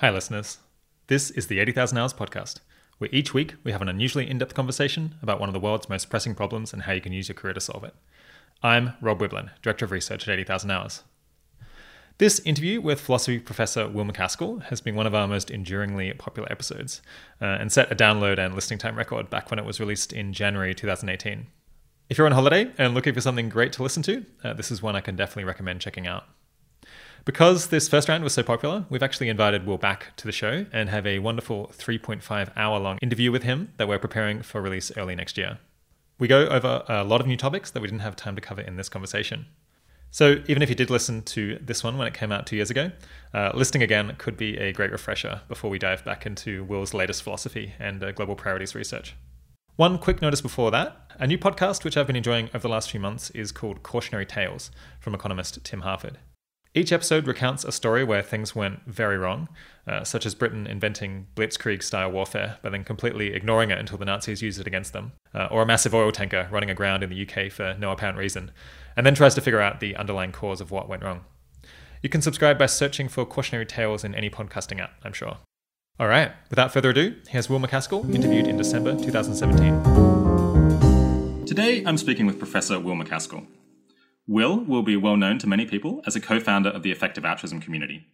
Hi, listeners. This is the 80,000 Hours Podcast, where each week we have an unusually in depth conversation about one of the world's most pressing problems and how you can use your career to solve it. I'm Rob Wiblin, Director of Research at 80,000 Hours. This interview with philosophy professor Will MacAskill has been one of our most enduringly popular episodes uh, and set a download and listening time record back when it was released in January 2018. If you're on holiday and looking for something great to listen to, uh, this is one I can definitely recommend checking out. Because this first round was so popular, we've actually invited Will back to the show and have a wonderful 3.5 hour long interview with him that we're preparing for release early next year. We go over a lot of new topics that we didn't have time to cover in this conversation. So, even if you did listen to this one when it came out two years ago, uh, listening again could be a great refresher before we dive back into Will's latest philosophy and uh, global priorities research. One quick notice before that a new podcast which I've been enjoying over the last few months is called Cautionary Tales from economist Tim Harford. Each episode recounts a story where things went very wrong, uh, such as Britain inventing blitzkrieg style warfare, but then completely ignoring it until the Nazis used it against them, uh, or a massive oil tanker running aground in the UK for no apparent reason, and then tries to figure out the underlying cause of what went wrong. You can subscribe by searching for Cautionary Tales in any podcasting app, I'm sure. All right, without further ado, here's Will MacAskill, interviewed in December 2017. Today, I'm speaking with Professor Will MacAskill. Will will be well known to many people as a co founder of the Effective Altruism community.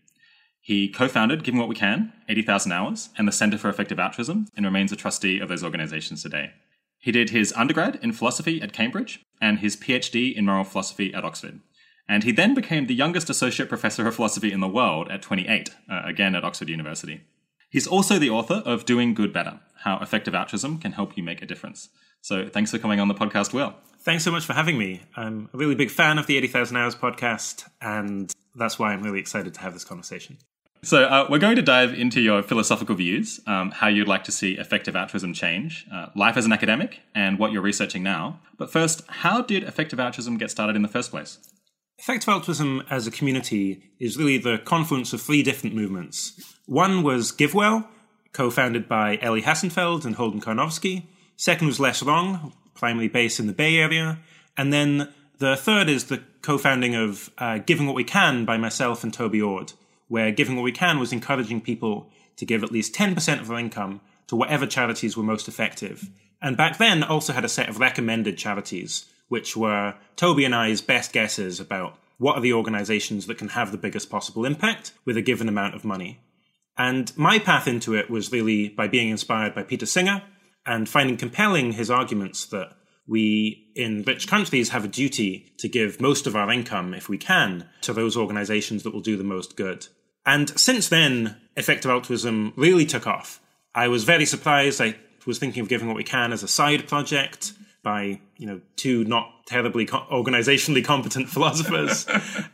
He co founded Giving What We Can, 80,000 Hours, and the Center for Effective Altruism, and remains a trustee of those organizations today. He did his undergrad in philosophy at Cambridge and his PhD in moral philosophy at Oxford. And he then became the youngest associate professor of philosophy in the world at 28, uh, again at Oxford University. He's also the author of Doing Good Better How Effective Altruism Can Help You Make a Difference. So thanks for coming on the podcast, Will. Thanks so much for having me. I'm a really big fan of the 80,000 Hours podcast, and that's why I'm really excited to have this conversation. So, uh, we're going to dive into your philosophical views, um, how you'd like to see effective altruism change, uh, life as an academic, and what you're researching now. But first, how did effective altruism get started in the first place? Effective altruism as a community is really the confluence of three different movements. One was GiveWell, co founded by Elie Hassenfeld and Holden Karnofsky. Second was Less Wrong, primarily based in the Bay Area. And then the third is the co founding of uh, Giving What We Can by myself and Toby Ord, where Giving What We Can was encouraging people to give at least 10% of their income to whatever charities were most effective. And back then also had a set of recommended charities, which were Toby and I's best guesses about what are the organizations that can have the biggest possible impact with a given amount of money. And my path into it was really by being inspired by Peter Singer, and finding compelling his arguments that we in rich countries have a duty to give most of our income, if we can, to those organizations that will do the most good. And since then, effective altruism really took off. I was very surprised. I was thinking of giving what we can as a side project by, you know, two not terribly co- organizationally competent philosophers.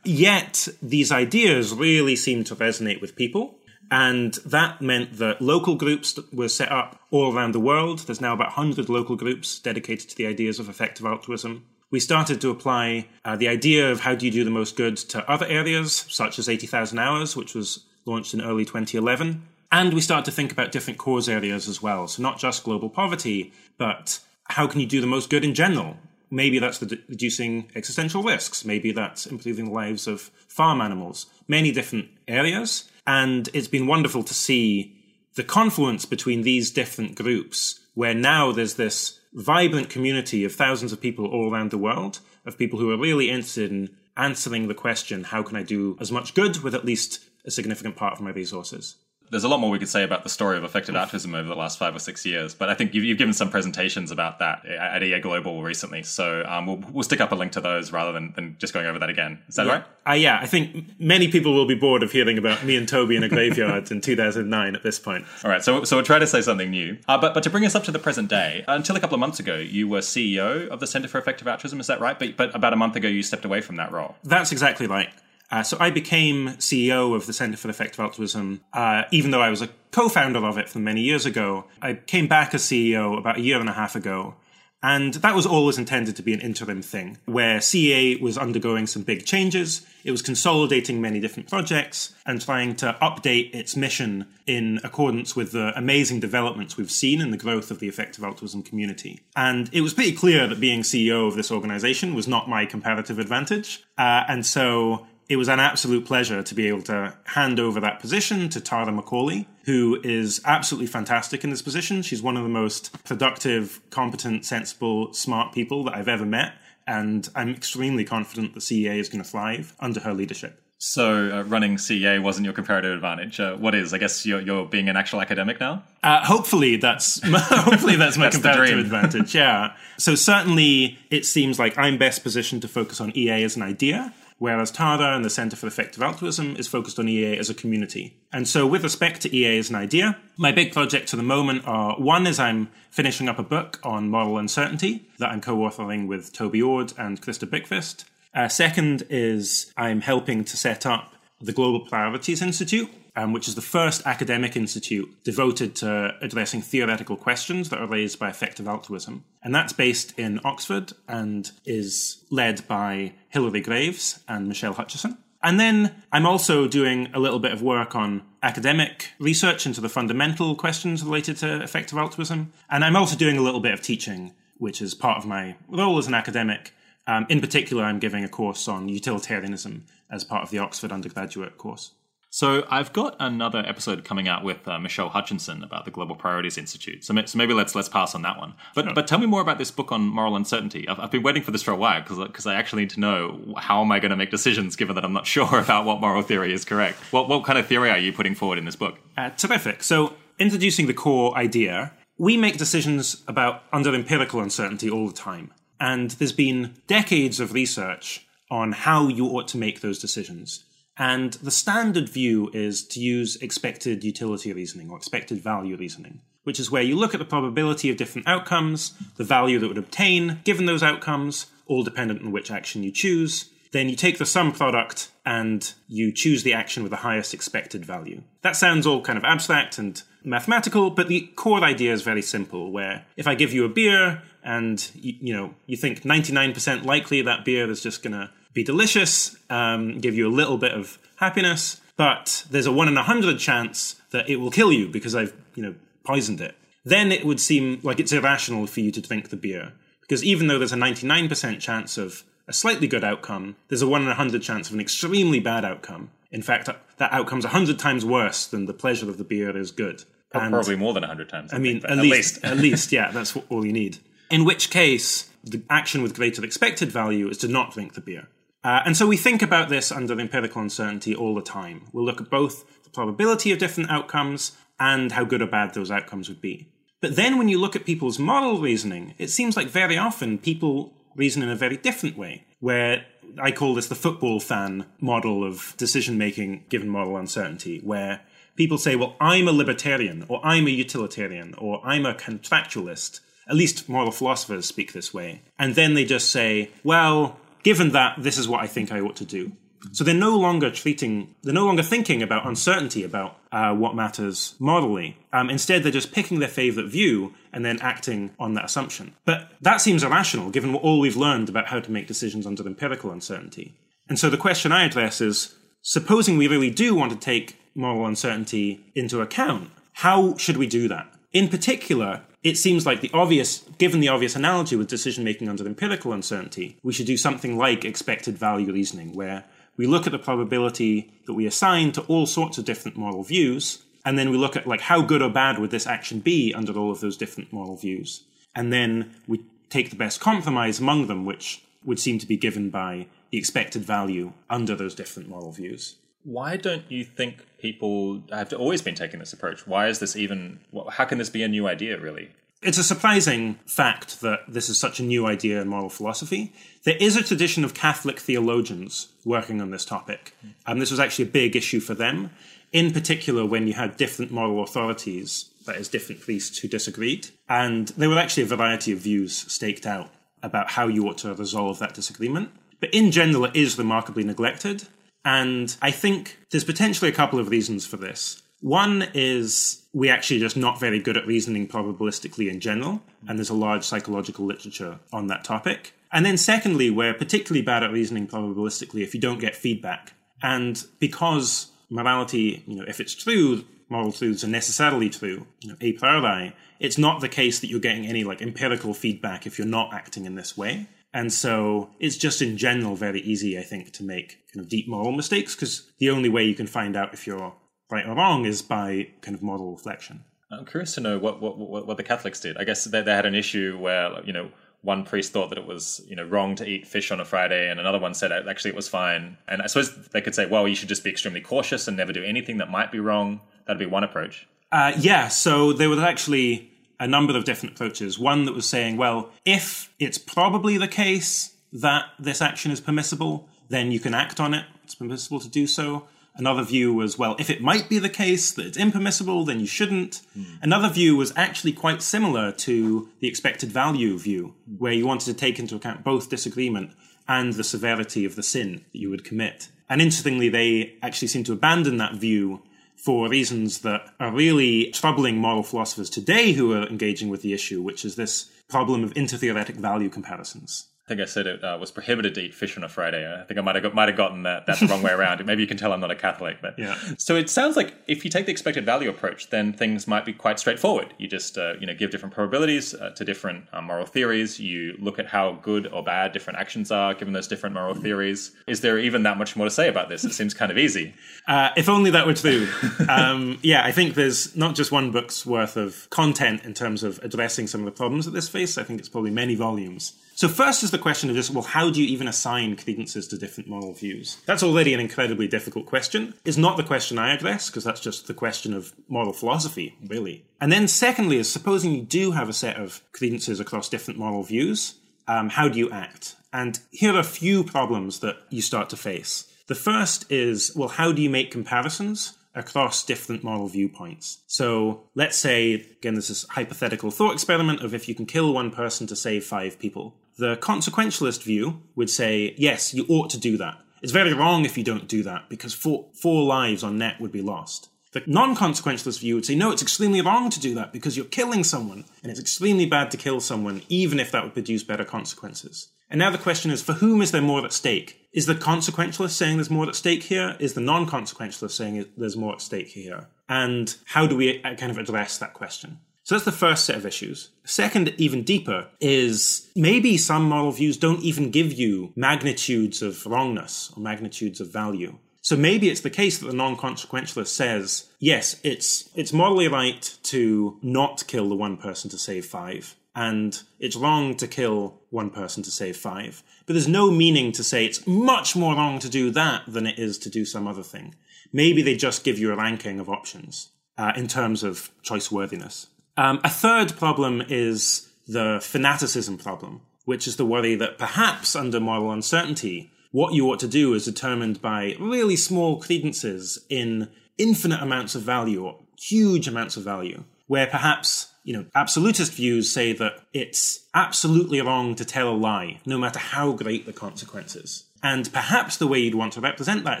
Yet these ideas really seem to resonate with people. And that meant that local groups were set up all around the world. There's now about 100 local groups dedicated to the ideas of effective altruism. We started to apply uh, the idea of how do you do the most good to other areas, such as 80,000 Hours, which was launched in early 2011. And we started to think about different cause areas as well. So, not just global poverty, but how can you do the most good in general? Maybe that's reducing existential risks. Maybe that's improving the lives of farm animals. Many different areas. And it's been wonderful to see the confluence between these different groups, where now there's this vibrant community of thousands of people all around the world, of people who are really interested in answering the question how can I do as much good with at least a significant part of my resources? There's a lot more we could say about the story of effective altruism over the last five or six years, but I think you've, you've given some presentations about that at EA Global recently. So um, we'll, we'll, stick up a link to those rather than, than just going over that again. Is that yeah. right? Uh, yeah, I think many people will be bored of hearing about me and Toby in a graveyard in 2009 at this point. All right, so, so we'll try to say something new. Uh, but, but to bring us up to the present day, until a couple of months ago, you were CEO of the Center for Effective Altruism. Is that right? But, but about a month ago, you stepped away from that role. That's exactly right. Uh, so I became CEO of the Center for Effective Altruism, uh, even though I was a co-founder of it from many years ago. I came back as CEO about a year and a half ago, and that was always intended to be an interim thing, where CEA was undergoing some big changes. It was consolidating many different projects and trying to update its mission in accordance with the amazing developments we've seen in the growth of the effective altruism community. And it was pretty clear that being CEO of this organization was not my comparative advantage. Uh, and so it was an absolute pleasure to be able to hand over that position to Tara Mac Aulay, who is absolutely fantastic in this position. She's one of the most productive, competent, sensible, smart people that I've ever met. And I'm extremely confident the CEA is going to thrive under her leadership. So uh, running CEA wasn't your comparative advantage. Uh, what is? I guess you're, you're being an actual academic now. Uh, hopefully, that's hopefully that's my That's comparative advantage. Yeah. So certainly, it seems like I'm best positioned to focus on EA as an idea, whereas Tara and the Center for Effective Altruism is focused on EA as a community. And so, with respect to EA as an idea, my big projects at the moment are one is I'm finishing up a book on moral uncertainty that I'm co-authoring with Toby Ord and Krister Bykvist. Uh, second is I'm helping to set up the Global Priorities Institute, um, which is the first academic institute devoted to addressing theoretical questions that are raised by effective altruism. And that's based in Oxford and is led by Hilary Greaves and Michelle Hutchinson. And then I'm also doing a little bit of work on academic research into the fundamental questions related to effective altruism. And I'm also doing a little bit of teaching, which is part of my role as an academic. Um, in particular, I'm giving a course on utilitarianism as part of the Oxford undergraduate course. So I've got another episode coming out with uh, Michelle Hutchinson about the Global Priorities Institute. So, so maybe let's let's pass on that one. But but tell me more about this book on moral uncertainty. I've, I've been waiting for this for a while because because I actually need to know how am I going to make decisions given that I'm not sure about what moral theory is correct. What what kind of theory are you putting forward in this book? Uh, terrific. So, introducing the core idea, we make decisions about under empirical uncertainty all the time. And there's been decades of research on how you ought to make those decisions. And the standard view is to use expected utility reasoning or expected value reasoning, which is where you look at the probability of different outcomes, the value that would obtain given those outcomes, all dependent on which action you choose. Then you take the sum product and you choose the action with the highest expected value. That sounds all kind of abstract and mathematical, but the core idea is very simple. Where if I give you a beer and you, you know you think 99% likely that beer is just going to be delicious, um, give you a little bit of happiness, but there's a one in a hundred chance that it will kill you because I've you know poisoned it. Then it would seem like it's irrational for you to drink the beer because even though there's a 99% chance of a slightly good outcome, there's a one in a hundred chance of an extremely bad outcome. In fact, that outcome's a hundred times worse than the pleasure of the beer is good. And- Probably more than hundred times. I mean, think, but at, least, at least, yeah, that's all you need. In which case, the action with greater expected value is to not drink the beer. Uh, and so we think about this under empirical uncertainty all the time. We'll look at both the probability of different outcomes and how good or bad those outcomes would be. But then when you look at people's moral reasoning, it seems like very often people reason in a very different way, where I call this the football fan model of decision making given moral uncertainty, where people say, well, I'm a libertarian, or I'm a utilitarian, or I'm a contractualist. At least moral philosophers speak this way. And then they just say, well, given that, this is what I think I ought to do. So they're no longer treating, they're no longer thinking about uncertainty about uh, what matters morally. Um, instead, they're just picking their favorite view and then acting on that assumption. But that seems irrational given all we've learned about how to make decisions under empirical uncertainty. And so the question I address is supposing we really do want to take moral uncertainty into account, how should we do that? In particular, it seems like the obvious, given the obvious analogy with decision making under empirical uncertainty, we should do something like expected value reasoning, where we look at the probability that we assign to all sorts of different moral views, and then we look at like how good or bad would this action be under all of those different moral views, and then we take the best compromise among them, which would seem to be given by the expected value under those different moral views. Why don't you think people have always been taking this approach? Why is this even? How can this be a new idea, really? It's a surprising fact that this is such a new idea in moral philosophy. There is a tradition of Catholic theologians working on this topic, and this was actually a big issue for them. In particular, when you had different moral authorities, that is, different priests who disagreed, and there were actually a variety of views staked out about how you ought to resolve that disagreement. But in general, it is remarkably neglected, and I think there's potentially a couple of reasons for this. One is we actually just not very good at reasoning probabilistically in general, and there's a large psychological literature on that topic. And then secondly, we're particularly bad at reasoning probabilistically if you don't get feedback. And because morality, you know, if it's true, moral truths are necessarily true, you know, a priori, it's not the case that you're getting any like empirical feedback if you're not acting in this way. And so it's just in general very easy, I think, to make kind of deep moral mistakes because the only way you can find out if you're right or wrong is by kind of moral reflection. I'm curious to know what what, what, what the Catholics did. I guess they, they had an issue where you know one priest thought that it was you know wrong to eat fish on a Friday, and another one said actually it was fine. And I suppose they could say, well, you should just be extremely cautious and never do anything that might be wrong. That'd be one approach. Uh, yeah. So there was actually a number of different approaches. One that was saying, well, if it's probably the case that this action is permissible, then you can act on it. It's permissible to do so. Another view was, well, if it might be the case that it's impermissible, then you shouldn't. Mm. Another view was actually quite similar to the expected value view, where you wanted to take into account both disagreement and the severity of the sin that you would commit. And interestingly, they actually seem to abandon that view for reasons that are really troubling moral philosophers today who are engaging with the issue, which is this problem of intertheoretic value comparisons. I think I said it uh, was prohibited to eat fish on a Friday. I think I might have got, might have gotten that that the wrong way around. Maybe you can tell I'm not a Catholic, but yeah. So it sounds like if you take the expected value approach, then things might be quite straightforward. You just uh, you know give different probabilities uh, to different uh, moral theories. You look at how good or bad different actions are given those different moral theories. Is there even that much more to say about this? It seems kind of easy. Uh, if only that were true. um, yeah, I think there's not just one book's worth of content in terms of addressing some of the problems that this face. I think it's probably many volumes. So first is the question of just, well, how do you even assign credences to different moral views? That's already an incredibly difficult question. It's not the question I address, because that's just the question of moral philosophy, really. And then secondly is supposing you do have a set of credences across different moral views, um, how do you act? And here are a few problems that you start to face. The first is, well, how do you make comparisons? across different moral viewpoints. So let's say, again, this is hypothetical thought experiment of if you can kill one person to save five people. The consequentialist view would say, yes, you ought to do that. It's very wrong if you don't do that because four, four lives on net would be lost. The non consequentialist view would say, no, it's extremely wrong to do that because you're killing someone, and it's extremely bad to kill someone, even if that would produce better consequences. And now the question is, for whom is there more at stake? Is the consequentialist saying there's more at stake here? Is the non consequentialist saying there's more at stake here? And how do we kind of address that question? So that's the first set of issues. Second, even deeper, is maybe some moral views don't even give you magnitudes of wrongness or magnitudes of value. So maybe it's the case that the non-consequentialist says, yes, it's it's morally right to not kill the one person to save five, and it's wrong to kill one person to save five. But there's no meaning to say it's much more wrong to do that than it is to do some other thing. Maybe they just give you a ranking of options uh, in terms of choice worthiness. Um, a third problem is the fanaticism problem, which is the worry that perhaps under moral uncertainty, what you ought to do is determined by really small credences in infinite amounts of value or huge amounts of value, where perhaps you know, absolutist views say that it's absolutely wrong to tell a lie, no matter how great the consequences. And perhaps the way you'd want to represent that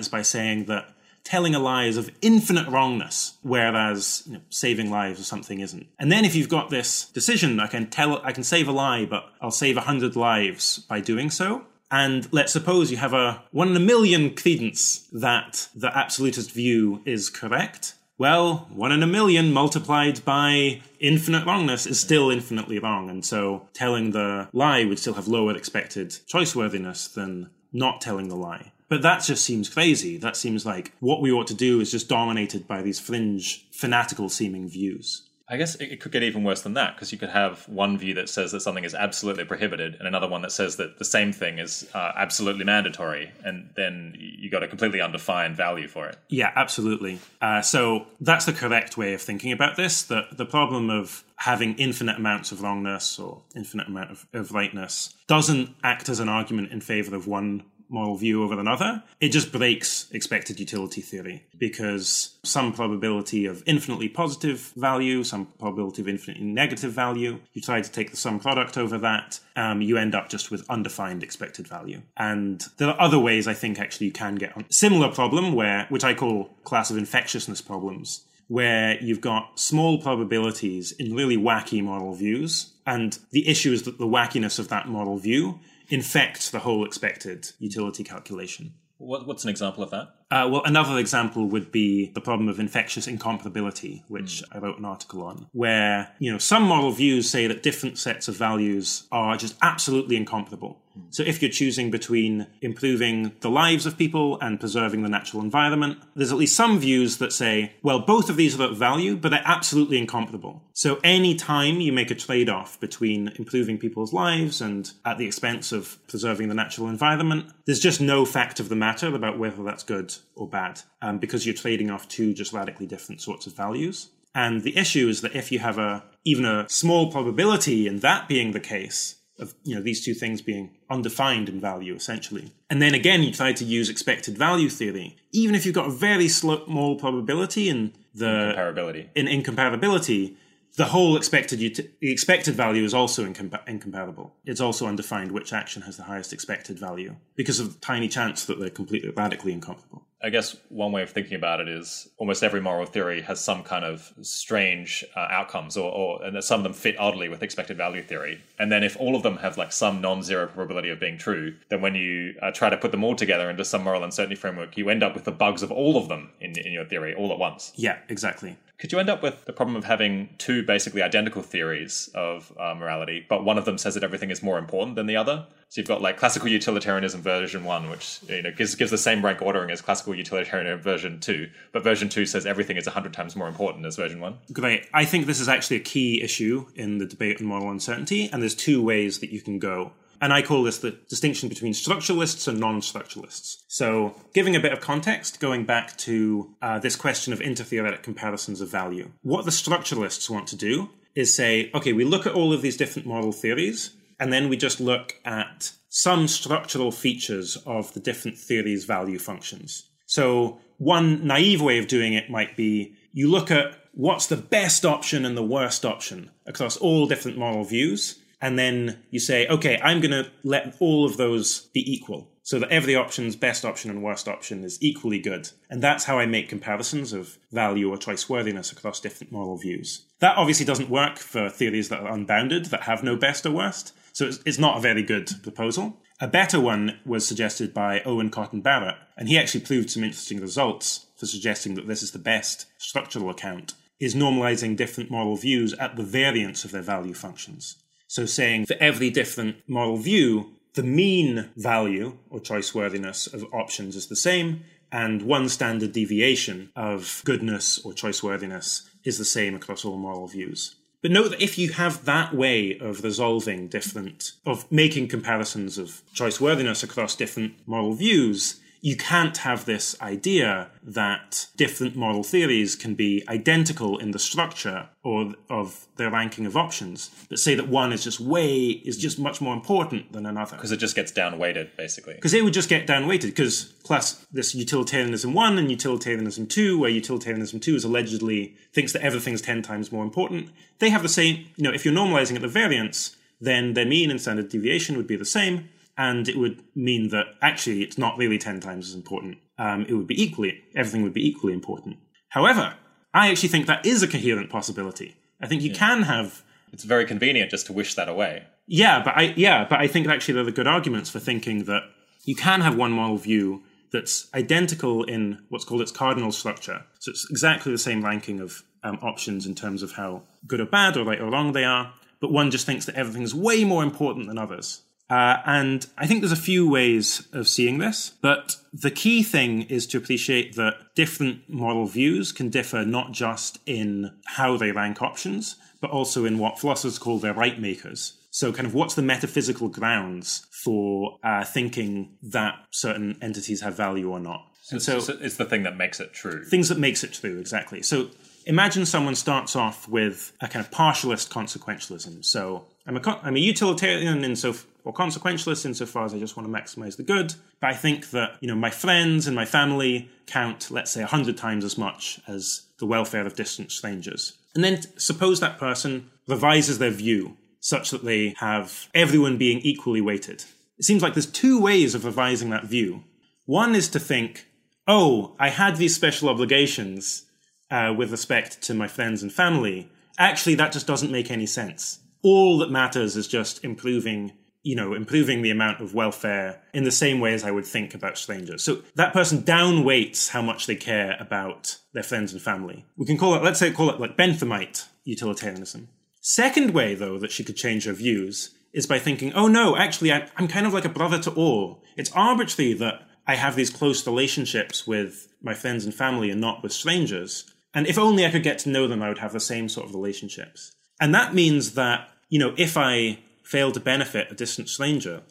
is by saying that telling a lie is of infinite wrongness, whereas you know, saving lives or something isn't. And then if you've got this decision, I can tell, I can save a lie, but I'll save a hundred lives by doing so. And let's suppose you have a one in a million credence that the absolutist view is correct. Well, one in a million multiplied by infinite wrongness is still infinitely wrong. And so telling the lie would still have lower expected choice worthiness than not telling the lie. But that just seems crazy. That seems like what we ought to do is just dominated by these fringe, fanatical seeming views. I guess it could get even worse than that because you could have one view that says that something is absolutely prohibited and another one that says that the same thing is uh, absolutely mandatory, and then you got a completely undefined value for it. Yeah, absolutely. Uh, so that's the correct way of thinking about this. The the problem of having infinite amounts of wrongness or infinite amount of, of rightness doesn't act as an argument in favor of one moral view over another, it just breaks expected utility theory because some probability of infinitely positive value, some probability of infinitely negative value, you try to take the sum product over that, um, you end up just with undefined expected value. And there are other ways I think actually you can get on. Similar problem where, which I call class of infectiousness problems, where you've got small probabilities in really wacky moral views. And the issue is that the wackiness of that moral view infect the whole expected utility calculation. What, what's an example of that? Uh, well, another example would be the problem of infectious incomparability, which I wrote an article on, where you know some moral views say that different sets of values are just absolutely incomparable. So if you're choosing between improving the lives of people and preserving the natural environment, there's at least some views that say, well, both of these are of value, but they're absolutely incomparable. So any time you make a trade-off between improving people's lives and at the expense of preserving the natural environment, there's just no fact of the matter about whether that's good or bad, um, because you're trading off two just radically different sorts of values. And the issue is that if you have a even a small probability in that being the case, of you know these two things being undefined in value essentially and then again you try to use expected value theory even if you've got a very small probability in the Comparability. in incomparability the whole expected the expected value is also incompa- incomparable it's also undefined which action has the highest expected value because of the tiny chance that they're completely radically incompatible. I guess one way of thinking about it is almost every moral theory has some kind of strange uh, outcomes, or, or and some of them fit oddly with expected value theory. And then if all of them have like some non-zero probability of being true, then when you uh, try to put them all together into some moral uncertainty framework, you end up with the bugs of all of them in, in your theory all at once. yeah exactly Could you end up with the problem of having two basically identical theories of uh, morality, but one of them says that everything is more important than the other? So you've got like classical utilitarianism version one, which you know gives gives the same rank ordering as classical utilitarianism version two, but version two says everything is hundred times more important as version one. Great. I think this is actually a key issue in the debate on moral uncertainty, and there's two ways that you can go. And I call this the distinction between structuralists and non structuralists. So, giving a bit of context, going back to uh, this question of intertheoretic comparisons of value, what the structuralists want to do is say, okay, we look at all of these different moral theories, and then we just look at some structural features of the different theories' value functions. So, one naive way of doing it might be you look at what's the best option and the worst option across all different moral views, and then you say, okay, I'm going to let all of those be equal. So that every option's best option and worst option is equally good. And that's how I make comparisons of value or choice worthiness across different moral views. That obviously doesn't work for theories that are unbounded, that have no best or worst. So it's, it's not a very good proposal. A better one was suggested by Owen Cotton Barratt, and he actually proved some interesting results for suggesting that this is the best structural account, is normalizing different moral views at the variance of their value functions. So saying for every different moral view, the mean value or choice worthiness of options is the same, and one standard deviation of goodness or choice worthiness is the same across all moral views. But note that if you have that way of resolving different, of making comparisons of choice worthiness across different moral views, you can't have this idea that different moral theories can be identical in the structure or of their ranking of options, but say that one is just way, is just much more important than another. Because it just gets downweighted basically. Because it would just get downweighted because plus this utilitarianism 1 and utilitarianism 2, where utilitarianism 2 is allegedly thinks that everything's 10 times more important, they have the same, you know, if you're normalizing at the variance, then their mean and standard deviation would be the same, and it would mean that actually it's not really 10 times as important. Um, it would be equally, everything would be equally important. However, I actually think that is a coherent possibility. I think you can have It's very convenient just to wish that away. yeah, but I yeah, but I think actually there are good arguments for thinking that you can have one moral view that's identical in what's called its cardinal structure. So it's exactly the same ranking of um, options in terms of how good or bad or right or wrong they are, but one just thinks that everything's way more important than others. Uh, and I think there's a few ways of seeing this, but the key thing is to appreciate that different moral views can differ not just in how they rank options, but also in what philosophers call their right makers. So, kind of, what's the metaphysical grounds for uh, thinking that certain entities have value or not? And so, So it's the thing that makes it true. things that makes it true exactly so imagine someone starts off with a kind of partialist consequentialism so i'm a, I'm a utilitarian in so or consequentialist insofar as i just want to maximize the good but i think that you know my friends and my family count let's say 100 times as much as the welfare of distant strangers and then suppose that person revises their view such that they have everyone being equally weighted it seems like there's two ways of revising that view one is to think oh, I had these special obligations uh, with respect to my friends and family. Actually, that just doesn't make any sense. All that matters is just improving you know, improving the amount of welfare in the same way as I would think about strangers. So that person downweights how much they care about their friends and family. We can call it, let's say, call it like Benthamite utilitarianism. Second way, though, that she could change her views is by thinking, oh no, actually, I'm kind of like a brother to all. It's arbitrary that I have these close relationships with my friends and family and not with strangers. And if only I could get to know them, I would have the same sort of relationships. And that means that, you know, if I fail to benefit a distant stranger,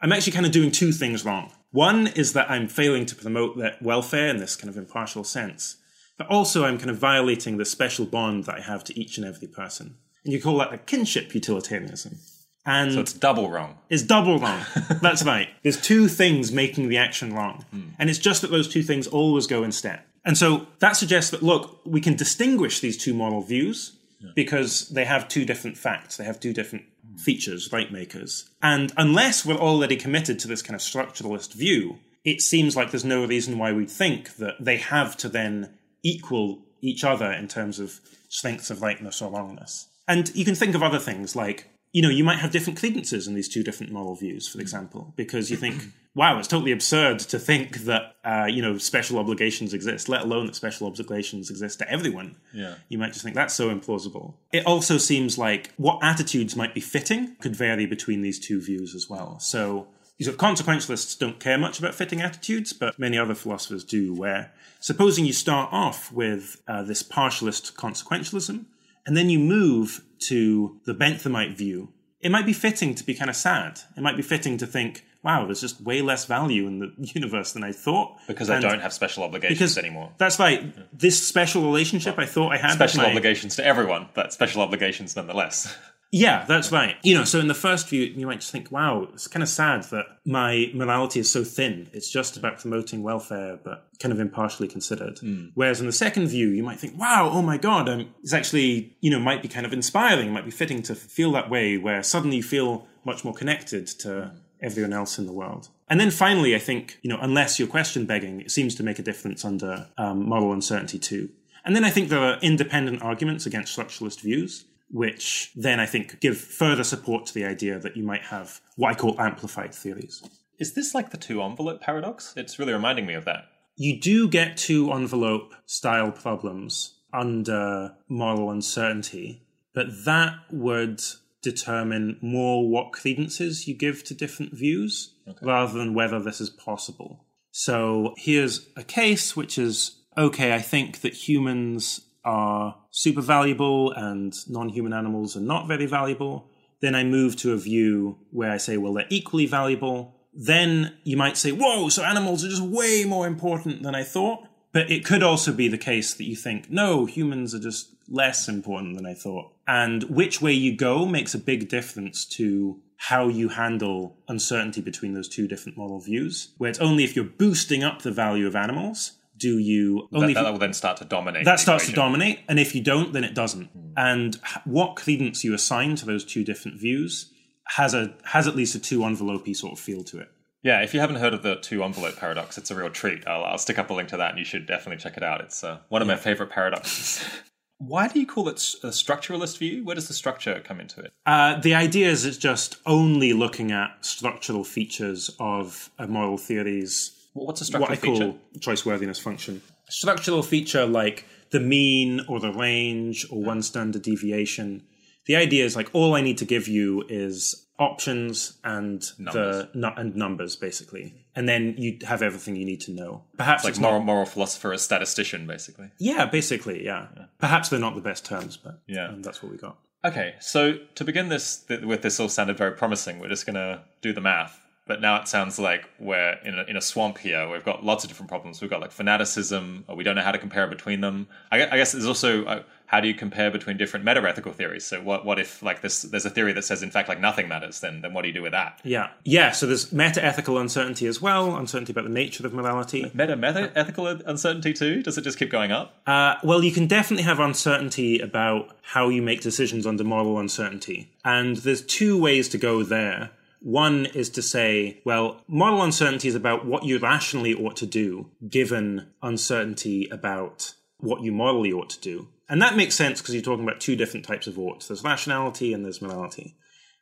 I'm actually kind of doing two things wrong. One is that I'm failing to promote their welfare in this kind of impartial sense, but also I'm kind of violating the special bond that I have to each and every person. And you call that a kinship utilitarianism. And So it's double wrong. It's double wrong. That's right. There's two things making the action wrong. Hmm. And it's just that those two things always go in step. And so that suggests that, look, we can distinguish these two moral views because they have two different facts, they have two different features, right makers. And unless we're already committed to this kind of structuralist view, it seems like there's no reason why we'd think that they have to then equal each other in terms of strengths of rightness or wrongness. And you can think of other things like, you know, you might have different credences in these two different moral views, for example, because you think, wow, it's totally absurd to think that, uh, you know, special obligations exist, let alone that special obligations exist to everyone. Yeah. You might just think that's so implausible. It also seems like what attitudes might be fitting could vary between these two views as well. So, consequentialists don't care much about fitting attitudes, but many other philosophers do, where supposing you start off with uh, this partialist consequentialism, and then you move to the Benthamite view, it might be fitting to be kind of sad. It might be fitting to think, wow, there's just way less value in the universe than I thought. Because I don't have special obligations anymore. That's right. This special relationship I thought I had. with Special my- obligations to everyone, but special obligations nonetheless. Yeah, that's right. You know, so in the first view, you might just think, wow, it's kind of sad that my morality is so thin. It's just about promoting welfare, but kind of impartially considered. Whereas in the second view, you might think, wow, oh my God, um, it's actually, you know, might be kind of inspiring, might be fitting to feel that way, where suddenly you feel much more connected to everyone else in the world. And then finally, I think, you know, unless you're question begging, it seems to make a difference under um, moral uncertainty too. And then I think there are independent arguments against structuralist views which then I think give further support to the idea that you might have what I call amplified theories. Is this like the two envelope paradox? It's really reminding me of that. You do get two envelope style problems under moral uncertainty, but that would determine more what credences you give to different views rather than whether this is possible. So here's a case which is okay, I think that humans are super valuable and non human animals are not very valuable. Then I move to a view where I say, well, they're equally valuable. Then you might say, whoa, so animals are just way more important than I thought. But it could also be the case that you think, no, humans are just less important than I thought. And which way you go makes a big difference to how you handle uncertainty between those two different moral views. Where it's only if you're boosting up the value of animals do you only you- that will then start to dominate. that starts to dominate, and if you don't, then it doesn't. And what credence you assign to those two different views has a has at least a two envelopey sort of feel to it. Yeah, if you haven't heard of the two envelope paradox, it's a real treat. I'll, I'll stick up a link to that, and you should definitely check it out. It's uh, one of my favorite paradoxes. Why do you call it a structuralist view? Where does the structure come into it? Uh, the idea is it's just only looking at structural features of a moral theory's Well, what's a what structural I call choice worthiness function. Structural feature like the mean or the range or one standard deviation. The idea is like all I need to give you is options and Numbers. the nu- and numbers basically, and then you have everything you need to know. Perhaps Like it's not- moral, moral philosopher, a statistician, basically. yeah, basically, yeah. Perhaps they're not the best terms, but Yeah. um, that's what we got. Okay, so to begin this th- with, this all sounded very promising. We're just going to do the math. But now it sounds like we're in a, in a swamp here. We've got lots of different problems. We've got like fanaticism, or we don't know how to compare between them. I, I guess there's also uh, how do you compare between different meta-ethical theories? So what what if like this there's a theory that says in fact like nothing matters? Then then what do you do with that? Yeah, yeah. So there's meta-ethical uncertainty as well, uncertainty about the nature of morality. Meta meta ethical uncertainty too? Does it just keep going up? Uh, well, you can definitely have uncertainty about how you make decisions under moral uncertainty. And there's two ways to go there. One is to say, well, moral uncertainty is about what you rationally ought to do, given uncertainty about what you morally ought to do. And that makes sense because you're talking about two different types of oughts. There's rationality and there's morality.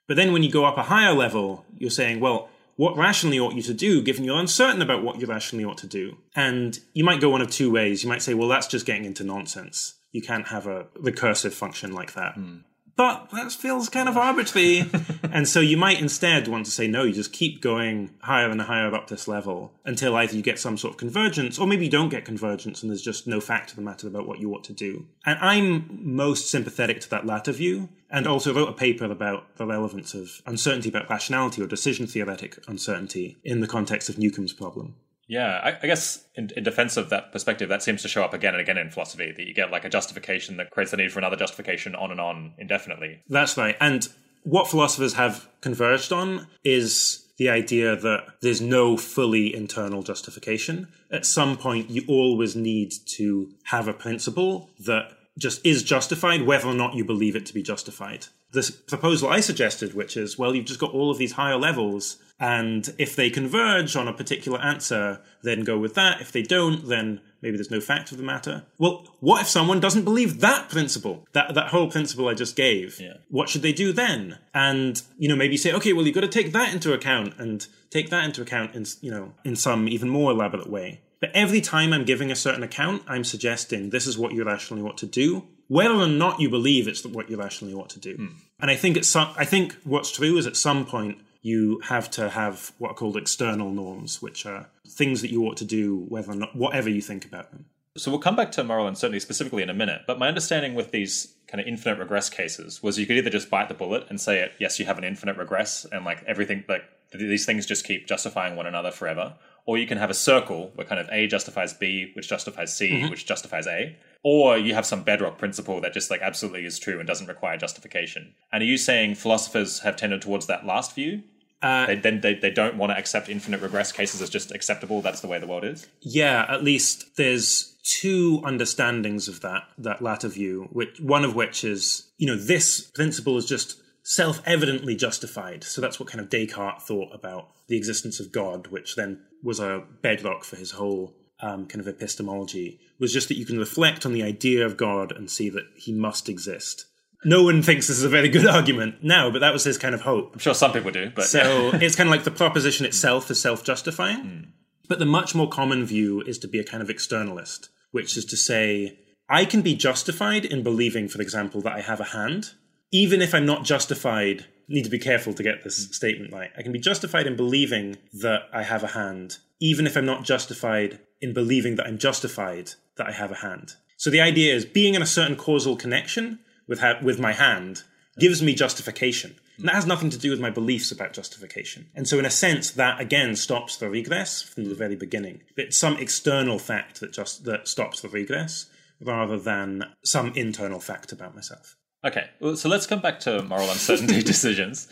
But then when you go up a higher level, you're saying, well, what rationally ought you to do, given you're uncertain about what you rationally ought to do? And you might go one of two ways. You might say, well, that's just getting into nonsense. You can't have a recursive function like that. Hmm. But that feels kind of arbitrary. and so you might instead want to say, no, you just keep going higher and higher up this level until either you get some sort of convergence, or maybe you don't get convergence and there's just no fact of the matter about what you ought to do. And I'm most sympathetic to that latter view, and also wrote a paper about the relevance of uncertainty about rationality or decision theoretic uncertainty in the context of Newcomb's problem. Yeah, I, I guess in, in defense of that perspective, that seems to show up again and again in philosophy that you get like a justification that creates the need for another justification on and on indefinitely. That's right. And what philosophers have converged on is the idea that there's no fully internal justification. At some point, you always need to have a principle that just is justified, whether or not you believe it to be justified. This proposal I suggested, which is, well, you've just got all of these higher levels, and if they converge on a particular answer, then go with that. If they don't, then maybe there's no fact of the matter. Well, what if someone doesn't believe that principle, that that whole principle I just gave? Yeah. What should they do then? And you know, maybe say, okay, well, you've got to take that into account and take that into account in you know in some even more elaborate way. But every time I'm giving a certain account, I'm suggesting this is what you rationally ought to do, whether or not you believe it's what you rationally ought to do. Hmm. And I think it's some, I think what's true is at some point you have to have what are called external norms, which are things that you ought to do, whether or not whatever you think about them. So we'll come back to moral uncertainty specifically in a minute. But my understanding with these kind of infinite regress cases was you could either just bite the bullet and say it, yes, you have an infinite regress, and like everything, like these things just keep justifying one another forever. Or you can have a circle where kind of A justifies B, which justifies C, mm-hmm. which justifies A. Or you have some bedrock principle that just like absolutely is true and doesn't require justification. And are you saying philosophers have tended towards that last view? Uh, they, then they, they don't want to accept infinite regress cases as just acceptable. That's the way the world is. Yeah, at least there's two understandings of that that latter view, which one of which is, you know, this principle is just self-evidently justified. So that's what kind of Descartes thought about the existence of God, which then was a bedrock for his whole um, kind of epistemology, was just that you can reflect on the idea of God and see that he must exist. No one thinks this is a very good argument now, but that was his kind of hope. I'm sure some people do, but So it's kind of like the proposition itself is self justifying. But the much more common view is to be a kind of externalist, which is to say, I can be justified in believing, for example, that I have a hand, even if I'm not justified. Need to be careful to get this statement right. I can be justified in believing that I have a hand, even if I'm not justified in believing that I'm justified that I have a hand. So the idea is being in a certain causal connection with ha- with my hand gives me justification. And that has nothing to do with my beliefs about justification. And so, in a sense, that again stops the regress from the very beginning. It's some external fact that just that stops the regress, rather than some internal fact about myself. okay. Well, so let's come back to moral uncertainty decisions.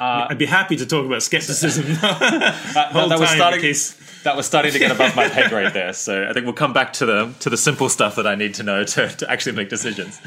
I'd be happy to talk about skepticism. Uh, that, Whole that was starting. That was starting to get above my pay grade there. So I think we'll come back to the to the simple stuff that I need to know to, to actually make decisions.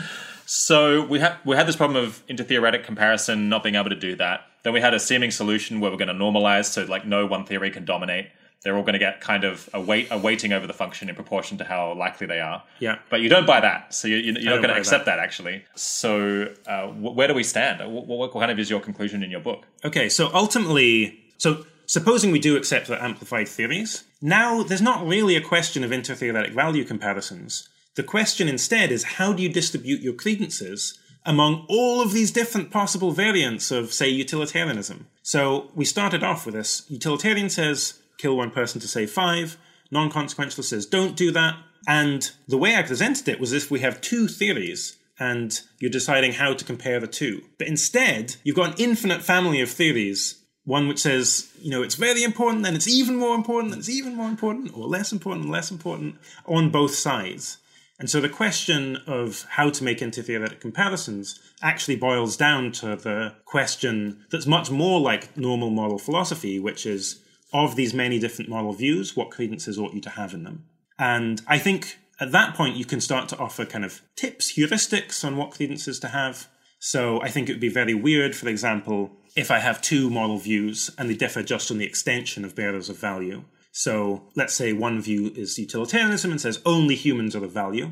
So we had we had this problem of intertheoretic comparison, not being able to do that. Then we had a seeming solution where we're going to normalize, so like no one theory can dominate. They're all going to get kind of a weight a weighting over the function in proportion to how likely they are. Yeah. But you don't buy that, so you, you, you're not going to accept that. actually. So uh, wh- where do we stand? What, what kind of is your conclusion in your book? Okay, so ultimately, so supposing we do accept the amplified theories, now there's not really a question of intertheoretic value comparisons. The question instead is how do you distribute your credences among all of these different possible variants of, say, utilitarianism? So we started off with this. Utilitarian says kill one person to save five. Non consequentialist says don't do that. And the way I presented it was if we have two theories and you're deciding how to compare the two. But instead, you've got an infinite family of theories. One which says, you know, it's very important, then it's even more important, then it's even more important, or less important, and less important on both sides. And so the question of how to make intertheoretic comparisons actually boils down to the question that's much more like normal moral philosophy, which is of these many different moral views, what credences ought you to have in them? And I think at that point you can start to offer kind of tips, heuristics on what credences to have. So I think it would be very weird, for example, if I have two moral views and they differ just on the extension of bearers of value. So let's say one view is utilitarianism and says only humans are of value.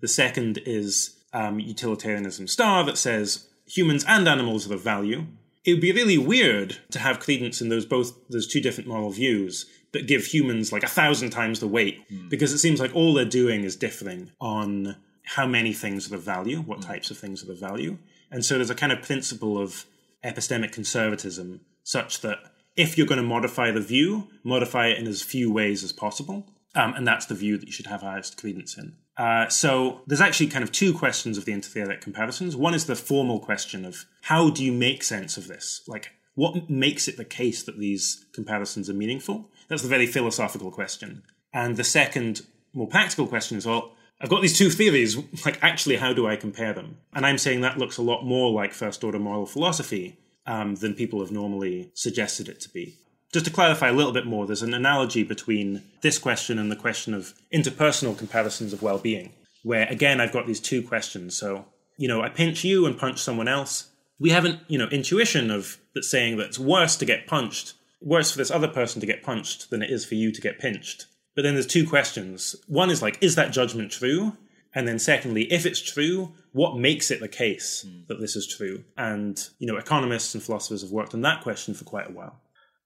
The second is um, utilitarianism star that says humans and animals are of value. it would be really weird to have credence in those both those two different moral views but give humans like a thousand times the weight because it seems like all they're doing is differing on how many things are of value, what types of things are of value. And so there's a kind of principle of epistemic conservatism such that if you're going to modify the view, modify it in as few ways as possible. Um, and that's the view that you should have highest credence in. Uh, so there's actually kind of two questions of the intertheoretic comparisons. One is the formal question of how do you make sense of this? Like, what makes it the case that these comparisons are meaningful? That's the very philosophical question. And the second, more practical question is, well, I've got these two theories. Like, actually, how do I compare them? And I'm saying that looks a lot more like first order moral philosophy um, than people have normally suggested it to be. Just to clarify a little bit more, there's an analogy between this question and the question of interpersonal comparisons of well being, where again, I've got these two questions. So, you know, I pinch you and punch someone else. We haven't, you know, intuition of that saying that it's worse to get punched, worse for this other person to get punched than it is for you to get pinched. But then there's two questions. One is like, is that judgment true? And then secondly, if it's true, what makes it the case that this is true? And, you know, economists and philosophers have worked on that question for quite a while.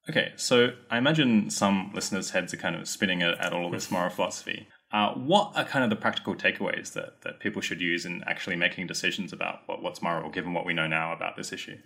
Okay, so I imagine some listeners' heads are kind of spinning at, at all of this moral philosophy. Uh, what are kind of the practical takeaways that, that people should use in actually making decisions about what, what's moral, given what we know now about this issue?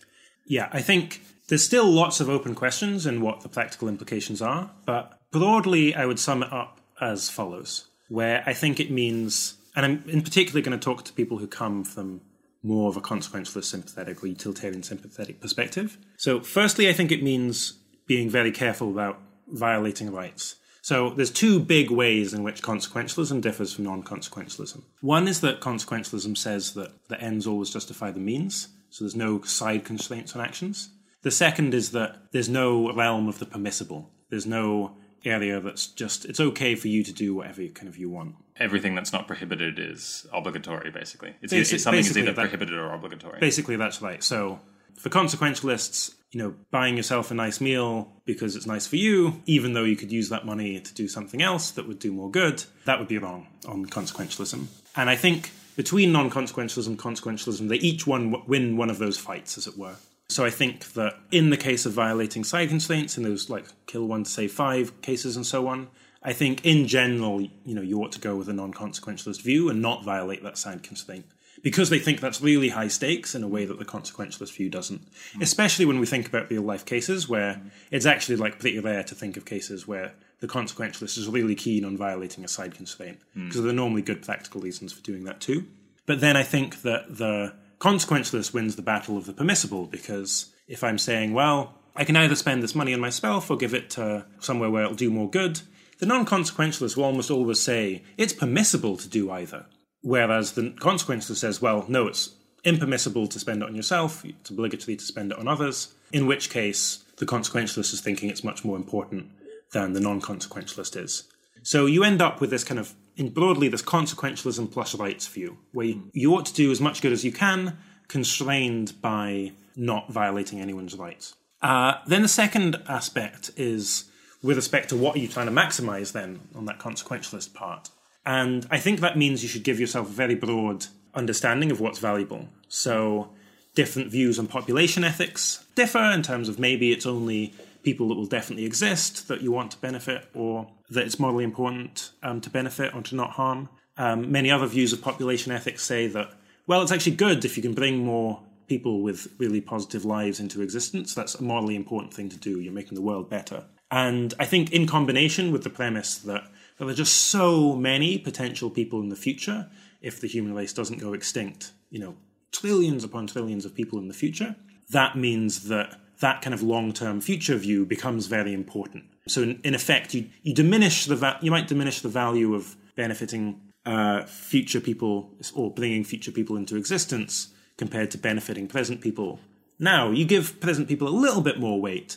Yeah, I think there's still lots of open questions and what the practical implications are, but broadly, I would sum it up as follows, where I think it means, and I'm in particular going to talk to people who come from more of a consequentialist sympathetic or utilitarian sympathetic perspective. So, firstly, I think it means being very careful about violating rights. So there's two big ways in which consequentialism differs from non-consequentialism. One is that consequentialism says that the ends always justify the means, so there's no side constraints on actions. The second is that there's no realm of the permissible. There's no area that's just it's okay for you to do whatever you kind of you want. Everything that's not prohibited is obligatory, basically. It's, Basi- it's something is either that- prohibited or obligatory. Basically, that's right. So for consequentialists, you know, buying yourself a nice meal because it's nice for you, even though you could use that money to do something else that would do more good, that would be wrong on consequentialism. And I think between non-consequentialism and consequentialism, they each one win one of those fights, as it were. So I think that in the case of violating side constraints, in those like kill one to save five cases and so on, I think in general, you know, you ought to go with a non-consequentialist view and not violate that side constraint because they think that's really high stakes in a way that the consequentialist view doesn't. Hmm. Especially when we think about real life cases where hmm. it's actually like pretty rare to think of cases where the consequentialist is really keen on violating a side constraint hmm. because there are normally good practical reasons for doing that too. But then I think that the consequentialist wins the battle of the permissible because if I'm saying, well, I can either spend this money on myself or give it to somewhere where it'll do more good, the non consequentialist will almost always say it's permissible to do either. Whereas the consequentialist says, well, no, it's impermissible to spend it on yourself, it's obligatory to spend it on others, in which case the consequentialist is thinking it's much more important than the non consequentialist is. So you end up with this kind of, in broadly, this consequentialism plus rights view, where you, you ought to do as much good as you can, constrained by not violating anyone's rights. Uh, then the second aspect is with respect to what are you trying to maximize then on that consequentialist part. And I think that means you should give yourself a very broad understanding of what's valuable. So different views on population ethics differ in terms of maybe it's only people that will definitely exist that you want to benefit, or that it's morally important um, to benefit or to not harm. Um, many other views of population ethics say that, well, it's actually good if you can bring more people with really positive lives into existence. That's a morally important thing to do. You're making the world better. And I think, in combination with the premise that there are just so many potential people in the future if the human race doesn't go extinct, you know, trillions upon trillions of people in the future, that means that that kind of long-term future view becomes very important. So in, in effect, you, you diminish the va- you might diminish the value of benefiting uh, future people or bringing future people into existence compared to benefiting present people. Now you give present people a little bit more weight,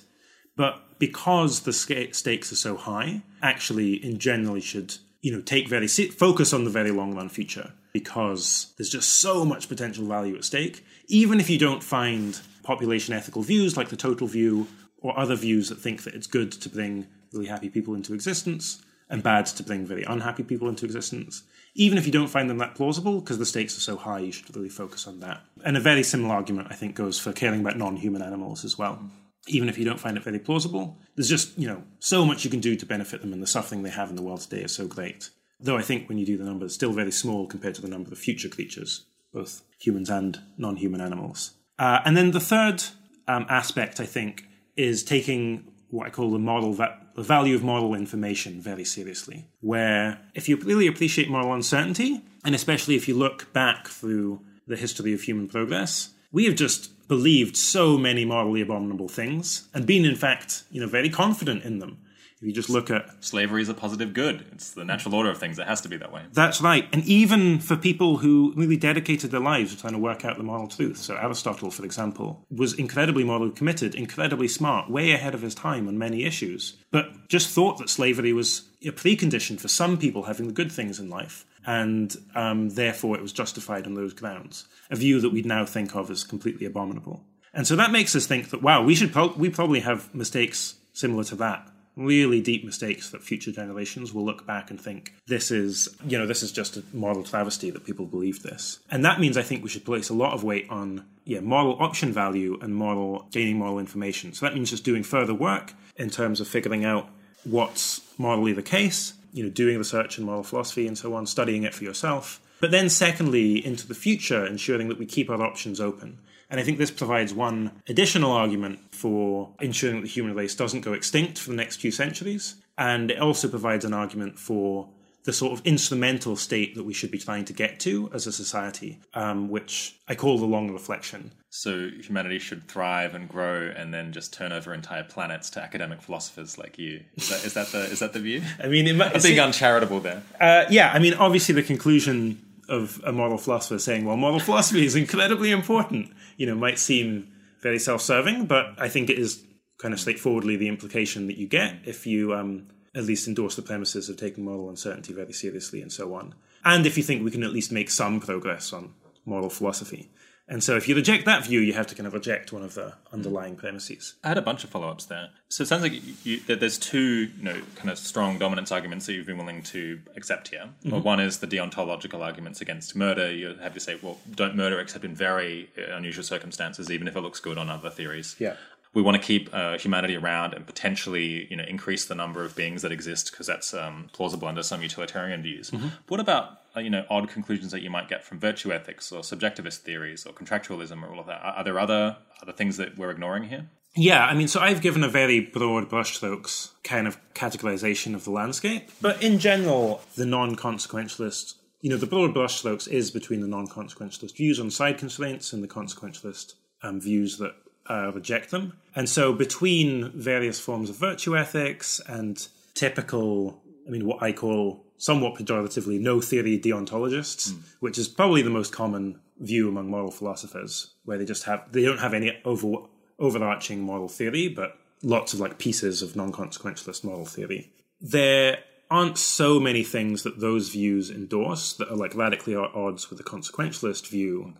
but because the sca- stakes are so high, actually, in general, you should you know take very se- focus on the very long run future because there's just so much potential value at stake. Even if you don't find population ethical views like the total view or other views that think that it's good to bring really happy people into existence, and bad to bring very unhappy people into existence. Even if you don't find them that plausible, because the stakes are so high, you should really focus on that. And a very similar argument, I think, goes for caring about non human animals as well. Even if you don't find it very plausible, there's just, you know, so much you can do to benefit them, and the suffering they have in the world today is so great. Though I think when you do the numbers, still very small compared to the number of future creatures, both humans and non human animals. Uh, and then the third um, aspect, I think, is taking what I call the moral va- the value of moral information very seriously. Where if you really appreciate moral uncertainty, and especially if you look back through the history of human progress, we have just believed so many morally abominable things and been, in fact, you know, very confident in them. If you just look at Slavery is a positive good. It's the natural order of things. It has to be that way. That's right. And even for people who really dedicated their lives to trying to work out the moral truth. So Aristotle, for example, was incredibly morally committed, incredibly smart, way ahead of his time on many issues, but just thought that slavery was a precondition for some people having the good things in life. And um, therefore, it was justified on those grounds. A view that we'd now think of as completely abominable. And so that makes us think that, wow, we should pro- we probably have mistakes similar to that really deep mistakes that future generations will look back and think this is you know this is just a moral travesty that people believe this. And that means i think we should place a lot of weight on yeah moral option value and moral gaining moral information. So that means just doing further work in terms of figuring out what's morally the case you know doing research in moral philosophy and so on studying it for yourself but then secondly into the future ensuring that we keep our options open and I think this provides one additional argument for ensuring that the human race doesn't go extinct for the next few centuries. And it also provides an argument for the sort of instrumental state that we should be trying to get to as a society, um, which I call the long reflection. So humanity should thrive and grow, and then just turn over entire planets to academic philosophers like you. Is that, is that the is that the view? I mean, it might, I'm being uncharitable there. Uh, yeah, I mean, obviously the conclusion of a moral philosopher saying, well, moral philosophy is incredibly important, you know, might seem very self serving, but I think it is kind of straightforwardly the implication that you get if you um, at least endorse the premises of taking moral uncertainty very seriously and so on. And if you think we can at least make some progress on moral philosophy. And so if you reject that view, you have to kind of reject one of the underlying premises. I had a bunch of follow ups there. So it sounds like you, that there's two, you know, kind of strong dominance arguments that you've been willing to accept here. Mm-hmm. Well, one is the deontological arguments against murder. You have to say, well, don't murder except in very unusual circumstances, even if it looks good on other theories. Yeah. We want to keep uh, humanity around and potentially, you know, increase the number of beings that exist because that's um, plausible under some utilitarian views. Mm-hmm. But what about uh, you know odd conclusions that you might get from virtue ethics or subjectivist theories or contractualism or all of that? Are, there other other things that we're ignoring here? Yeah, I mean, so I've given a very broad brushstrokes kind of categorization of the landscape. But in general, the non consequentialist, you know, the broad brushstrokes is between the non consequentialist views on side constraints and the consequentialist um, views that uh, reject them. And so between various forms of virtue ethics and typical, I mean, what I call somewhat pejoratively no theory deontologists, which is probably the most common view among moral philosophers, where they just have, they don't have any over, overarching moral theory, but lots of like pieces of non consequentialist moral theory. There aren't so many things that those views endorse that are like radically at odds with the consequentialist view.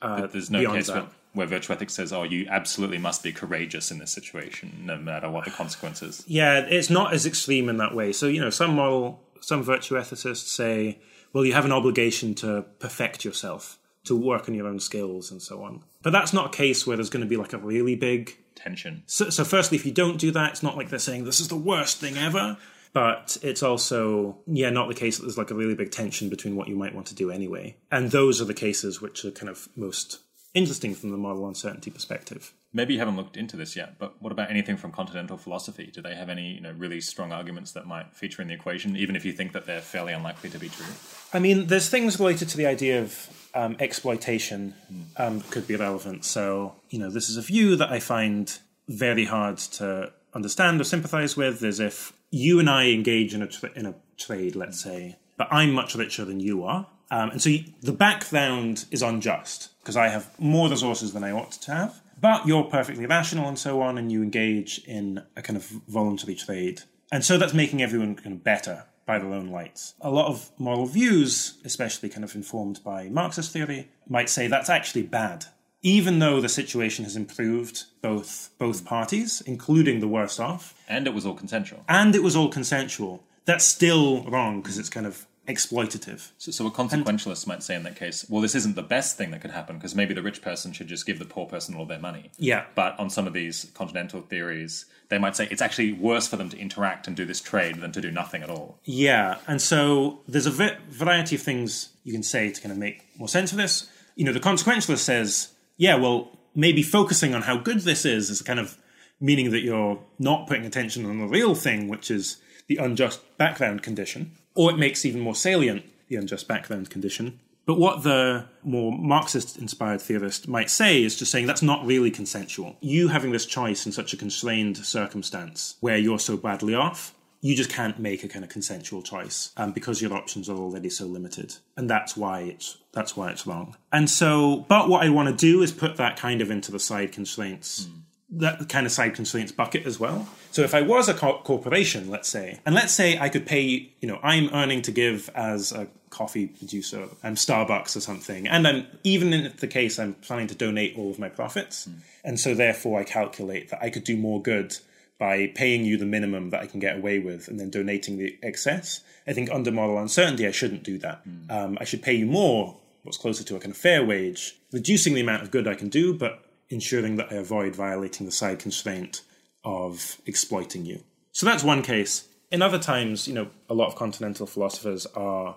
Uh, There's no case where, where virtue ethics says, "Oh, you absolutely must be courageous in this situation, no matter what the consequences." Yeah, it's not as extreme in that way. So, you know, some moral, some virtue ethicists say, well, you have an obligation to perfect yourself, to work on your own skills and so on. But that's not a case where there's going to be like a really big. Tension. So, so firstly, if you don't do that, it's not like they're saying this is the worst thing ever. But it's also, yeah, not the case that there's like a really big tension between what you might want to do anyway. And those are the cases which are kind of most interesting from the moral uncertainty perspective. Maybe you haven't looked into this yet, but what about anything from continental philosophy? Do they have any, you know, really strong arguments that might feature in the equation, even if you think that they're fairly unlikely to be true? I mean, there's things related to the idea of um, exploitation um, could be relevant. So, you know, this is a view that I find very hard to understand or sympathize with. Is if you and I engage in a tra- in a trade, let's say, but I'm much richer than you are, um, and so you, the background is unjust because I have more resources than I ought to have. But you're perfectly rational and so on, and you engage in a kind of voluntary trade. And so that's making everyone kind of better by their own lights. A lot of moral views, especially kind of informed by Marxist theory, might say that's actually bad. Even though the situation has improved both both parties, including the worst off, And it was all consensual. and it was all consensual, that's still wrong because it's kind of exploitative. So, so a consequentialist might say in that case, well, this isn't the best thing that could happen because maybe the rich person should just give the poor person all their money. Yeah. But on some of these continental theories, they might say it's actually worse for them to interact and do this trade than to do nothing at all. Yeah, and so there's a v- variety of things you can say to kind of make more sense of this. You know, the consequentialist says, yeah, well, maybe focusing on how good this is is kind of meaning that you're not putting attention on the real thing, which is the unjust background condition, or it makes even more salient the unjust background condition. But what the more Marxist inspired theorist might say is just saying that's not really consensual. You having this choice in such a constrained circumstance where you're so badly off, you just can't make a kind of consensual choice um, because your options are already so limited, and that's why it's that's why it's wrong. And so, but what I want to do is put that kind of into the side constraints, mm. That kind of side constraints bucket as well. So if I was a co- corporation, let's say, and let's say I could pay, you know, I'm earning to give as a coffee producer, I'm Starbucks or something, and I'm even in the case I'm planning to donate all of my profits, mm. and so therefore I calculate that I could do more good by paying you the minimum that I can get away with and then donating the excess. I think under moral uncertainty, I shouldn't do that. Mm. Um, I should pay you more, what's closer to a kind of fair wage, reducing the amount of good I can do, but ensuring that I avoid violating the side constraint of exploiting you. So that's one case. In other times, you know, a lot of continental philosophers are,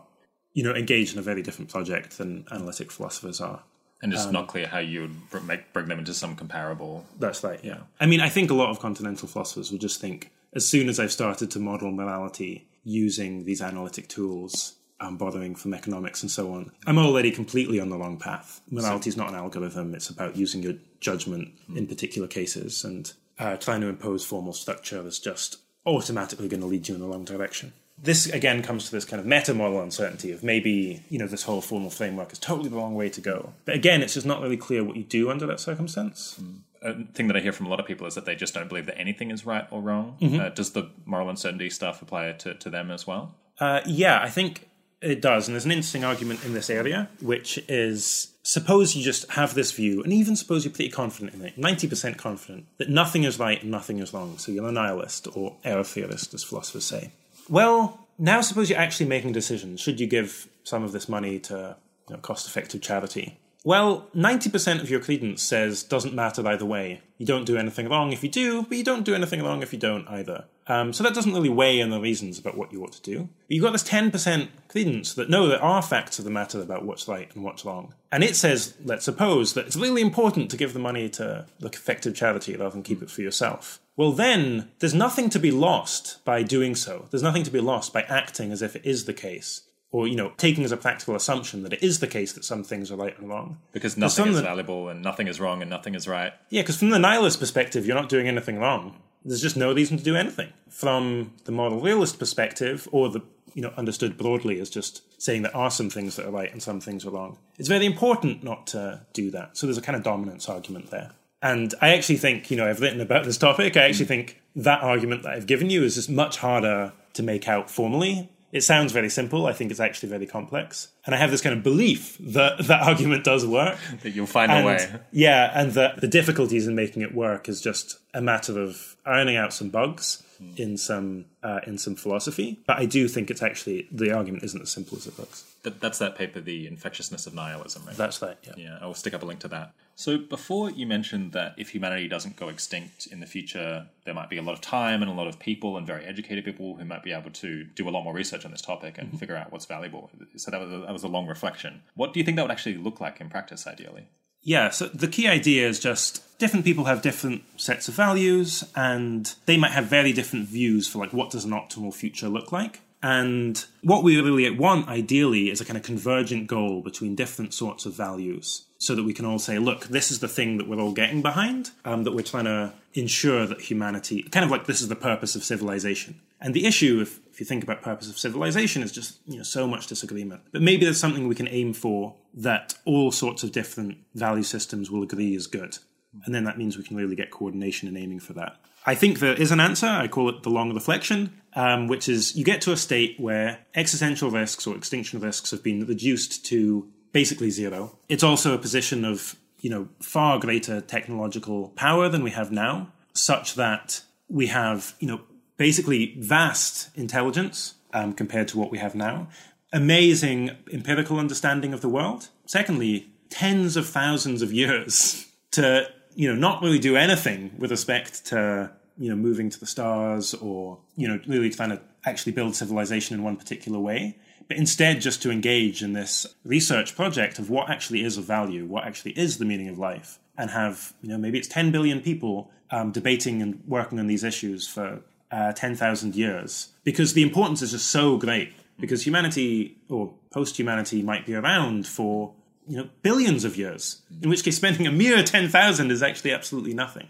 you know, engaged in a very different project than analytic philosophers are. And it's um, not clear how you would make, bring them into some comparable. That's right, yeah. I mean, I think a lot of continental philosophers would just think as soon as I've started to model morality using these analytic tools, I'm borrowing from economics and so on, I'm already completely on the wrong path. Morality is not an algorithm, it's about using your judgment mm. in particular cases, and uh, trying to impose formal structure is just automatically going to lead you in the wrong direction this again comes to this kind of meta moral uncertainty of maybe you know this whole formal framework is totally the wrong way to go. But again, it's just not really clear what you do under that circumstance. Mm. A thing that I hear from a lot of people is that they just don't believe that anything is right or wrong. Mm-hmm. Uh, does the moral uncertainty stuff apply to, to them as well? Uh, yeah, I think it does. And there's an interesting argument in this area, which is suppose you just have this view, and even suppose you're pretty confident in it, 90% confident, that nothing is right and nothing is wrong. So you're a nihilist or error theorist, as philosophers say. Well, now suppose you're actually making decisions. Should you give some of this money to you know, cost effective charity? Well, 90% of your credence says doesn't matter either way. You don't do anything wrong if you do, but you don't do anything wrong if you don't either. Um, so that doesn't really weigh in the reasons about what you ought to do. But you've got this 10% credence that no, there are facts of the matter about what's right and what's wrong. And it says, let's suppose, that it's really important to give the money to the effective charity rather than keep it for yourself. Well, then, there's nothing to be lost by doing so. There's nothing to be lost by acting as if it is the case. Or, you know, taking as a practical assumption that it is the case that some things are right and wrong. Because nothing is that, valuable and nothing is wrong and nothing is right. Yeah, because from the nihilist perspective, you're not doing anything wrong. There's just no reason to do anything. From the moral realist perspective, or the you know understood broadly as just saying there are some things that are right and some things are wrong. It's very important not to do that. So there's a kind of dominance argument there. And I actually think, you know, I've written about this topic. I actually mm. think that argument that I've given you is just much harder to make out formally. It sounds very simple. I think it's actually very complex. And I have this kind of belief that that argument does work. that you'll find and, a way. Yeah, and that the difficulties in making it work is just a matter of ironing out some bugs mm. in some uh, in some philosophy. But I do think it's actually the argument isn't as simple as it looks. That, that's that paper, The Infectiousness of Nihilism, right? That's that, yeah. Yeah, I'll stick up a link to that. So before you mentioned that if humanity doesn't go extinct in the future, there might be a lot of time and a lot of people and very educated people who might be able to do a lot more research on this topic and mm-hmm. figure out what's valuable. So that was, a, that was a long reflection. What do you think that would actually look like in practice, ideally? Yeah, so the key idea is just different people have different sets of values and they might have very different views for like what does an optimal future look like. And what we really want, ideally, is a kind of convergent goal between different sorts of values so that we can all say, look, this is the thing that we're all getting behind, um, that we're trying to ensure that humanity, kind of like this is the purpose of civilization. And the issue, if, if you think about purpose of civilization, is just you know so much disagreement. But maybe there's something we can aim for that all sorts of different value systems will agree is good. And then that means we can really get coordination and aiming for that. I think there is an answer. I call it the long reflection, um, which is you get to a state where existential risks or extinction risks have been reduced to basically zero. It's also a position of you know far greater technological power than we have now, such that we have you know basically vast intelligence um, compared to what we have now, amazing empirical understanding of the world. Secondly, tens of thousands of years to you know not really do anything with respect to you know moving to the stars or you know really trying to actually build civilization in one particular way but instead just to engage in this research project of what actually is of value what actually is the meaning of life and have you know maybe it's 10 billion people um, debating and working on these issues for uh, 10,000 years. Because the importance is just so great. Because humanity or post-humanity might be around for you know billions of years in which case spending a mere 10,000 is actually absolutely nothing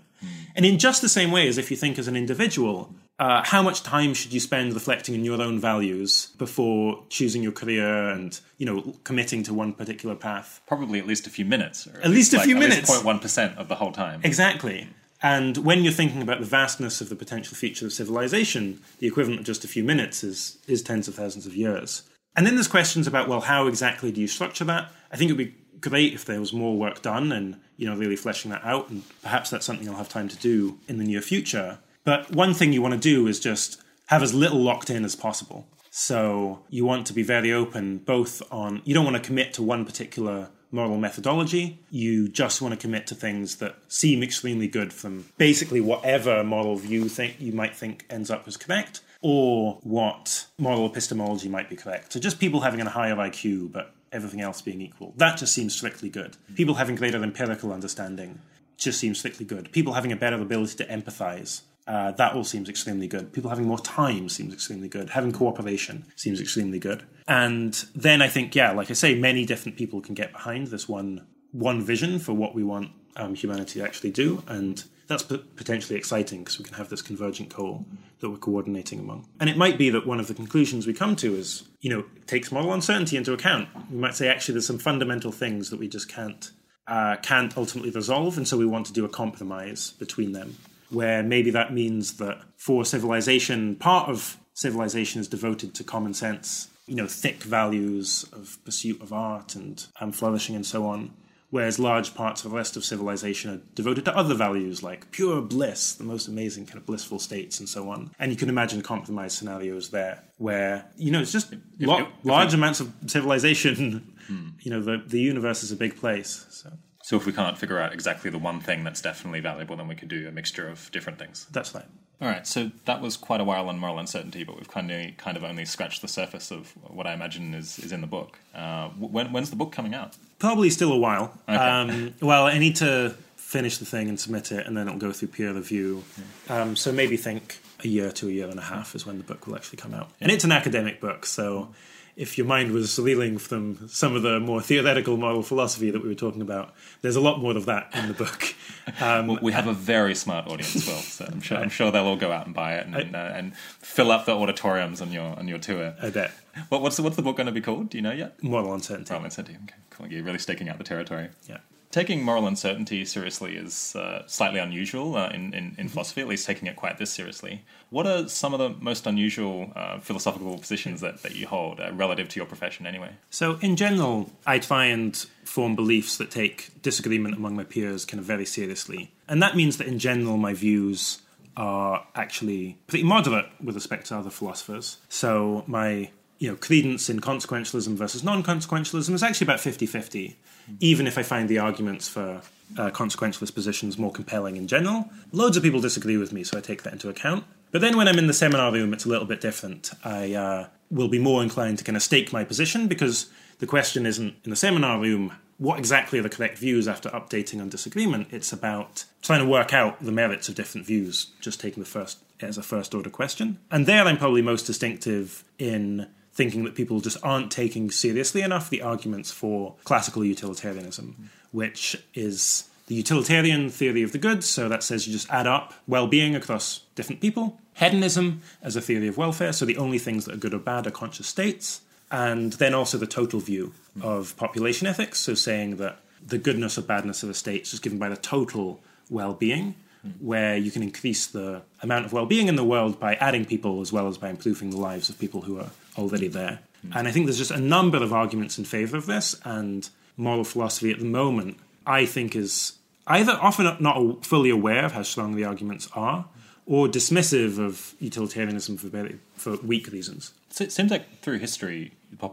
and in just the same way as if you think as an individual uh, how much time should you spend reflecting on your own values before choosing your career and you know committing to one particular path Probably at least a few minutes. Or At least a like few at least minutes. 0.1% of the whole time. Exactly. And when you're thinking about the vastness of the potential future of civilization, the equivalent of just a few minutes is, is tens of thousands of years. And then there's questions about, well, how exactly do you structure that? I think it would be great if there was more work done and, you know, really fleshing that out. And perhaps that's something I'll have time to do in the near future. But one thing you want to do is just have as little locked in as possible. So you want to be very open both on, you don't want to commit to one particular moral methodology. You just want to commit to things that seem extremely good from basically whatever moral view think you might think ends up as correct, or what moral epistemology might be correct. So just people having a higher IQ, but everything else being equal. That just seems strictly good. People having greater empirical understanding just seems strictly good. People having a better ability to empathize. Uh, that all seems extremely good. People having more time seems extremely good. Having cooperation seems extremely good. And then I think, yeah, like I say, many different people can get behind this one one vision for what we want um, humanity to actually do, and that's potentially exciting because we can have this convergent goal that we're coordinating among. And it might be that one of the conclusions we come to is, you know, takes moral uncertainty into account. We might say actually there's some fundamental things that we just can't uh, can't ultimately resolve, and so we want to do a compromise between them where maybe that means that for civilization, part of civilization is devoted to common sense, you know, thick values of pursuit of art and, and flourishing and so on, whereas large parts of the rest of civilization are devoted to other values like pure bliss, the most amazing kind of blissful states and so on. And you can imagine compromise scenarios there where, you know, it's just lo- if- if large amounts of civilization. You know, the, the universe is a big place. So So if we can't figure out exactly the one thing that's definitely valuable, then we could do a mixture of different things. that's right. All right, so that was quite a while on moral uncertainty, but we've kind of kind of only scratched the surface of what I imagine is, is in the book. Uh, when, when's the book coming out? Probably still a while. Okay. Um, well, I need to finish the thing and submit it, and then it'll go through peer review. Um, so maybe think a year to a year and a half is when the book will actually come out. And it's an academic book, so if your mind was reeling from some of the more theoretical moral philosophy that we were talking about, there's a lot more of that in the book. Um, We have a very smart audience, Will, so I'm sure I'm sure they'll all go out and buy it and, uh, and fill up the auditoriums on your on your tour. I bet. What, what's the, what's the book going to be called? Do you know yet? Moral uncertainty. Moral uncertainty. Okay, cool. You're really staking out the territory. Yeah. Taking moral uncertainty seriously is uh, slightly unusual uh, in, in, in philosophy, at least taking it quite this seriously. What are some of the most unusual uh, philosophical positions that, that you hold uh, relative to your profession anyway? So, in general, I try and form beliefs that take disagreement among my peers kind of very seriously. And that means that, in general, my views are actually pretty moderate with respect to other philosophers. So, my you know, credence in consequentialism versus non consequentialism is actually about 50 50, even if I find the arguments for uh, consequentialist positions more compelling in general. Loads of people disagree with me, so I take that into account. But then when I'm in the seminar room, it's a little bit different. I uh, will be more inclined to kind of stake my position because the question isn't in the seminar room what exactly are the correct views after updating on disagreement. It's about trying to work out the merits of different views, just taking the first as a first order question. And there I'm probably most distinctive in thinking that people just aren't taking seriously enough the arguments for classical utilitarianism, which is the utilitarian theory of the good. So that says you just add up well being across different people. Hedonism as a theory of welfare. So the only things that are good or bad are conscious states. And then also the total view of population ethics. So saying that the goodness or badness of a state is just given by the total well being where you can increase the amount of well-being in the world by adding people as well as by improving the lives of people who are already there. And I think there's just a number of arguments in favor of this, and moral philosophy at the moment, I think, is either often not fully aware of how strong the arguments are, or dismissive of utilitarianism for very, for weak reasons. So it seems like through history,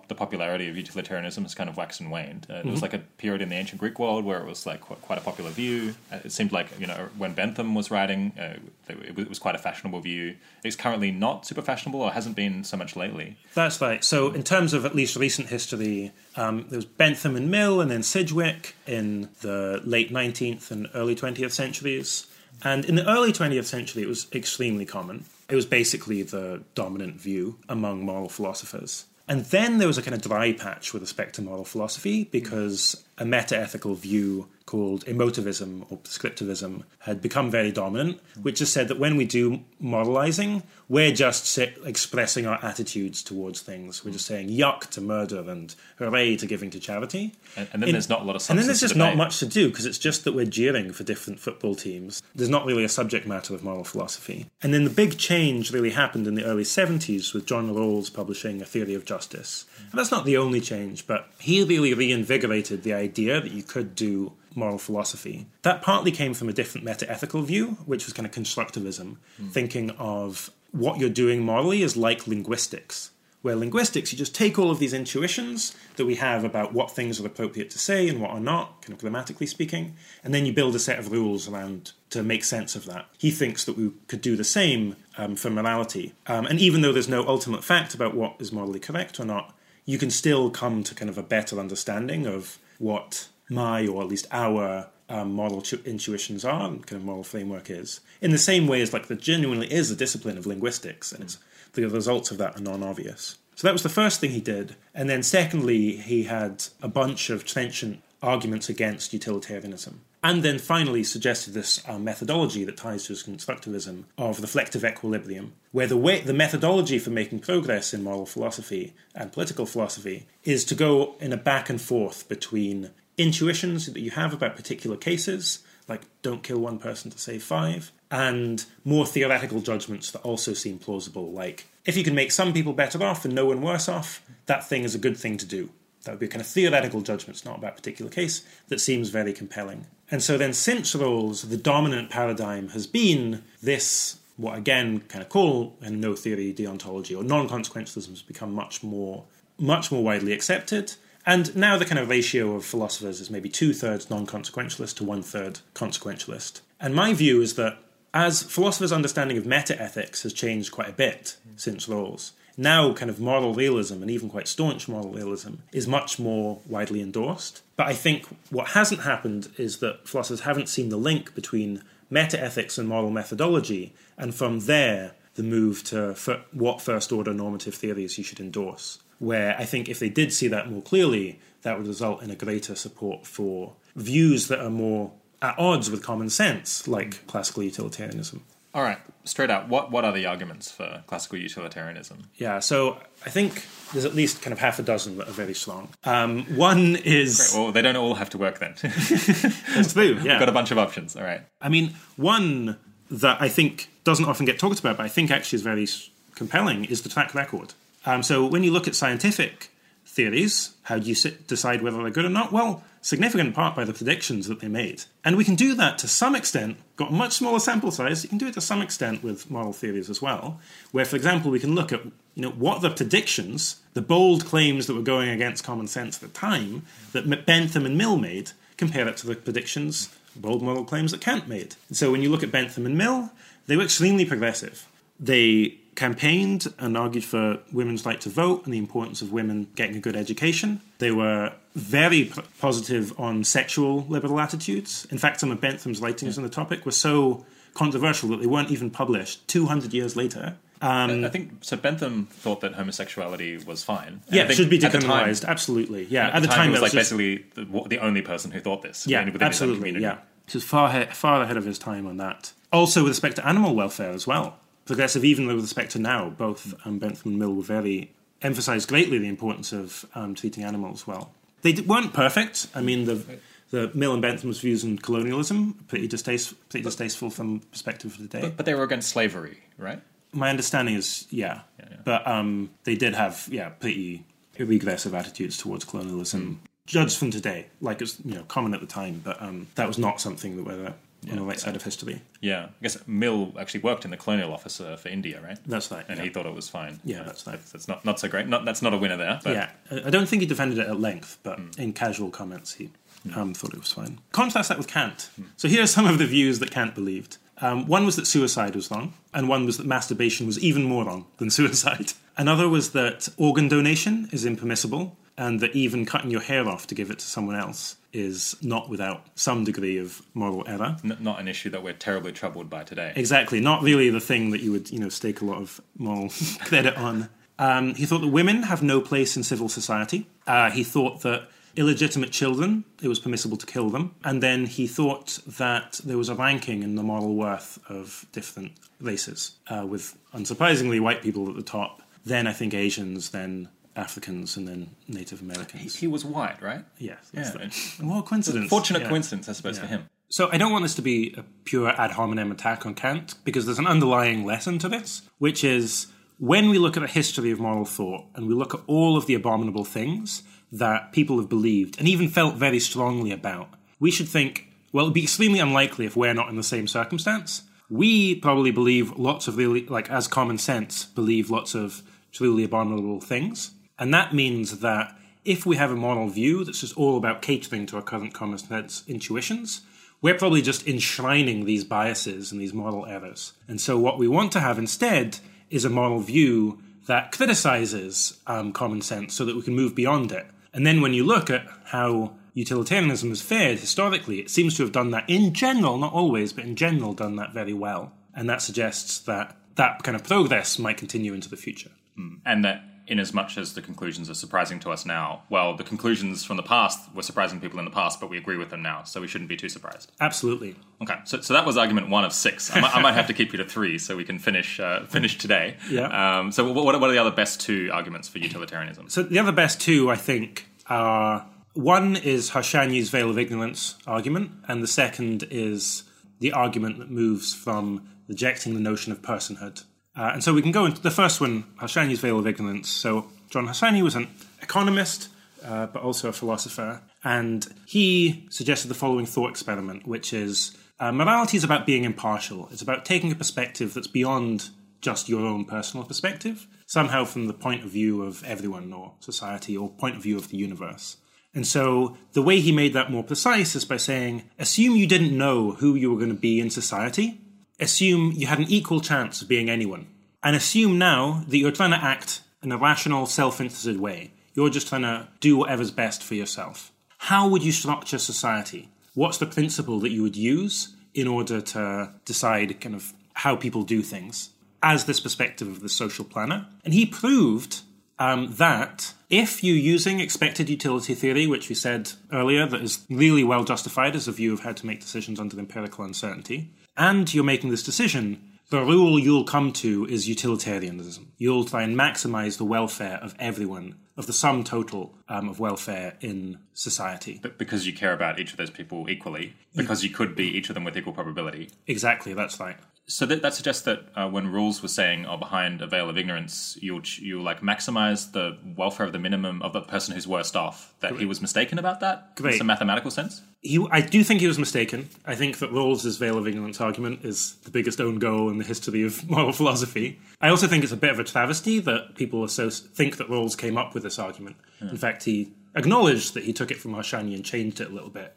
the popularity of utilitarianism has kind of waxed and waned. Uh, There was like a period in the ancient Greek world where it was like quite, quite a popular view. Uh, it seemed like you know when Bentham was writing, uh, it, was, it was quite a fashionable view. It's currently not super fashionable, or hasn't been so much lately. That's right. So, in terms of at least recent history, um, there was Bentham and Mill, and then Sidgwick in the late 19th and early 20th centuries. And in the early 20th century, it was extremely common. It was basically the dominant view among moral philosophers. And then there was a kind of dry patch with respect to moral philosophy because a meta ethical view called emotivism or prescriptivism had become very dominant, which just said that when we do moralizing, we're just expressing our attitudes towards things. We're just saying yuck to murder and hooray to giving to charity. And, and then In- there's not a lot of And then there's just not much to do because it's just that we're jeering for different football teams. There's not really a subject matter of moral philosophy. And then the big change really happened in the early 70s with John Rawls publishing A Theory of Justice. And that's not the only change, but he really reinvigorated the idea that you could do moral philosophy. That partly came from a different meta ethical view, which was kind of constructivism, thinking of what you're doing morally is like linguistics where linguistics, you just take all of these intuitions that we have about what things are appropriate to say and what are not, kind of grammatically speaking, and then you build a set of rules around to make sense of that. He thinks that we could do the same um, for morality. Um, and even though there's no ultimate fact about what is morally correct or not, you can still come to kind of a better understanding of what my, or at least our, um, moral tu- intuitions are and kind of moral framework is. In the same way as like there genuinely is a discipline of linguistics, and it's the results of that are non-obvious. So that was the first thing he did, and then secondly, he had a bunch of trenchant arguments against utilitarianism. And then finally suggested this uh, methodology that ties to his constructivism of reflective equilibrium, where the way the methodology for making progress in moral philosophy and political philosophy is to go in a back and forth between intuitions that you have about particular cases, like don't kill one person to save five, and more theoretical judgments that also seem plausible, like if you can make some people better off and no one worse off, that thing is a good thing to do. That would be a kind of theoretical judgments, not about particular case, that seems very compelling. And so then, since Rawls, the dominant paradigm has been this, what again kind of call a no theory deontology, or non consequentialism has become much more, much more widely accepted. And now the kind of ratio of philosophers is maybe two thirds non consequentialist to one third consequentialist. And my view is that as philosophers' understanding of meta ethics has changed quite a bit since Rawls, now kind of moral realism and even quite staunch moral realism is much more widely endorsed. But I think what hasn't happened is that philosophers haven't seen the link between meta ethics and moral methodology, and from there, the move to what first order normative theories you should endorse. Where I think if they did see that more clearly, that would result in a greater support for views that are more at odds with common sense, like classical utilitarianism. All right, straight out. What what are the arguments for classical utilitarianism? Yeah, so I think there's at least kind of half a dozen that are very strong. Um, one is Well, they don't all have to work then. it's true, yeah. Got a bunch of options. All right. I mean, one that I think doesn't often get talked about, but I think actually is very compelling, is the track record. Um, so when you look at scientific theories, how do you sit, decide whether they're good or not? Well, significant part by the predictions that they made. And we can do that to some extent, got a much smaller sample size, you can do it to some extent with moral theories as well, where, for example, we can look at you know, what the predictions, the bold claims that were going against common sense at the time that Bentham and Mill made, compare it to the predictions, bold moral claims that Kant made. And so when you look at Bentham and Mill, they were extremely progressive. They campaigned and argued for women's right to vote and the importance of women getting a good education. They were very p- positive on sexual liberal attitudes. In fact, some of Bentham's writings on the topic were so controversial that they weren't even published 200 years later. Um, I think so. Bentham thought that homosexuality was fine. And yeah, it should be at decriminalized. Absolutely. Yeah, At, the time, it he was like just- basically the, the only person who thought this. Yeah, within his own absolutely. Yeah, he was far far ahead of his time on that. Also, with respect to animal welfare as well, progressive even with respect to now. Both um, Bentham and Mill were very emphasised greatly the importance of um, treating animals well. They d- weren't perfect. I mean, the the Mill and Bentham's views on colonialism pretty distaste, pretty distasteful from the perspective of the day. But, but they were against slavery, right? My understanding is, yeah, but um, they did have yeah pretty regressive attitudes towards colonialism, judged from today, like it's you know common at the time. But um, that was not something that were on the right side of history. Yeah, I guess Mill actually worked in the colonial office uh, for India, right? That's right. And yeah. he thought it was fine. Yeah, that's right. That's not not so great. Not that's not a winner there. But yeah, I don't think he defended it at length, but Hmm. in casual comments, he um, thought it was fine. Contrast that with Kant. So here are some of the views that Kant believed. Um, one was that suicide was wrong, and one was that masturbation was even more wrong than suicide. Another was that organ donation is impermissible, and that even cutting your hair off to give it to someone else is not without some degree of moral error. N- not an issue that we're terribly troubled by today. Exactly, not really the thing that you would, you know, stake a lot of moral credit on. Um, he thought that women have no place in civil society. Uh, he thought that illegitimate children, it was permissible to kill them. And then he thought that there was a ranking in the moral worth of different races, uh, with unsurprisingly white people at the top. Then I think Asians, then Africans, and then Native Americans. He was white, right? Yes, that's Yeah. the- what a coincidence. Fortunate Yeah. coincidence, I suppose, for him. So I don't want this to be a pure ad hominem attack on Kant because there's an underlying lesson to this, which is when we look at the history of moral thought and we look at all of the abominable things that people have believed and even felt very strongly about, we should think, well, it'd be extremely unlikely if we're not in the same circumstance. We probably believe lots of really, like as common sense, believe lots of truly abominable things. And that means that if we have a moral view that's just all about catering to our current common sense intuitions, we're probably just enshrining these biases and these moral errors. And so, what we want to have instead is a moral view that criticizes um, common sense so that we can move beyond it. And then, when you look at how utilitarianism has fared historically, it seems to have done that in general, not always, but in general, done that very well. And that suggests that that kind of progress might continue into the future. And that, in as much as the conclusions are surprising to us now, well, the conclusions from the past were surprising people in the past, but we agree with them now, so we shouldn't be too surprised. Absolutely. Okay, so, so that was argument one of six. I might, I might have to keep you to three so we can finish uh, finish today. Yeah. Um, so what, what are the other best two arguments for utilitarianism? So the other best two, I think, are one is Harsanyi's veil of ignorance argument, and the second is the argument that moves from rejecting the notion of personhood. Uh, and so we can go into the first one, Harsanyi's veil of ignorance. So John Harsanyi was an economist, uh, but also a philosopher, and he suggested the following thought experiment, which is uh, morality is about being impartial. It's about taking a perspective that's beyond just your own personal perspective, somehow from the point of view of everyone or society or point of view of the universe. And so the way he made that more precise is by saying, assume you didn't know who you were going to be in society, assume you had an equal chance of being anyone, and assume now that you're trying to act in a rational, self interested way. You're just trying to do whatever's best for yourself. How would you structure society? What's the principle that you would use in order to decide kind of how people do things as this perspective of the social planner? And he proved um, that if you're using expected utility theory, which we said earlier, that is really well justified as a view of how to make decisions under empirical uncertainty, and you're making this decision, the rule you'll come to is utilitarianism. You'll try and maximize the welfare of everyone, of the sum total um, of welfare in society. But because you care about each of those people equally, because you could be each of them with equal probability. Exactly, that's right. So that, that suggests that uh, when Rawls was saying, "Oh, behind a veil of ignorance, you'll you'll like maximize the welfare of the minimum of the person who's worst off." That he was mistaken about that Great. in some mathematical sense. He, I do think he was mistaken. I think that Rawls's veil of ignorance argument is the biggest own goal in the history of moral philosophy. I also think it's a bit of a travesty that people so think that Rawls came up with this argument. In fact, he acknowledged that he took it from Harsanyi and changed it a little bit.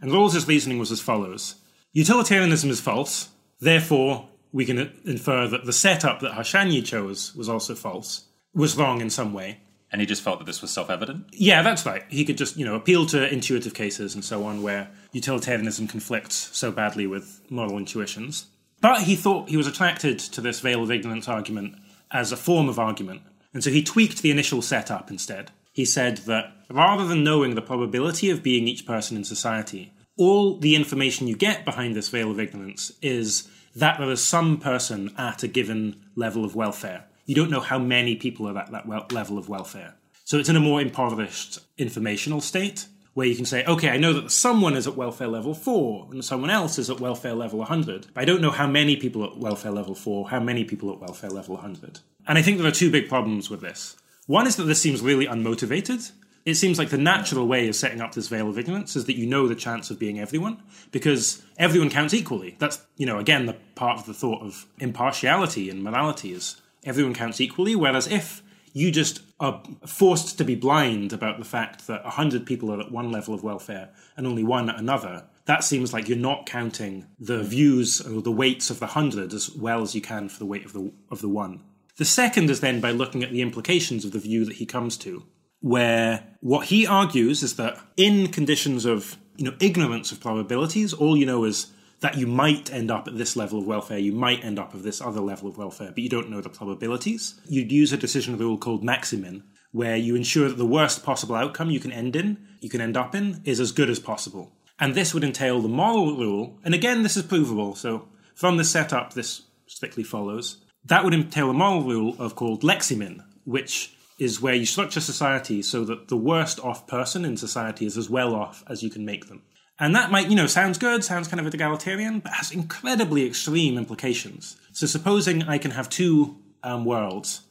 And Rawls's reasoning was as follows: Utilitarianism is false. Therefore, we can infer that the setup that Harsanyi chose was also false, was wrong in some way. And he just felt that this was self-evident. Yeah, that's right. He could just, you know, appeal to intuitive cases and so on where utilitarianism conflicts so badly with moral intuitions. But he thought he was attracted to this veil of ignorance argument as a form of argument. And so he tweaked the initial setup instead. He said that rather than knowing the probability of being each person in society, all the information you get behind this veil of ignorance is that there is some person at a given level of welfare. You don't know how many people are at that wel- level of welfare. So it's in a more impoverished informational state where you can say, okay, I know that someone is at welfare level 4 and someone else is at welfare level 100, but I don't know how many people at welfare level 4, how many people at welfare level 100. And I think there are two big problems with this. One is that this seems really unmotivated. It seems like the natural way of setting up this veil of ignorance is that you know the chance of being everyone because everyone counts equally. That's, you know, again, the part of the thought of impartiality and morality is everyone counts equally. Whereas if you just are forced to be blind about the fact that 100 people are at one level of welfare and only one at another, that seems like you're not counting the views or the weights of the 100 as well as you can for the weight of the, of the one. The second is then by looking at the implications of the view that he comes to, where what he argues is that in conditions of you know ignorance of probabilities, all you know is that you might end up at this level of welfare, you might end up at this other level of welfare, but you don't know the probabilities. You'd use a decision rule called maximin, where you ensure that the worst possible outcome you can end in, you can end up in, is as good as possible. And this would entail the moral rule, and again, this is provable, so from the setup, this strictly follows. That would entail a moral rule of called leximin, which is where you structure society so that the worst off person in society is as well off as you can make them. And that might, you know, sounds good, sounds kind of egalitarian, but has incredibly extreme implications. So supposing I can have two um, worlds.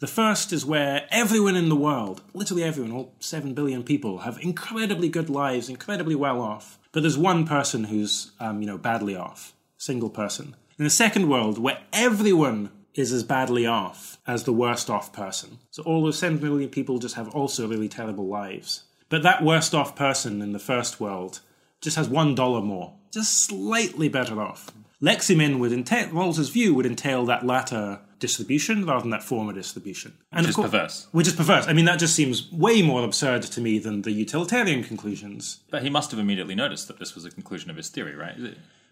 The first is where everyone in the world, literally everyone, all 7 billion people, have incredibly good lives, incredibly well off. But there's one person who's, um, you know, badly off. Single person. In the second world, where everyone is as badly off as the worst off person. So all those 7 million people just have also really terrible lives. But that worst off person in the first world just has one dollar more, just slightly better off. Leximin would entail Rawls's view would entail that latter distribution rather than that former distribution. And which is course, perverse. Which is perverse. I mean, that just seems way more absurd to me than the utilitarian conclusions. But he must have immediately noticed that this was a conclusion of his theory, right?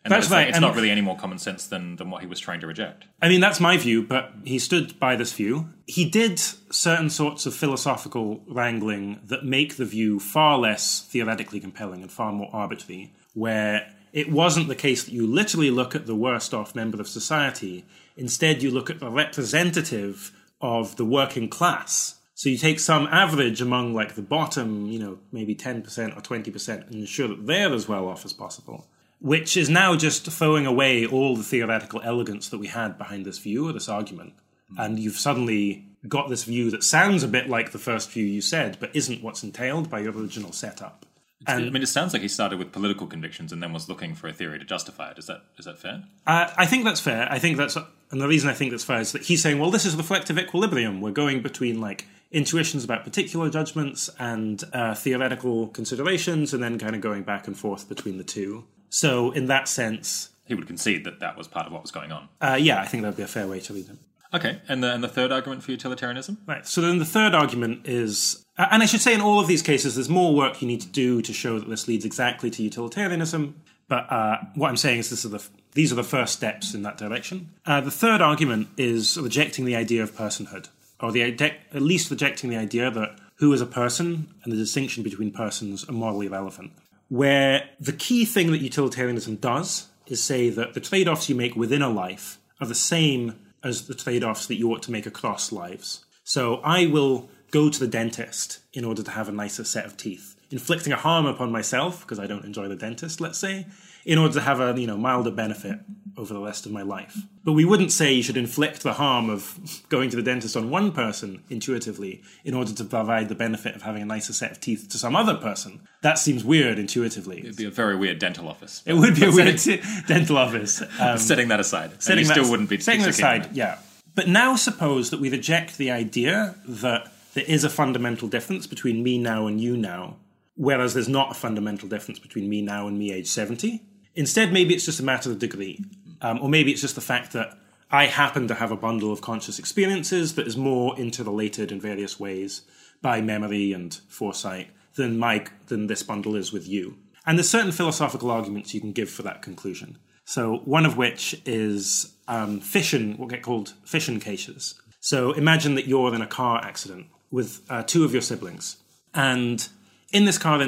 And that's right. It's not really any more common sense than, than what he was trying to reject. I mean, that's my view, but he stood by this view. He did certain sorts of philosophical wrangling that make the view far less theoretically compelling and far more arbitrary, where it wasn't the case that you literally look at the worst off member of society. Instead, you look at the representative of the working class. So you take some average among like the bottom, you know, maybe 10% or 20% and ensure that they're as well off as possible which is now just throwing away all the theoretical elegance that we had behind this view or this argument. Mm. And you've suddenly got this view that sounds a bit like the first view you said, but isn't what's entailed by your original setup. And, I mean, it sounds like he started with political convictions and then was looking for a theory to justify it. Is that is that fair? Uh, I think that's fair. I think that's, and the reason I think that's fair is that he's saying, well, this is reflective equilibrium. We're going between like intuitions about particular judgments and uh, theoretical considerations, and then kind of going back and forth between the two. So, in that sense, he would concede that that was part of what was going on. Uh, yeah, I think that would be a fair way to read him. Okay, and the, and the third argument for utilitarianism? Right, so then the third argument is, and I should say in all of these cases, there's more work you need to do to show that this leads exactly to utilitarianism. But uh, what I'm saying is, this are the, these are the first steps in that direction. Uh, the third argument is rejecting the idea of personhood, or the at least rejecting the idea that who is a person and the distinction between persons are morally relevant where the key thing that utilitarianism does is say that the trade offs you make within a life are the same as the trade offs that you ought to make across lives. So I will go to the dentist in order to have a nicer set of teeth, inflicting a harm upon myself because I don't enjoy the dentist, let's say, in order to have a you know milder benefit over the rest of my life. But we wouldn't say you should inflict the harm of going to the dentist on one person intuitively in order to provide the benefit of having a nicer set of teeth to some other person. That seems weird intuitively. It'd be a very weird dental office. It would be a weird setting, dental office. Um, setting that aside, setting that still wouldn't be setting that aside. Yeah, but now suppose that we reject the idea that there is a fundamental difference between me now and you now, whereas there's not a fundamental difference between me now and me age 70. Instead, maybe it's just a matter of degree. Um, or maybe it's just the fact that I happen to have a bundle of conscious experiences that is more interrelated in various ways by memory and foresight than my than this bundle is with you. And there's certain philosophical arguments you can give for that conclusion. So one of which is um, fission, what get called fission cases. So imagine that you're in a car accident with uh, two of your siblings, and in this car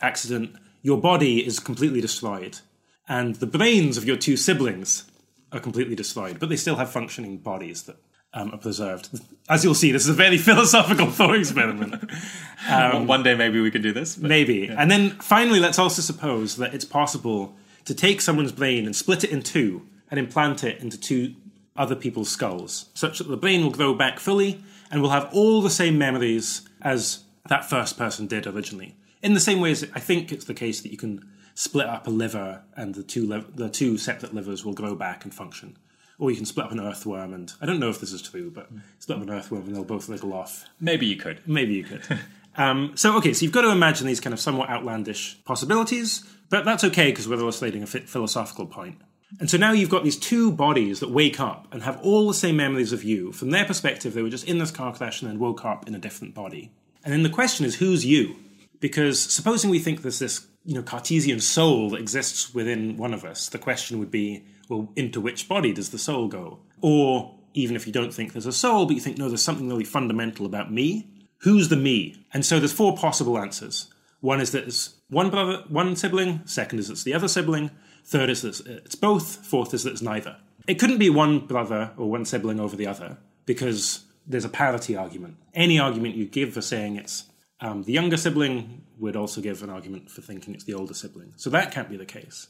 accident, your body is completely destroyed and the brains of your two siblings are completely destroyed, but they still have functioning bodies that um, are preserved. As you'll see, this is a very philosophical thought experiment. Um, One day, maybe we can do this. But, maybe. Yeah. And then finally, let's also suppose that it's possible to take someone's brain and split it in two and implant it into two other people's skulls, such that the brain will grow back fully and will have all the same memories as that first person did originally. In the same way as I think it's the case that you can split up a liver and the two liv- the two separate livers will grow back and function. Or you can split up an earthworm and I don't know if this is true, but split up an earthworm and they'll both wriggle off. Maybe you could. Maybe you could. um, so, okay, so you've got to imagine these kind of somewhat outlandish possibilities, but that's okay because we're illustrating a philosophical point. And so now you've got these two bodies that wake up and have all the same memories of you. From their perspective, they were just in this car crash and then woke up in a different body. And then the question is, who's you? Because supposing we think there's this, you know, Cartesian soul that exists within one of us, the question would be, well, into which body does the soul go? Or even if you don't think there's a soul, but you think, no, there's something really fundamental about me, who's the me? And so there's four possible answers. One is that it's one brother, one sibling. Second is it's the other sibling. Third is that it's both. Fourth is that it's neither. It couldn't be one brother or one sibling over the other because there's a parity argument. Any argument you give for saying it's um, the younger sibling would also give an argument for thinking it's the older sibling. So that can't be the case.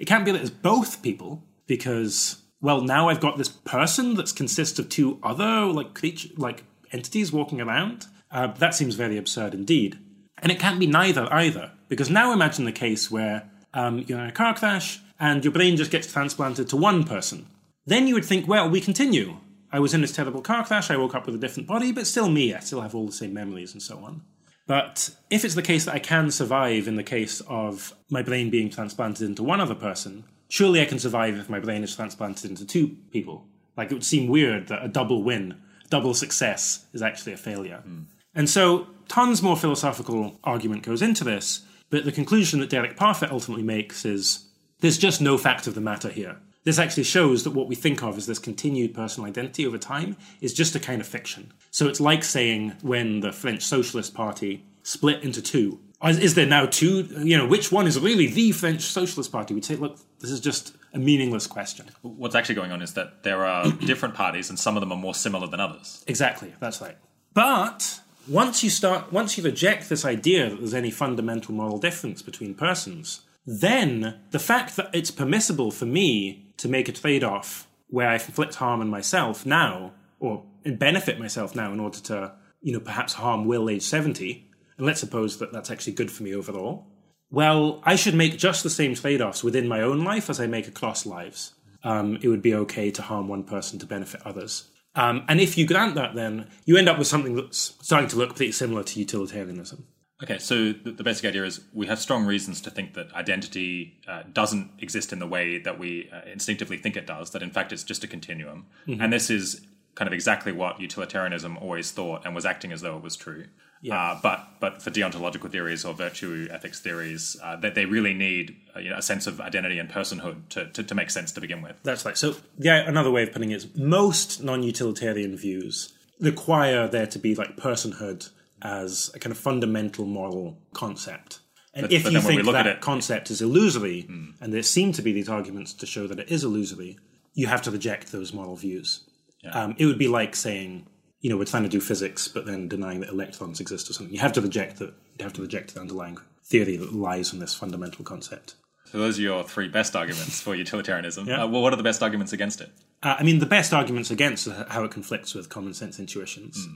It can't be that it's both people because, well, now I've got this person that consists of two other like creature, like entities walking around. Uh, that seems very absurd indeed. And it can't be neither either because now imagine the case where um, you're in a car crash and your brain just gets transplanted to one person. Then you would think, well, we continue. I was in this terrible car crash, I woke up with a different body, but still me, I still have all the same memories and so on. But if it's the case that I can survive in the case of my brain being transplanted into one other person, surely I can survive if my brain is transplanted into two people. Like it would seem weird that a double win, double success, is actually a failure. Hmm. And so tons more philosophical argument goes into this, but the conclusion that Derek Parfit ultimately makes is there's just no fact of the matter here. This actually shows that what we think of as this continued personal identity over time is just a kind of fiction. So it's like saying when the French Socialist Party split into two. Is, there now two? You know, which one is really the French Socialist Party? We'd say, look, this is just a meaningless question. What's actually going on is that there are different parties, and some of them are more similar than others. Exactly, that's right. But once you start, once you reject this idea that there's any fundamental moral difference between persons, then the fact that it's permissible for me to make a trade off where I inflict harm on myself now, or benefit myself now in order to, you know, perhaps harm Will age 70, and let's suppose that that's actually good for me overall, well, I should make just the same trade offs within my own life as I make across lives. Um, it would be okay to harm one person to benefit others. Um, and if you grant that, then you end up with something that's starting to look pretty similar to utilitarianism. Okay, so the, the basic idea is we have strong reasons to think that identity uh, doesn't exist in the way that we uh, instinctively think it does, that in fact it's just a continuum. And this is kind of exactly what utilitarianism always thought and was acting as though it was true. Uh, but but for deontological theories or virtue ethics theories, uh, that they really need uh, you know, a sense of identity and personhood to, to, to make sense to begin with. That's right. So, yeah, another way of putting it is most non utilitarian views require there to be like personhood as a kind of fundamental moral concept. And But- if but you then when we think look at that it- concept is illusory, and there seem to be these arguments to show that it is illusory, you have to reject those moral views. Um, it would be like saying, you know, we're trying to do physics, but then denying that electrons exist or something. You have to reject that. You have to reject the underlying theory that lies in this fundamental concept. So those are your three best arguments for utilitarianism. Yeah. Uh, well, what are the best arguments against it? Uh, I mean, the best arguments against how it conflicts with common sense intuitions.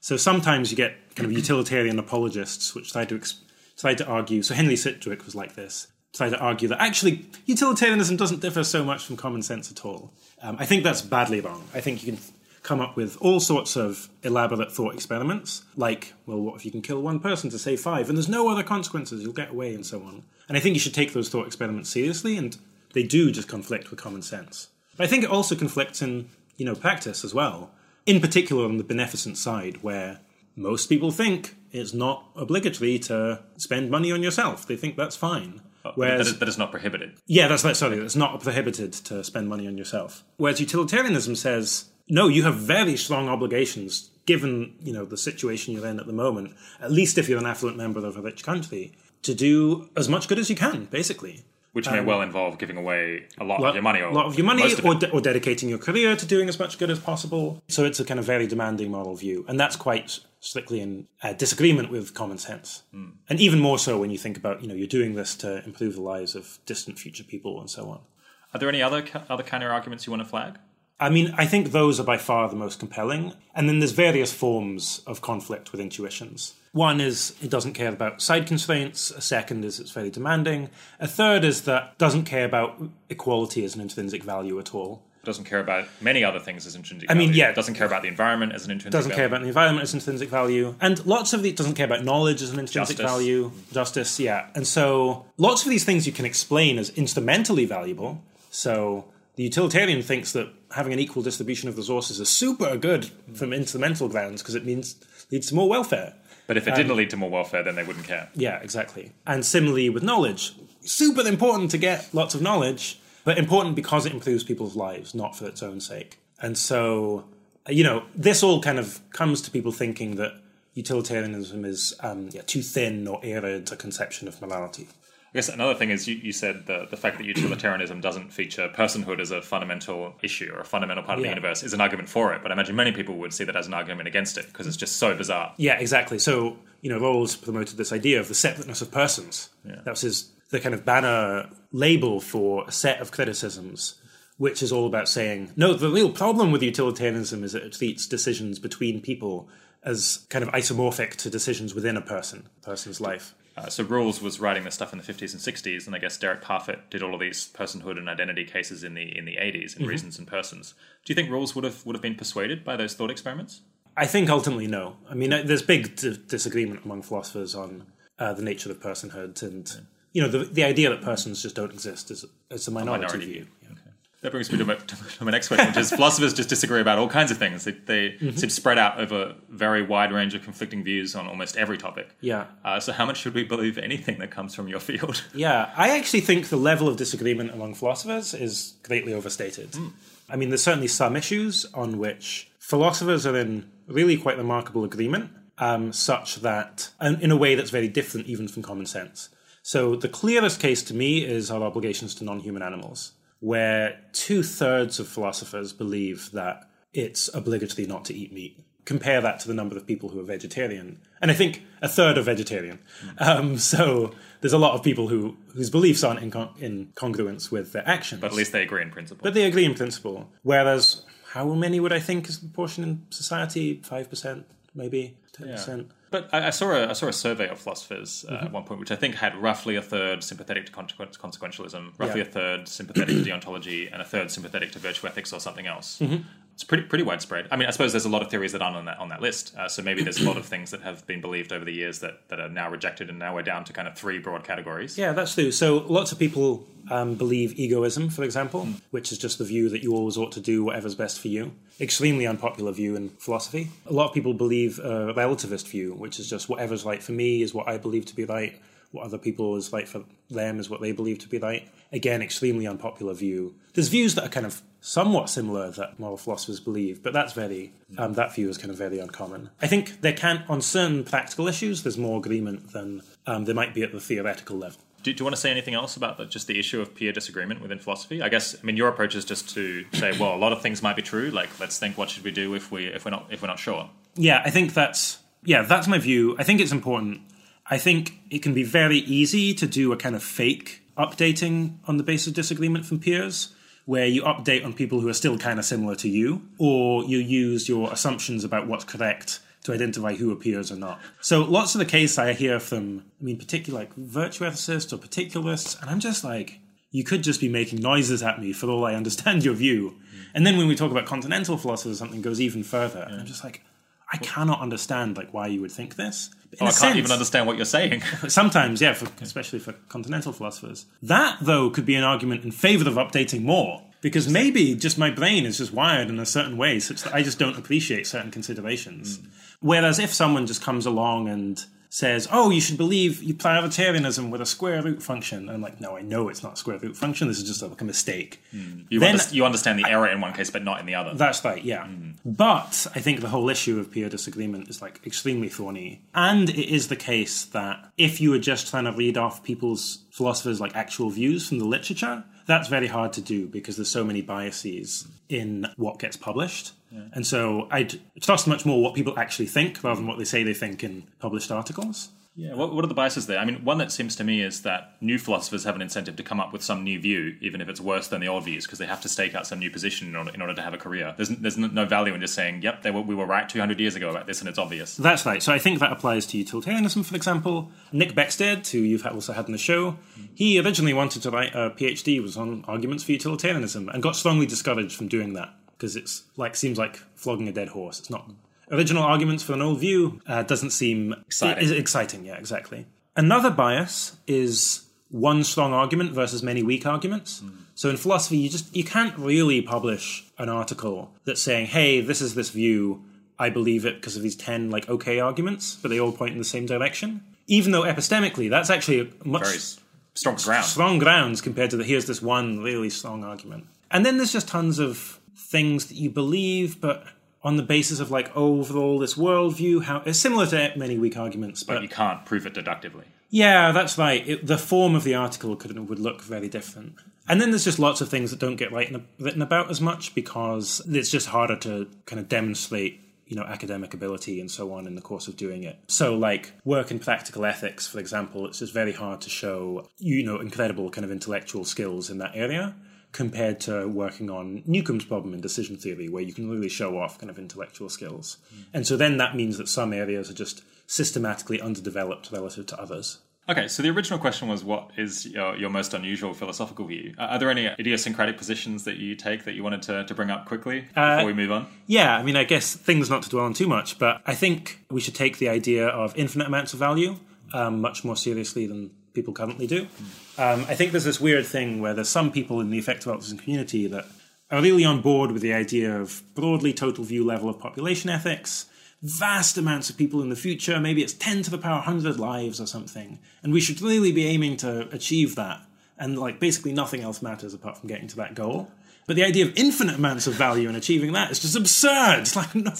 So sometimes you get kind of utilitarian apologists which try to try to argue. So Henry Sidgwick was like this. Try to argue that actually utilitarianism doesn't differ so much from common sense at all. Um, I think that's badly wrong. I think you can come up with all sorts of elaborate thought experiments, like, well, what if you can kill one person to save five, and there's no other consequences, you'll get away, and so on. And I think you should take those thought experiments seriously, and they do just conflict with common sense. But I think it also conflicts in, you know, practice as well. In particular on the beneficent side, where most people think it's not obligatory to spend money on yourself. They think that's fine. Uh, that, Whereas is, that is not prohibited. yeah, that's right. Sorry, it's not prohibited to spend money on yourself. Whereas utilitarianism says, no, you have very strong obligations given you know the situation you're in at the moment. At least if you're an affluent member of a rich country, to do as much good as you can, basically. Which may well involve giving away a lot, of your money, or a lot of your money, of or, de- or dedicating your career to doing as much good as possible. So it's a kind of very demanding moral view, and that's quite strictly in uh, disagreement with common sense. Hmm. And even more so when you think about, you know, you're doing this to improve the lives of distant future people and so on. Are there any other other counter arguments you want to flag? I mean, I think those are by far the most compelling. And then there's various forms of conflict with intuitions. One is it doesn't care about side constraints. A second is it's very demanding. A third is that doesn't care about equality as an intrinsic value at all. doesn't care about many other things as intrinsic I mean, value. yeah. doesn't care about the environment as an intrinsic Doesn't care about the environment as intrinsic value. And lots of the doesn't care about knowledge as an intrinsic Justice. value. Mm. Justice, yeah. And so lots of these things you can explain as instrumentally valuable. So the utilitarian thinks that having an equal distribution of resources is super good from instrumental grounds because it means leads to more welfare. But if it didn't lead to more welfare, then they wouldn't care. Yeah, exactly. And similarly with knowledge, super important to get lots of knowledge, but important because it improves people's lives, not for its own sake. And so, you know, this all kind of comes to people thinking that utilitarianism is um, yeah, too thin or arid a conception of morality. I guess another thing is you, you said the, the fact that utilitarianism doesn't feature personhood as a fundamental issue or a fundamental part of the universe is an argument for it. But I imagine many people would see that as an argument against it because it's just so bizarre. Yeah, exactly. So, you know, Rawls promoted this idea of the separateness of persons. That was his the kind of banner label for a set of criticisms, which is all about saying, no, the real problem with utilitarianism is that it treats decisions between people as kind of isomorphic to decisions within a person, a person's life. Uh, so Rawls was writing this stuff in the 50s and 60s, and I guess Derek Parfit did all of these personhood and identity cases in the in the 80s in Reasons and Persons. Do you think Rawls would have would have been persuaded by those thought experiments? I think ultimately no. I mean, there's big d- disagreement among philosophers on uh, the nature of personhood, and you know, the the idea that persons just don't exist is is a minority, minority view. That brings me to my, to my next question, which is philosophers just disagree about all kinds of things. They, they Mm-hmm. seem spread out over a very wide range of conflicting views on almost every topic. Yeah. Uh, so how much should we believe anything that comes from your field? Yeah, I actually think the level of disagreement among philosophers is greatly overstated. I mean, there's certainly some issues on which philosophers are in really quite remarkable agreement, um, such that, and in a way that's very different even from common sense. So, the clearest case to me is our obligations to non human animals, where two thirds of philosophers believe that it's obligatory not to eat meat. Compare that to the number of people who are vegetarian, and I think a third are vegetarian. Um, so there's a lot of people who whose beliefs aren't in, con- in congruence with their actions. But at least they agree in principle. But they agree in principle. Whereas, how many would I think is the proportion in society? Five percent, maybe ten percent. But I, I saw a I saw a survey of philosophers uh, Mm-hmm. at one point, which I think had roughly a third sympathetic to consequentialism, roughly Yeah. a third sympathetic to deontology, and a third sympathetic to virtue ethics or something else. Mm-hmm. It's pretty pretty widespread. I mean, I suppose there's a lot of theories that aren't on that on that list. Uh, so maybe there's a lot of things that have been believed over the years that that are now rejected, and now we're down to kind of three broad categories. Yeah, that's true. So lots of people um, believe egoism, for example, which is just the view that you always ought to do whatever's best for you. Extremely unpopular view in philosophy. A lot of people believe a relativist view, which is just whatever's right for me is what I believe to be right. What other people is right for them is what they believe to be right. Again, extremely unpopular view. There's views that are kind of somewhat similar that moral philosophers believe, but that's very um, that view is kind of very uncommon. I think there can on certain practical issues there's more agreement than um, there might be at the theoretical level. Do, do you want to say anything else about the, just the issue of peer disagreement within philosophy? I guess I mean your approach is just to say, well, a lot of things might be true. Like, let's think, what should we do if we if we're not if we're not sure? Yeah, I think that's yeah, that's my view. I think it's important. I think it can be very easy to do a kind of fake updating on the basis of disagreement from peers, where you update on people who are still kind of similar to you, or you use your assumptions about what's correct to identify who appears or not. So lots of the case I hear from, I mean, particularly like virtue ethicists or particularists, and I'm just like, you could just be making noises at me for all I understand your view. Mm. And then when we talk about continental philosophers, something goes even further. And I'm just like, I cannot understand like why you would think this. Oh, I can't even understand what you're saying. Sometimes, yeah, for, especially for continental philosophers. That, though, could be an argument in favor of updating more. Because maybe just my brain is just wired in a certain way such that I just don't appreciate certain considerations. Hmm. Whereas if someone just comes along and says, oh, you should believe utilitarianism with a square root function, I'm like, no, I know it's not a square root function. This is just like a mistake. Hmm. You, Then- underst- you understand the error in one case, but not in the other. That's right, yeah. Hmm. But I think the whole issue of peer disagreement is like extremely thorny. And it is the case that if you were just trying to read off people's philosophers' like actual views from the literature, that's very hard to do because there's so many biases in what gets published. And so I'd trust much more what people actually think rather than what they say they think in published articles. Yeah, what, what are the biases there? I mean, one that seems to me is that new philosophers have an incentive to come up with some new view, even if it's worse than the old views, because they have to stake out some new position in order, in order to have a career. There's, there's no value in just saying, yep, were, we were right 200 years ago about this and it's obvious. That's right. So I think that applies to utilitarianism, for example. Nick Beckstead, who you've also had in the show, he originally wanted to write a PhD, was on arguments for utilitarianism, and got strongly discouraged from doing that because it's like seems like flogging a dead horse. It's not original arguments for an old view uh, doesn't seem exciting. exciting, yeah, exactly. Another bias is one strong argument versus many weak arguments. Mm. So in philosophy, you just you can't really publish an article that's saying, "Hey, this is this view. I believe it because of these ten like okay arguments, but they all point in the same direction." Even though epistemically, that's actually a much Very strong ground. Strong grounds compared to the here's this one really strong argument. And then there's just tons of things that you believe, but on the basis of like oh, overall this worldview, how it's similar to many weak arguments, but, but you can't prove it deductively. Yeah, that's right. It, the form of the article could would look very different. And then there's just lots of things that don't get written, written about as much because it's just harder to kind of demonstrate you know academic ability and so on in the course of doing it so like work in practical ethics for example it's just very hard to show you know incredible kind of intellectual skills in that area compared to working on Newcomb's problem in decision theory, where you can really show off kind of intellectual skills. Mm. And so then that means that some areas are just systematically underdeveloped relative to others. Okay, so the original question was what is your, your most unusual philosophical view? Uh, are there any idiosyncratic positions that you take that you wanted to, to bring up quickly before uh, we move on? Yeah, I mean, I guess things not to dwell on too much, but I think we should take the idea of infinite amounts of value um, much more seriously than people currently do. Um, I think there's this weird thing where there's some people in the effective altruism community that are really on board with the idea of broadly total view level of population ethics, vast amounts of people in the future, maybe it's 10 to the power 100 lives or something, and we should really be aiming to achieve that. And like basically nothing else matters apart from getting to that goal. But the idea of infinite amounts of value and achieving that is just absurd. It's like no,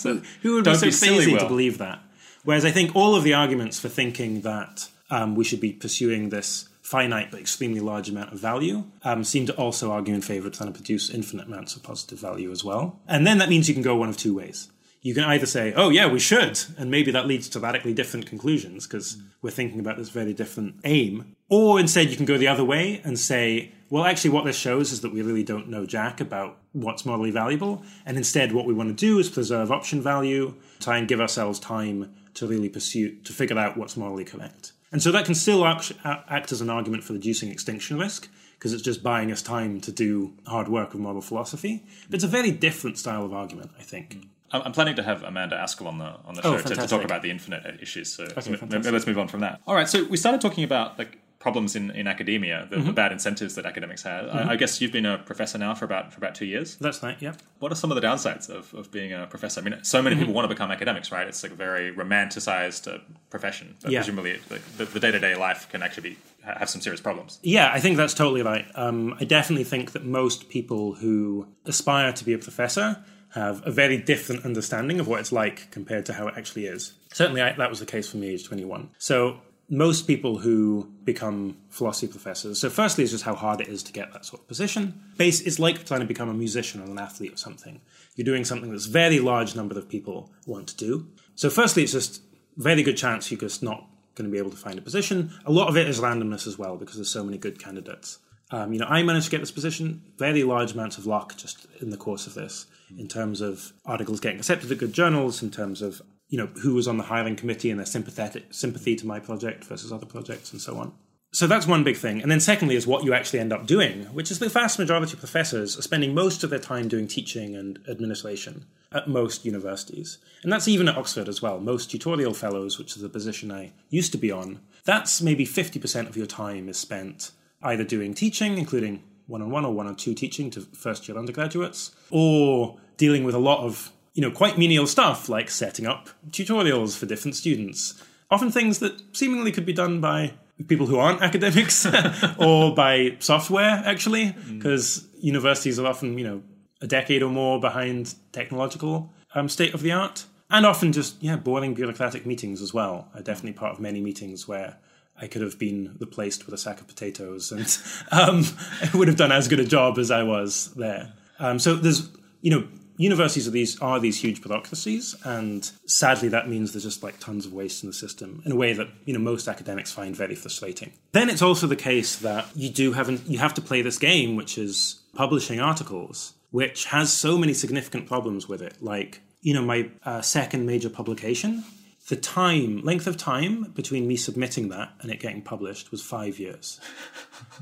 who would be so be crazy to believe that? Whereas I think all of the arguments for thinking that um, we should be pursuing this finite but extremely large amount of value um, seem to also argue in favor of trying to produce infinite amounts of positive value as well. And then that means you can go one of two ways. You can either say, oh, yeah, we should, and maybe that leads to radically different conclusions because mm. we're thinking about this very different aim. Or instead, you can go the other way and say, well, actually, what this shows is that we really don't know jack about what's morally valuable. And instead, what we want to do is preserve option value, try and give ourselves time to really pursue, to figure out what's morally correct. And so that can still act, act as an argument for reducing extinction risk, because it's just buying us time to do hard work of moral philosophy. But it's a very different style of argument, I think. Mm. I'm planning to have Amanda Askell on the on the oh, show to, to, talk about the infinite issues. So, okay, so let's move on from that. All right. So we started talking about like problems in, in academia, the, mm-hmm. the bad incentives that academics have. Mm-hmm. I, I, guess you've been a professor now for about for about two years. That's right. Yeah. What are some of the downsides of, of being a professor? I mean, so many mm-hmm. people want to become academics, right? It's like a very romanticized uh, profession, but yeah. presumably the day to day life can actually be have some serious problems. Yeah, I think that's totally right. Um, I definitely think that most people who aspire to be a professor have a very different understanding of what it's like compared to how it actually is. Certainly, I, that was the case for me age 21. So most people who become philosophy professors. So, firstly, it's just how hard it is to get that sort of position. Base, it's like trying to become a musician or an athlete or something. You're doing something that's very large number of people want to do. So, firstly, it's just very good chance you're just not going to be able to find a position. A lot of it is randomness as well because there's so many good candidates. Um, you know, I managed to get this position. Very large amounts of luck just in the course of this, in terms of articles getting accepted at good journals, in terms of you know, who was on the hiring committee and their sympathetic sympathy to my project versus other projects and so on. So that's one big thing. And then secondly is what you actually end up doing, which is the vast majority of professors are spending most of their time doing teaching and administration at most universities. And that's even at Oxford as well. Most tutorial fellows, which is the position I used to be on, that's maybe 50% of your time is spent either doing teaching, including one on one or one on two teaching to first year undergraduates, or dealing with a lot of you know, quite menial stuff like setting up tutorials for different students. Often things that seemingly could be done by people who aren't academics or by software, actually, because mm. universities are often, you know, a decade or more behind technological um, state of the art. And often just, yeah, boring bureaucratic meetings as well. I'm definitely part of many meetings where I could have been replaced with a sack of potatoes and um, I would have done as good a job as I was there. Um, so there's, you know, universities are these are these huge bureaucracies, and sadly that means there's just like tons of waste in the system in a way that you know most academics find very frustrating. Then it's also the case that you do have you have to play this game, which is publishing articles, which has so many significant problems with it. Like you know my uh, second major publication the time length of time between me submitting that and it getting published was five years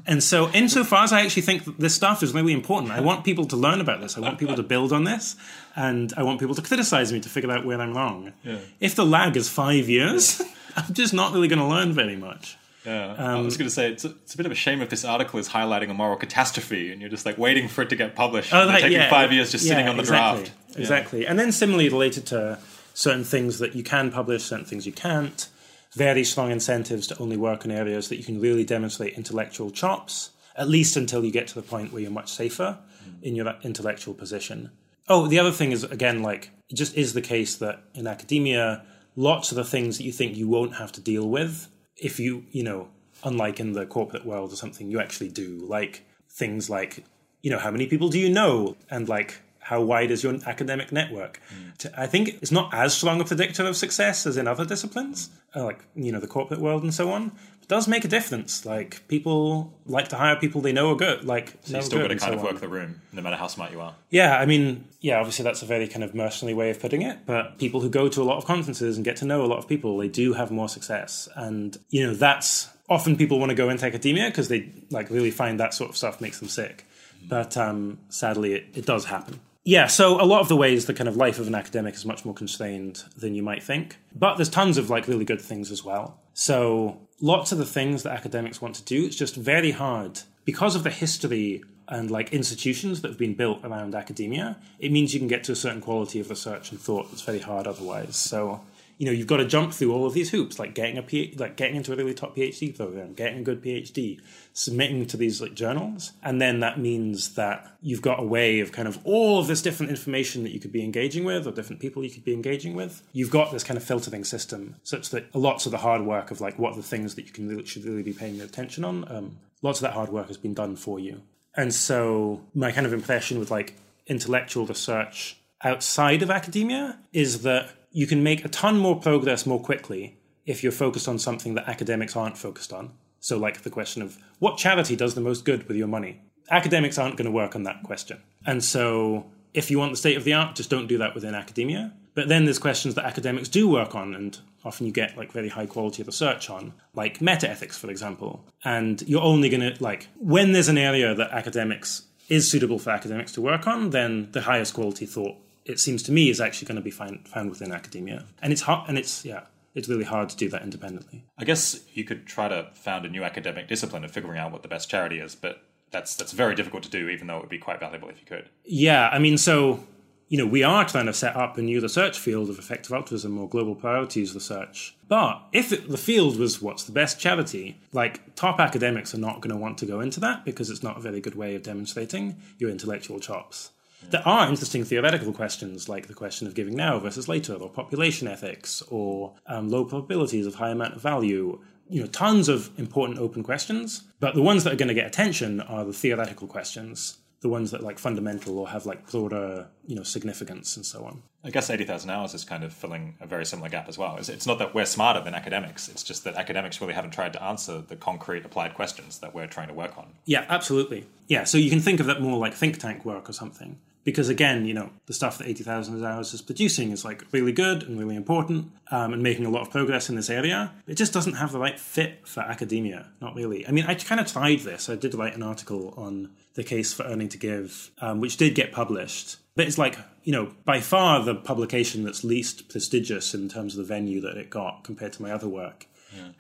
and so insofar as i actually think that this stuff is really important i want people to learn about this i want people to build on this and i want people to criticize me to figure out where i'm wrong Yeah. if the lag is five years i'm just not really going to learn very much Yeah, I um, was going to say it's a, it's a bit of a shame if this article is highlighting a moral catastrophe and you're just like waiting for it to get published. Oh, and that- taking yeah, five years just sitting on the exactly, draft. Exactly. And then similarly related to certain things that you can publish, certain things you can't, very strong incentives to only work in areas that you can really demonstrate intellectual chops, at least until you get to the point where you're much safer in your intellectual position. Oh, the other thing is, again, like, it just is the case that in academia, lots of the things that you think you won't have to deal with, if you, you know, unlike in the corporate world or something, you actually do. Like, things like, you know, how many people do you know? And like, how wide is your academic network? To- I think it's not as strong a predictor of success as in other disciplines, uh, like you know the corporate world and so on. It does make a difference. Like people like to hire people they know are good. Like So you still got to kind so of on. work the room, no matter how smart you are. Yeah, I mean, yeah, obviously that's a very kind of mercenary way of putting it, but people who go to a lot of conferences and get to know a lot of people, they do have more success. And, you know, that's often people want to go into academia because they like really find that sort of stuff makes them sick. But um, sadly, it, it does happen. Yeah, so a lot of the ways the kind of life of an academic is much more constrained than you might think. But there's tons of like really good things as well. So lots of the things that academics want to do, it's just very hard because of the history and like institutions that have been built around academia. It means you can get to a certain quality of research and thought that's very hard otherwise. So you know you've got to jump through all of these hoops, like getting a like getting into a really top PhD program, getting a good PhD, submitting to these like journals, and then that means that you've got a way of kind of all of this different information that you could be engaging with, or different people you could be engaging with. You've got this kind of filtering system, such that lots of the hard work of like what are the things that you can really, should really be paying attention on, um, lots of that hard work has been done for you. And so my kind of impression with like intellectual research outside of academia is that you can make a ton more progress more quickly if you're focused on something that academics aren't focused on. So, like the question of what charity does the most good with your money? Academics aren't going to work on that question. And so, if you want the state of the art, just don't do that within academia. But then there's questions that academics do work on, and often you get like very high quality research on, like meta ethics, for example. And you're only going to, like, when there's an area that academics is suitable for academics to work on, then the highest quality thought, it seems to me, is actually going to be find, found within academia. And it's hard, and it's, yeah, it's really hard to do that independently. I guess you could try to found a new academic discipline of figuring out what the best charity is, but that's that's very difficult to do, even though it would be quite valuable if you could. Yeah, I mean, so you know, we are trying to set up a new research field of effective altruism or global priorities research. But if it, the field was what's the best charity, like top academics are not going to want to go into that because it's not a very good way of demonstrating your intellectual chops. There are interesting theoretical questions like the question of giving now versus later, or population ethics, or um, low probabilities of high amount of value. You know, tons of important open questions. But the ones that are going to get attention are the theoretical questions the ones that like fundamental or have like broader you know significance and so on. I guess 80,000 hours is kind of filling a very similar gap as well. It's, it's not that we're smarter than academics, it's just that academics really haven't tried to answer the concrete applied questions that we're trying to work on. yeah absolutely. Yeah so you can think of that more like think tank work or something. Because again you know the stuff that 80000 hours is producing is like really good and really important um, and making a lot of progress in this area. It just doesn't have the right fit for academia not really. I mean i kind of tried this. I did write an article on the case for earning to give um, which did get published but it's like you know by far the publication that's least prestigious in terms of the venue that it got compared to my other work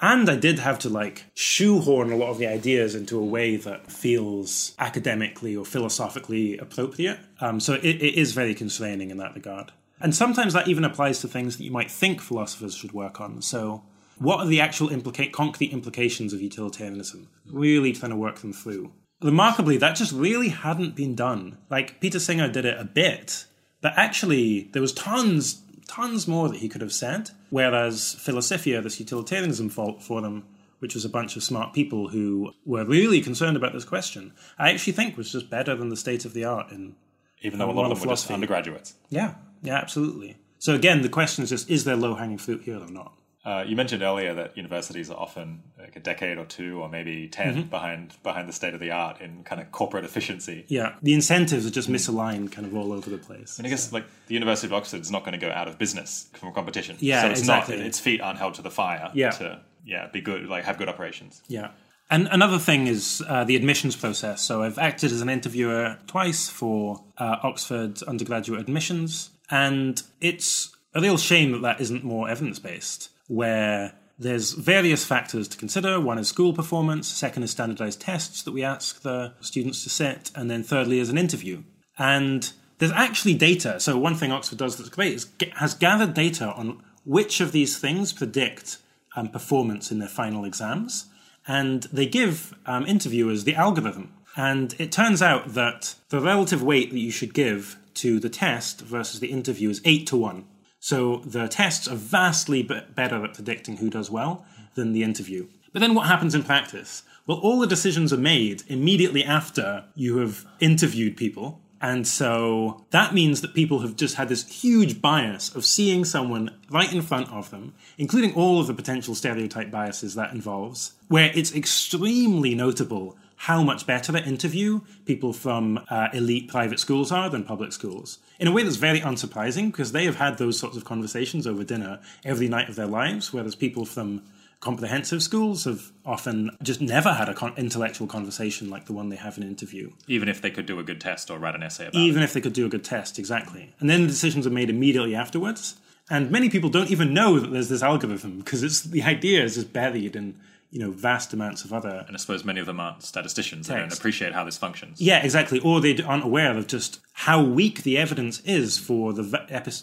and I did have to like shoehorn a lot of the ideas into a way that feels academically or philosophically appropriate. Um, so it, it is very constraining in that regard. And sometimes that even applies to things that you might think philosophers should work on. So, what are the actual implica- concrete implications of utilitarianism? Really trying to work them through. Remarkably, that just really hadn't been done. Like, Peter Singer did it a bit, but actually, there was tons, tons more that he could have said. Whereas Felicifia, this utilitarianism fault forum, which was a bunch of smart people who were really concerned about this question, I actually think was just better than the state of the art in Even though a lot of them were just undergraduates. Yeah, yeah, absolutely. So again, the question is just: is there low hanging fruit here or not? Uh, you mentioned earlier that universities are often like a decade or two, or maybe 10 Mm-hmm. behind behind the state of the art in kind of corporate efficiency. Yeah, the incentives are just misaligned, kind of all over the place. And I guess like the University of Oxford is not going to go out of business from competition. Yeah, so it's exactly. not its feet aren't held to the fire. Yeah. to yeah be good, like have good operations. Yeah. And another thing is uh, the admissions process. So I've acted as an interviewer twice for uh, Oxford undergraduate admissions, and it's a real shame that that isn't more evidence based, where there's various factors to consider. One is school performance, second is standardized tests that we ask the students to sit, and then thirdly is an interview. And there's actually data. So one thing Oxford does that's great is has gathered data on which of these things predict um, performance in their final exams, and they give um, interviewers the algorithm. And it turns out that the relative weight that you should give to the test versus the interview is eight to one. So the tests are vastly better at predicting who does well than the interview. But then what happens in practice? Well, all the decisions are made immediately after you have interviewed people. And so that means that people have just had this huge bias of seeing someone right in front of them, including all of the potential stereotype biases that involves, where it's extremely notable how much better at interview people from uh, elite private schools are than public schools. In a way that's very unsurprising because they have had those sorts of conversations over dinner every night of their lives, whereas people from comprehensive schools have often just never had an con- intellectual conversation like the one they have in an interview, Even if they could do a good test or write an essay about it. even if they could do a good test, exactly. And then the decisions are made immediately afterwards. And many people don't even know that there's this algorithm because it's the idea is just buried in you know vast amounts of other And I suppose many of them aren't statisticians. They don't appreciate how this functions. Yeah, exactly. Or they aren't aware of just how weak the evidence is for the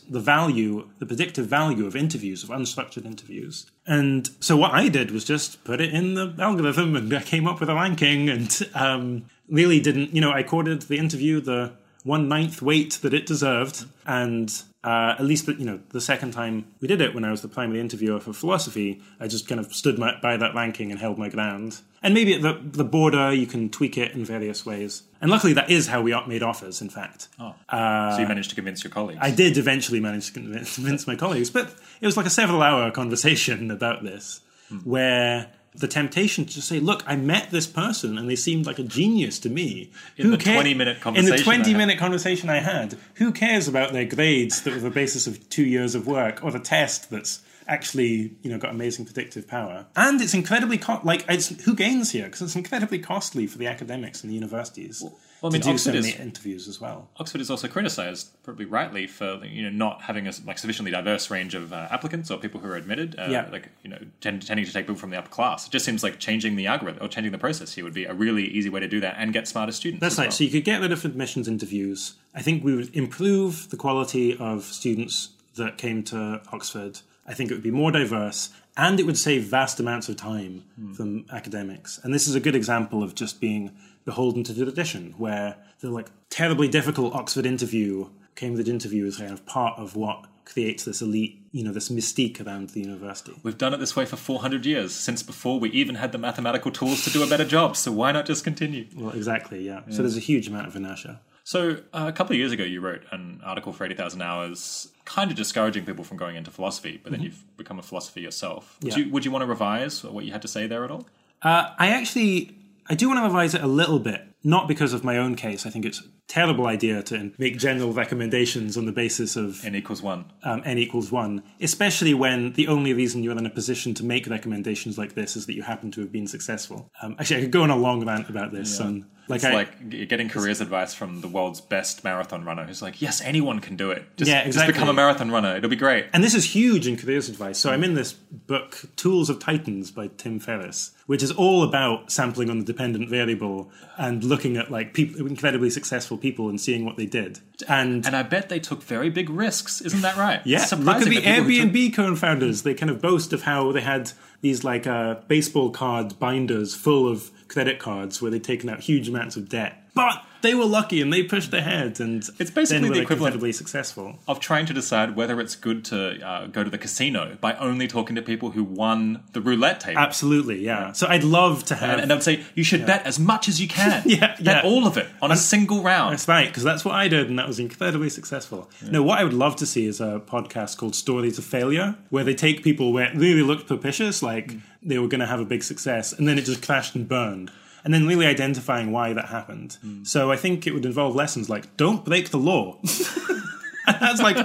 the value, the predictive value of interviews, of unstructured interviews. And so what I did was just put it in the algorithm, and I came up with a ranking, and um, really didn't, you know, I accorded the interview the one ninth weight that it deserved, and uh, at least, you know, the second time we did it, when I was the primary interviewer for philosophy, I just kind of stood my, by that ranking and held my ground. And maybe at the, the border, you can tweak it in various ways. And luckily, that is how we made offers, in fact. oh, so you managed to convince your colleagues. I did eventually manage to convince, convince my colleagues, but it was like a several hour conversation about this, where the temptation to say, "Look, I met this person, and they seemed like a genius to me." In the ca- 20-minute conversation, in the twenty-minute conversation I had, who cares about their grades that were the basis of two years of work, or the test that's actually you know got amazing predictive power? And it's incredibly co- like it's, who gains here because it's incredibly costly for the academics and the universities well, I mean, Oxford so is- interviews as well. Oxford is also criticised, probably rightly, for you know not having a like sufficiently diverse range of uh, applicants or people who are admitted. Uh, Yeah. Like you know, tend, tending to take people from the upper class. It just seems like changing the algorithm or changing the process here would be a really easy way to do that and get smarter students. That's right. well. So you could get rid of admissions interviews. I think we would improve the quality of students that came to Oxford. I think it would be more diverse and it would save vast amounts of time from academics. And this is a good example of just being beholden to tradition, where the like terribly difficult Oxford interview, Cambridge interview is kind of part of what creates this elite, you know, this mystique around the university. We've done it this way for 400 years, since before we even had the mathematical tools to do a better job. So why not just continue? Well, exactly, yeah. So there's a huge amount of inertia. So uh, a couple of years ago, you wrote an article for 80,000 Hours, kind of discouraging people from going into philosophy, but then you've become a philosopher yourself. Would, Mm-hmm. Yeah. you, would you want to revise what you had to say there at all? Uh, I actually, I do want to revise it a little bit, not because of my own case. I think it's a terrible idea to make general recommendations on the basis of N equals one. um, n equals one, especially when the only reason you're in a position to make recommendations like this is that you happen to have been successful. Um, actually, I could go on a long rant about this. Um, like, It's I, like getting careers advice from the world's best marathon runner who's like, yes, anyone can do it. Just, Yeah, exactly. just become a marathon runner. It'll be great. And this is huge in careers advice. So I'm in this book, Tools of Titans by Tim Ferriss, which is all about sampling on the dependent variable and looking at like people, incredibly successful people and seeing what they did. And, And I bet they took very big risks. Isn't that right? yeah, look at the who took- Airbnb co-founders. They kind of boast of how they had these like uh, baseball card binders full of credit cards where they'd taken out huge amounts of debt but they were lucky and they pushed ahead, and It's basically the equivalent- incredibly successful. of trying to decide whether it's good to uh, go to the casino by only talking to people who won the roulette table. Absolutely, yeah. So I'd love to have. And, and they'd say you should bet as much as you can. Yeah, bet yeah. all of it on a single round. That's right, because that's what I did, and that was incredibly successful. No, what I would love to see is a podcast called Stories of Failure, where they take people where it really looked propitious, like Mm. they were going to have a big success, and then it just crashed and burned. And then really identifying why that happened. Mm. So I think it would involve lessons like don't break the law. That's like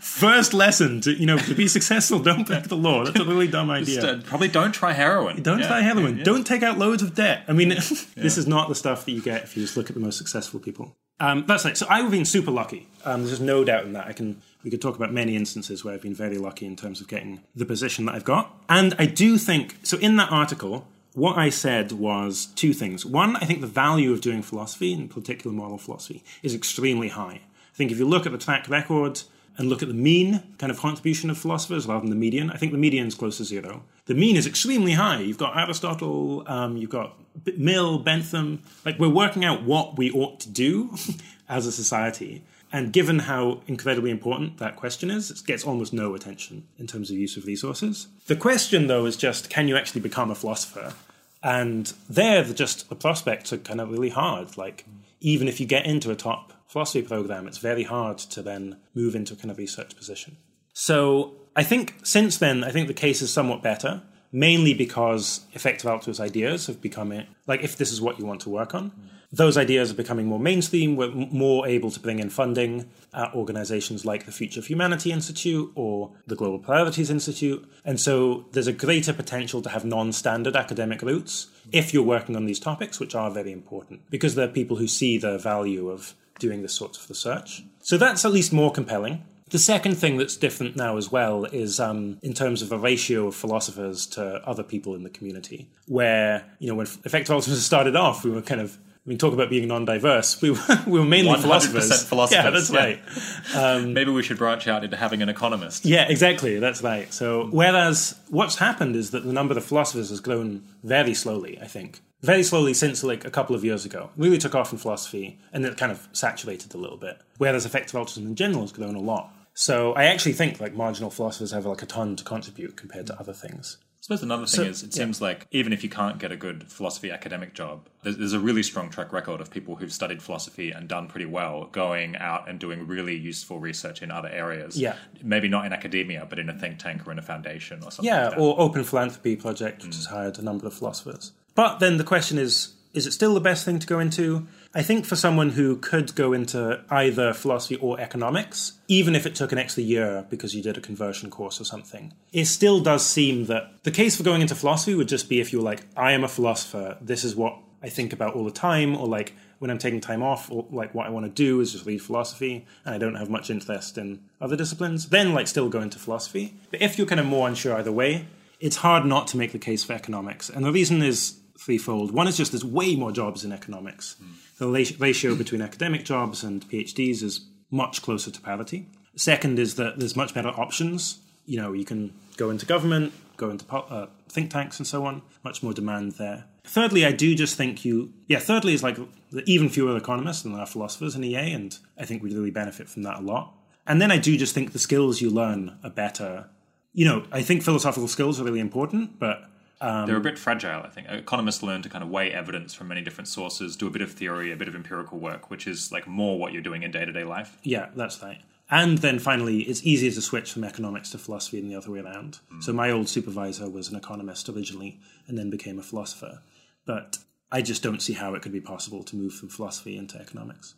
first lesson to you know to be successful. Don't break the law. That's a really dumb idea. Just, uh, probably don't try heroin. Don't Yeah, try heroin. yeah. Don't take out loads of debt. I mean, this is not the stuff that you get if you just look at the most successful people. Um, that's right. So I've been super lucky. Um, there's no doubt in that. I can. We could talk about many instances where I've been very lucky in terms of getting the position that I've got. And I do think so. In that article, what I said was two things. One, I think the value of doing philosophy, in particular moral philosophy, is extremely high. I think if you look at the track record and look at the mean kind of contribution of philosophers rather than the median, I think the median is close to zero. The mean is extremely high. You've got Aristotle, um, you've got Mill, Bentham. Like we're working out what we ought to do as a society. And given how incredibly important that question is, it gets almost no attention in terms of use of resources. The question, though, is just can you actually become a philosopher? And there, the, just the prospects are kind of really hard. Like, even if you get into a top philosophy program, it's very hard to then move into a kind of research position. So I think since then, I think the case is somewhat better, mainly because effective altruist ideas have become it. Like, if this is what you want to work on, those ideas are becoming more mainstream. We're more able to bring in funding at organizations like the Future of Humanity Institute or the Global Priorities Institute. And so there's a greater potential to have non standard academic routes if you're working on these topics, which are very important, because there are people who see the value of doing this sort of research. So that's at least more compelling. The second thing that's different now as well is um, in terms of a ratio of philosophers to other people in the community, where, you know, when effective altruism started off, we were kind of, I mean, talk about being non-diverse. We were, we were mainly 100% philosophers. philosophers, Yeah, that's yeah. right. Um, Maybe we should branch out into having an economist. Yeah, exactly. That's right. So, whereas what's happened is that the number of philosophers has grown very slowly, I think. Very slowly since like a couple of years ago. Really took off in philosophy and then it kind of saturated a little bit. Whereas effective altruism in general has grown a lot. So, I actually think like marginal philosophers have like a ton to contribute compared to other things. I suppose another thing So- is, it seems like even if you can't get a good philosophy academic job, there's, there's a really strong track record of people who've studied philosophy and done pretty well going out and doing really useful research in other areas. Yeah. Maybe not in academia, but in a think tank or in a foundation or something Yeah, like that. or Open Philanthropy Project, which has mm. hired a number of philosophers. But then the question is is it still the best thing to go into? I think for someone who could go into either philosophy or economics, even if it took an extra year because you did a conversion course or something, it still does seem that the case for going into philosophy would just be if you were like, I am a philosopher, this is what I think about all the time, or like when I'm taking time off, or like what I want to do is just read philosophy, and I don't have much interest in other disciplines, then like still go into philosophy. But if you're kind of more unsure either way, it's hard not to make the case for economics. And the reason is threefold. One is just there's way more jobs in economics. The ratio between academic jobs and PhDs is much closer to parity. Second is that there's much better options. You know, you can go into government, go into uh, think tanks, and so on. Much more demand there. Thirdly, I do just think you, yeah. Thirdly, is like the even fewer economists than there are philosophers in EA, and I think we really benefit from that a lot. And then I do just think the skills you learn are better. You know, I think philosophical skills are really important, but Um, They're a bit fragile, I think. Economists learn to kind of weigh evidence from many different sources, do a bit of theory, a bit of empirical work, which is like more what you're doing in day to day life. Yeah, that's right. And then finally, it's easier to switch from economics to philosophy than the other way around. Hmm. So my old supervisor was an economist originally and then became a philosopher. But I just don't see how it could be possible to move from philosophy into economics.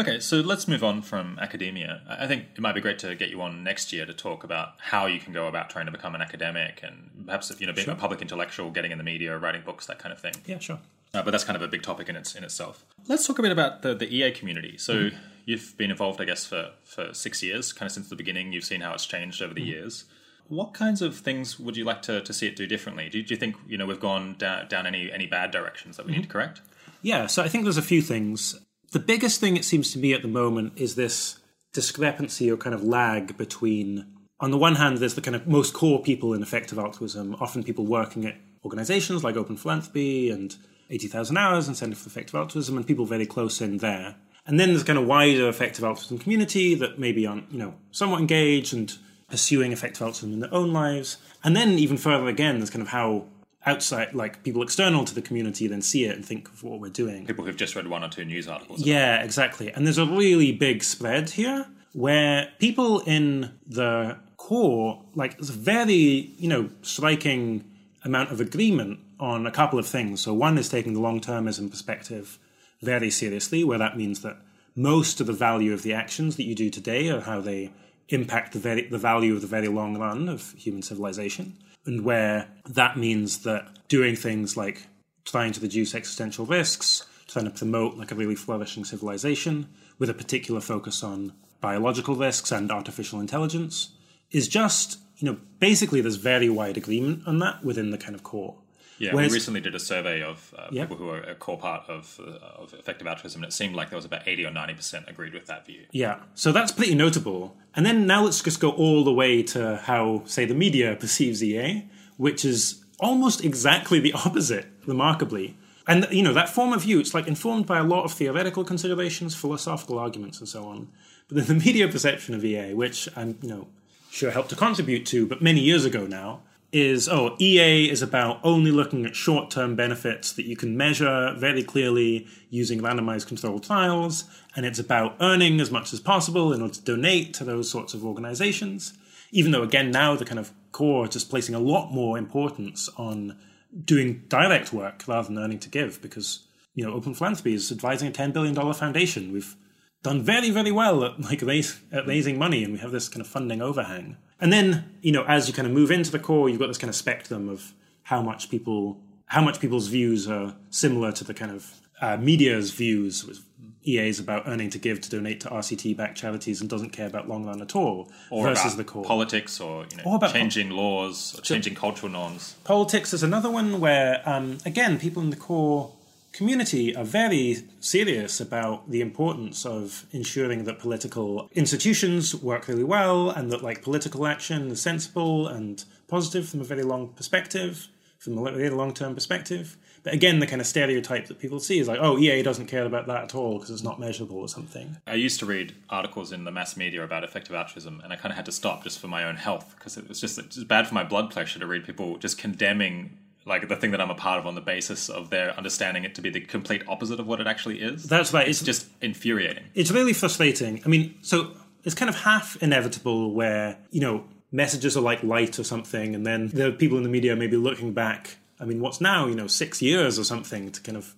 Okay, so let's move on from academia. I think it might be great to get you on next year to talk about how you can go about trying to become an academic and perhaps you know being a public intellectual, getting in the media, writing books, that kind of thing. Yeah, sure. Uh, but that's kind of a big topic in its in itself. Let's talk a bit about the, the EA community. So mm-hmm. you've been involved, I guess, for for six years, kind of since the beginning. You've seen how it's changed over the mm-hmm. years. What kinds of things would you like to, to see it do differently? Do, do you think you know we've gone down, down any any bad directions that we mm-hmm. need to correct? Yeah, so I think there's a few things. The biggest thing it seems to me at the moment is this discrepancy or kind of lag between, on the one hand, there's the kind of most core people in effective altruism, often people working at organizations like Open Philanthropy and 80,000 Hours and Center for Effective Altruism, and people very close in there. And then there's kind of wider effective altruism community that maybe aren't, you know, somewhat engaged and pursuing effective altruism in their own lives. And then even further again, there's kind of how outside, like people external to the community, then see it and think of what we're doing. People who've just read one or two news articles. Yeah, exactly. And there's a really big spread here where people in the core, like, there's a very, you know, striking amount of agreement on a couple of things. So one is taking the long termism perspective very seriously, where that means that most of the value of the actions that you do today are how they impact the very, the value of the very long run of human civilization, and where that means that doing things like trying to reduce existential risks, trying to promote like a really flourishing civilization with a particular focus on biological risks and artificial intelligence is just you know basically there's very wide agreement on that within the kind of core. Yeah, Whereas- we recently did a survey of uh, Yep. people who are a core part of, uh, of effective altruism, and it seemed like there was about 80 or 90% agreed with that view. Yeah, so that's pretty notable. And then now let's just go all the way to how, say, the media perceives EA, which is almost exactly the opposite, remarkably. And you know that form of view, it's like informed by a lot of theoretical considerations, philosophical arguments, and so on. But then the media perception of EA, which I'm you know sure helped to contribute to, but many years ago now, is oh EA is about only looking at short-term benefits that you can measure very clearly using randomized controlled trials, and it's about earning as much as possible in order to donate to those sorts of organizations. Even though again now the kind of core is just placing a lot more importance on doing direct work rather than earning to give, because you know Open Philanthropy is advising a ten billion dollar foundation. We've done very very well at like raise, at raising money, and we have this kind of funding overhang. And then you know as you kind of move into the core, you've got this kind of spectrum of how much people how much people's views are similar to the kind of uh, media's views. With EA is about earning to give to donate to RCT backed charities and doesn't care about long run at all. Or versus the core. politics or, you know, Or about changing laws or changing cultural norms. Politics is another one where, um, again, people in the core community are very serious about the importance of ensuring that political institutions work really well and that like political action is sensible and positive from a very long perspective, from a very long term perspective. But again, the kind of stereotype that people see is like, oh, EA doesn't care about that at all because it's not measurable or something. I used to read articles in the mass media about effective altruism, and I kind of had to stop just for my own health because it was just, just bad for my blood pressure to read people just condemning like the thing that I'm a part of on the basis of their understanding it to be the complete opposite of what it actually is. That's right. It's, just infuriating. it's really frustrating. I mean, so it's kind of half inevitable where, you know, messages are like light or something, and then the people in the media may be looking back. I mean, what's now, you know, six years or something to kind of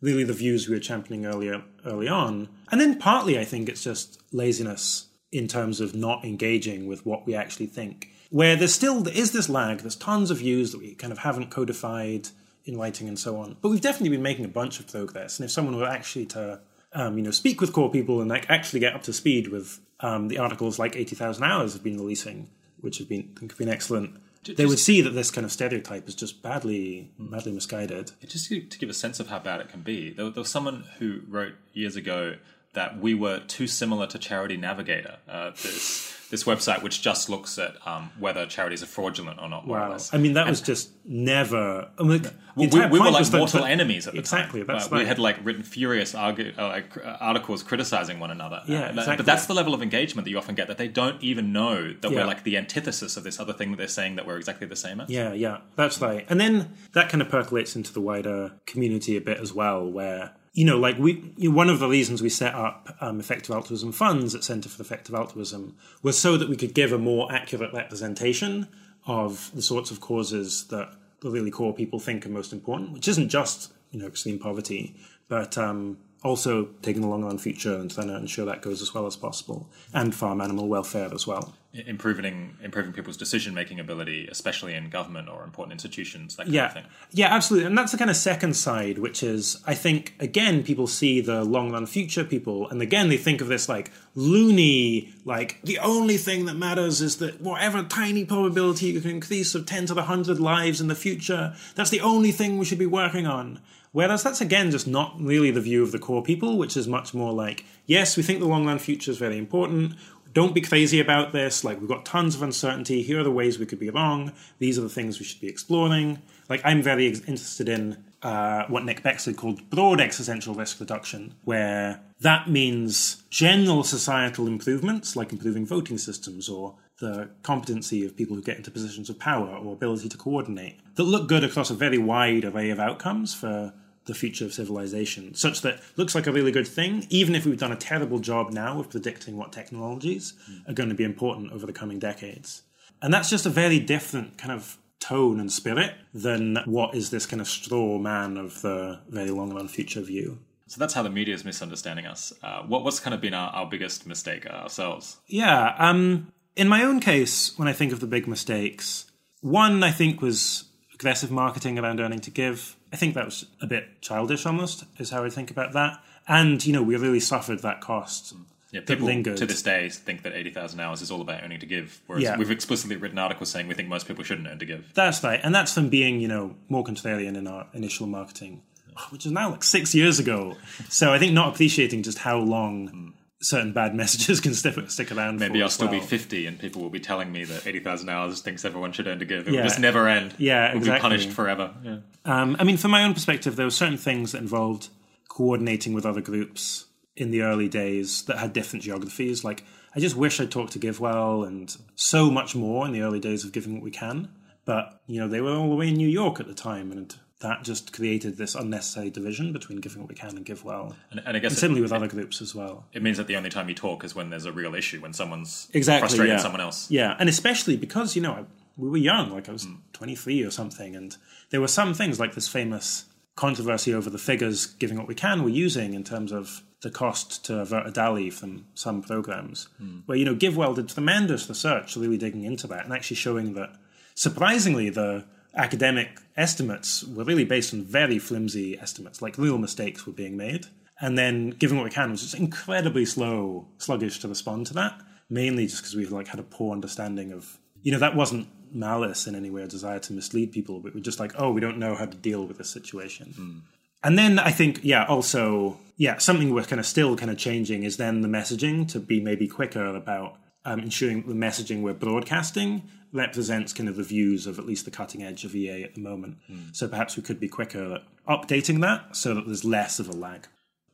really the views we were championing earlier early on. And then partly I think it's just laziness in terms of not engaging with what we actually think. Where there's still there is this lag, there's tons of views that we kind of haven't codified in writing and so on. But we've definitely been making a bunch of progress. And if someone were actually to um, you know, speak with core people and like actually get up to speed with um, the articles like 80,000 hours have been releasing, which have been, have been excellent. They would see that this kind of stereotype is just badly, badly misguided. Just to to give a sense of how bad it can be, there, there was someone who wrote years ago that we were too similar to Charity Navigator, uh, this this website which just looks at um, whether charities are fraudulent or not. Or Wow. I mean, that was just never. I mean, the We, we were like mortal that- enemies at the exactly, time. that's Uh, we had like written furious argu- uh, like, uh, articles criticizing one another. Yeah, exactly. But that's the level of engagement that you often get that they don't even know that Yeah. we're like the antithesis of this other thing that they're saying that we're exactly the same as. Yeah, yeah, that's right. And then that kind of percolates into the wider community a bit as well, where you know, like we, one of the reasons we set up um, effective altruism funds at Centre for Effective Altruism was so that we could give a more accurate representation of the sorts of causes that the really core people think are most important, which isn't just you know extreme poverty, but um, also taking the long run future and trying to ensure that goes as well as possible, and farm animal welfare as well. Improving improving people's decision making ability, especially in government or important institutions, that kind of Yeah, thing. yeah, absolutely, and that's the kind of second side, which is I think again people see the long run future people, and again they think of this like loony, like the only thing that matters is that whatever tiny probability you can increase of ten to the hundred lives in the future, that's the only thing we should be working on. Whereas that's again just not really the view of the core people, which is much more like, yes, we think the long run future is very important. Don't be crazy about this. Like, we've got tons of uncertainty. Here are the ways we could be wrong. These are the things we should be exploring. Like, I'm very ex- interested in uh, what Nick Beckstead called broad existential risk reduction, where that means general societal improvements like improving voting systems or the competency of people who get into positions of power or ability to coordinate that look good across a very wide array of outcomes for the future of civilization, such that looks like a really good thing, even if we've done a terrible job now of predicting what technologies mm. are going to be important over the coming decades. And that's just a very different kind of tone and spirit than what is this kind of straw man of the very long run future view. So that's how the media is misunderstanding us. Uh, what, what's kind of been our, our biggest mistake ourselves? Yeah. Um, in my own case, when I think of the big mistakes, one I think was aggressive marketing around earning to give. I think that was a bit childish almost, is how I think about that. And, you know, we really suffered that cost. Yeah, people to this day think that 80,000 hours is all about earning to give, whereas yeah. we've explicitly written articles saying we think most people shouldn't earn to give. That's right. And that's from being, you know, more contrarian in our initial marketing, which is now like six years ago. So I think not appreciating just how long. Hmm. Certain bad messages can stick, stick around. Maybe I'll still well. be 50 and people will be telling me that 80,000 hours thinks everyone should earn to give. It yeah. will just never end. Yeah, we'll exactly. be punished forever. Yeah. Um, I mean, from my own perspective, there were certain things that involved coordinating with other groups in the early days that had different geographies. Like, I just wish I'd talked to GiveWell and so much more in the early days of Giving What We Can. But, you know, they were all the way in New York at the time and that just created this unnecessary division between Giving What We Can and GiveWell. And, and I guess and similarly it, with other groups as well. It means that the only time you talk is when there's a real issue, when someone's exactly, frustrating yeah. someone else. Yeah, and especially because, you know, we were young, like I was mm. 23 or something, and there were some things like this famous controversy over the figures Giving What We Can were using in terms of the cost to avert a DALY from some programs, mm. where, you know, GiveWell did tremendous research really digging into that and actually showing that, surprisingly, the academic estimates were really based on very flimsy estimates, like real mistakes were being made. And then, Giving What We Can, was just incredibly slow, sluggish to respond to that, mainly just because we've like had a poor understanding of, you know, that wasn't malice in any way, a desire to mislead people, but we're just like, oh, we don't know how to deal with this situation. Mm. And then I think, yeah, also, yeah, something we're kind of still kind of changing is then the messaging to be maybe quicker about um, ensuring the messaging we're broadcasting represents kind of the views of at least the cutting edge of EA at the moment. Mm. So perhaps we could be quicker at updating that so that there's less of a lag.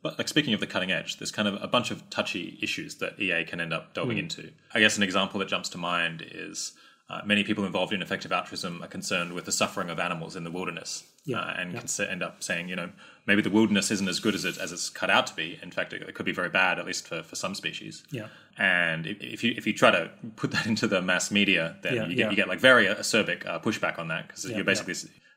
But like speaking of the cutting edge, there's kind of a bunch of touchy issues that EA can end up delving mm. into. I guess an example that jumps to mind is uh, many people involved in effective altruism are concerned with the suffering of animals in the wilderness, yeah, uh, and yeah. can end up saying, you know, maybe the wilderness isn't as good as it as it's cut out to be. In fact, it, it could be very bad, at least for, for some species. Yeah. And if you if you try to put that into the mass media, then yeah, you, get, you get like very acerbic uh, pushback on that because you're basically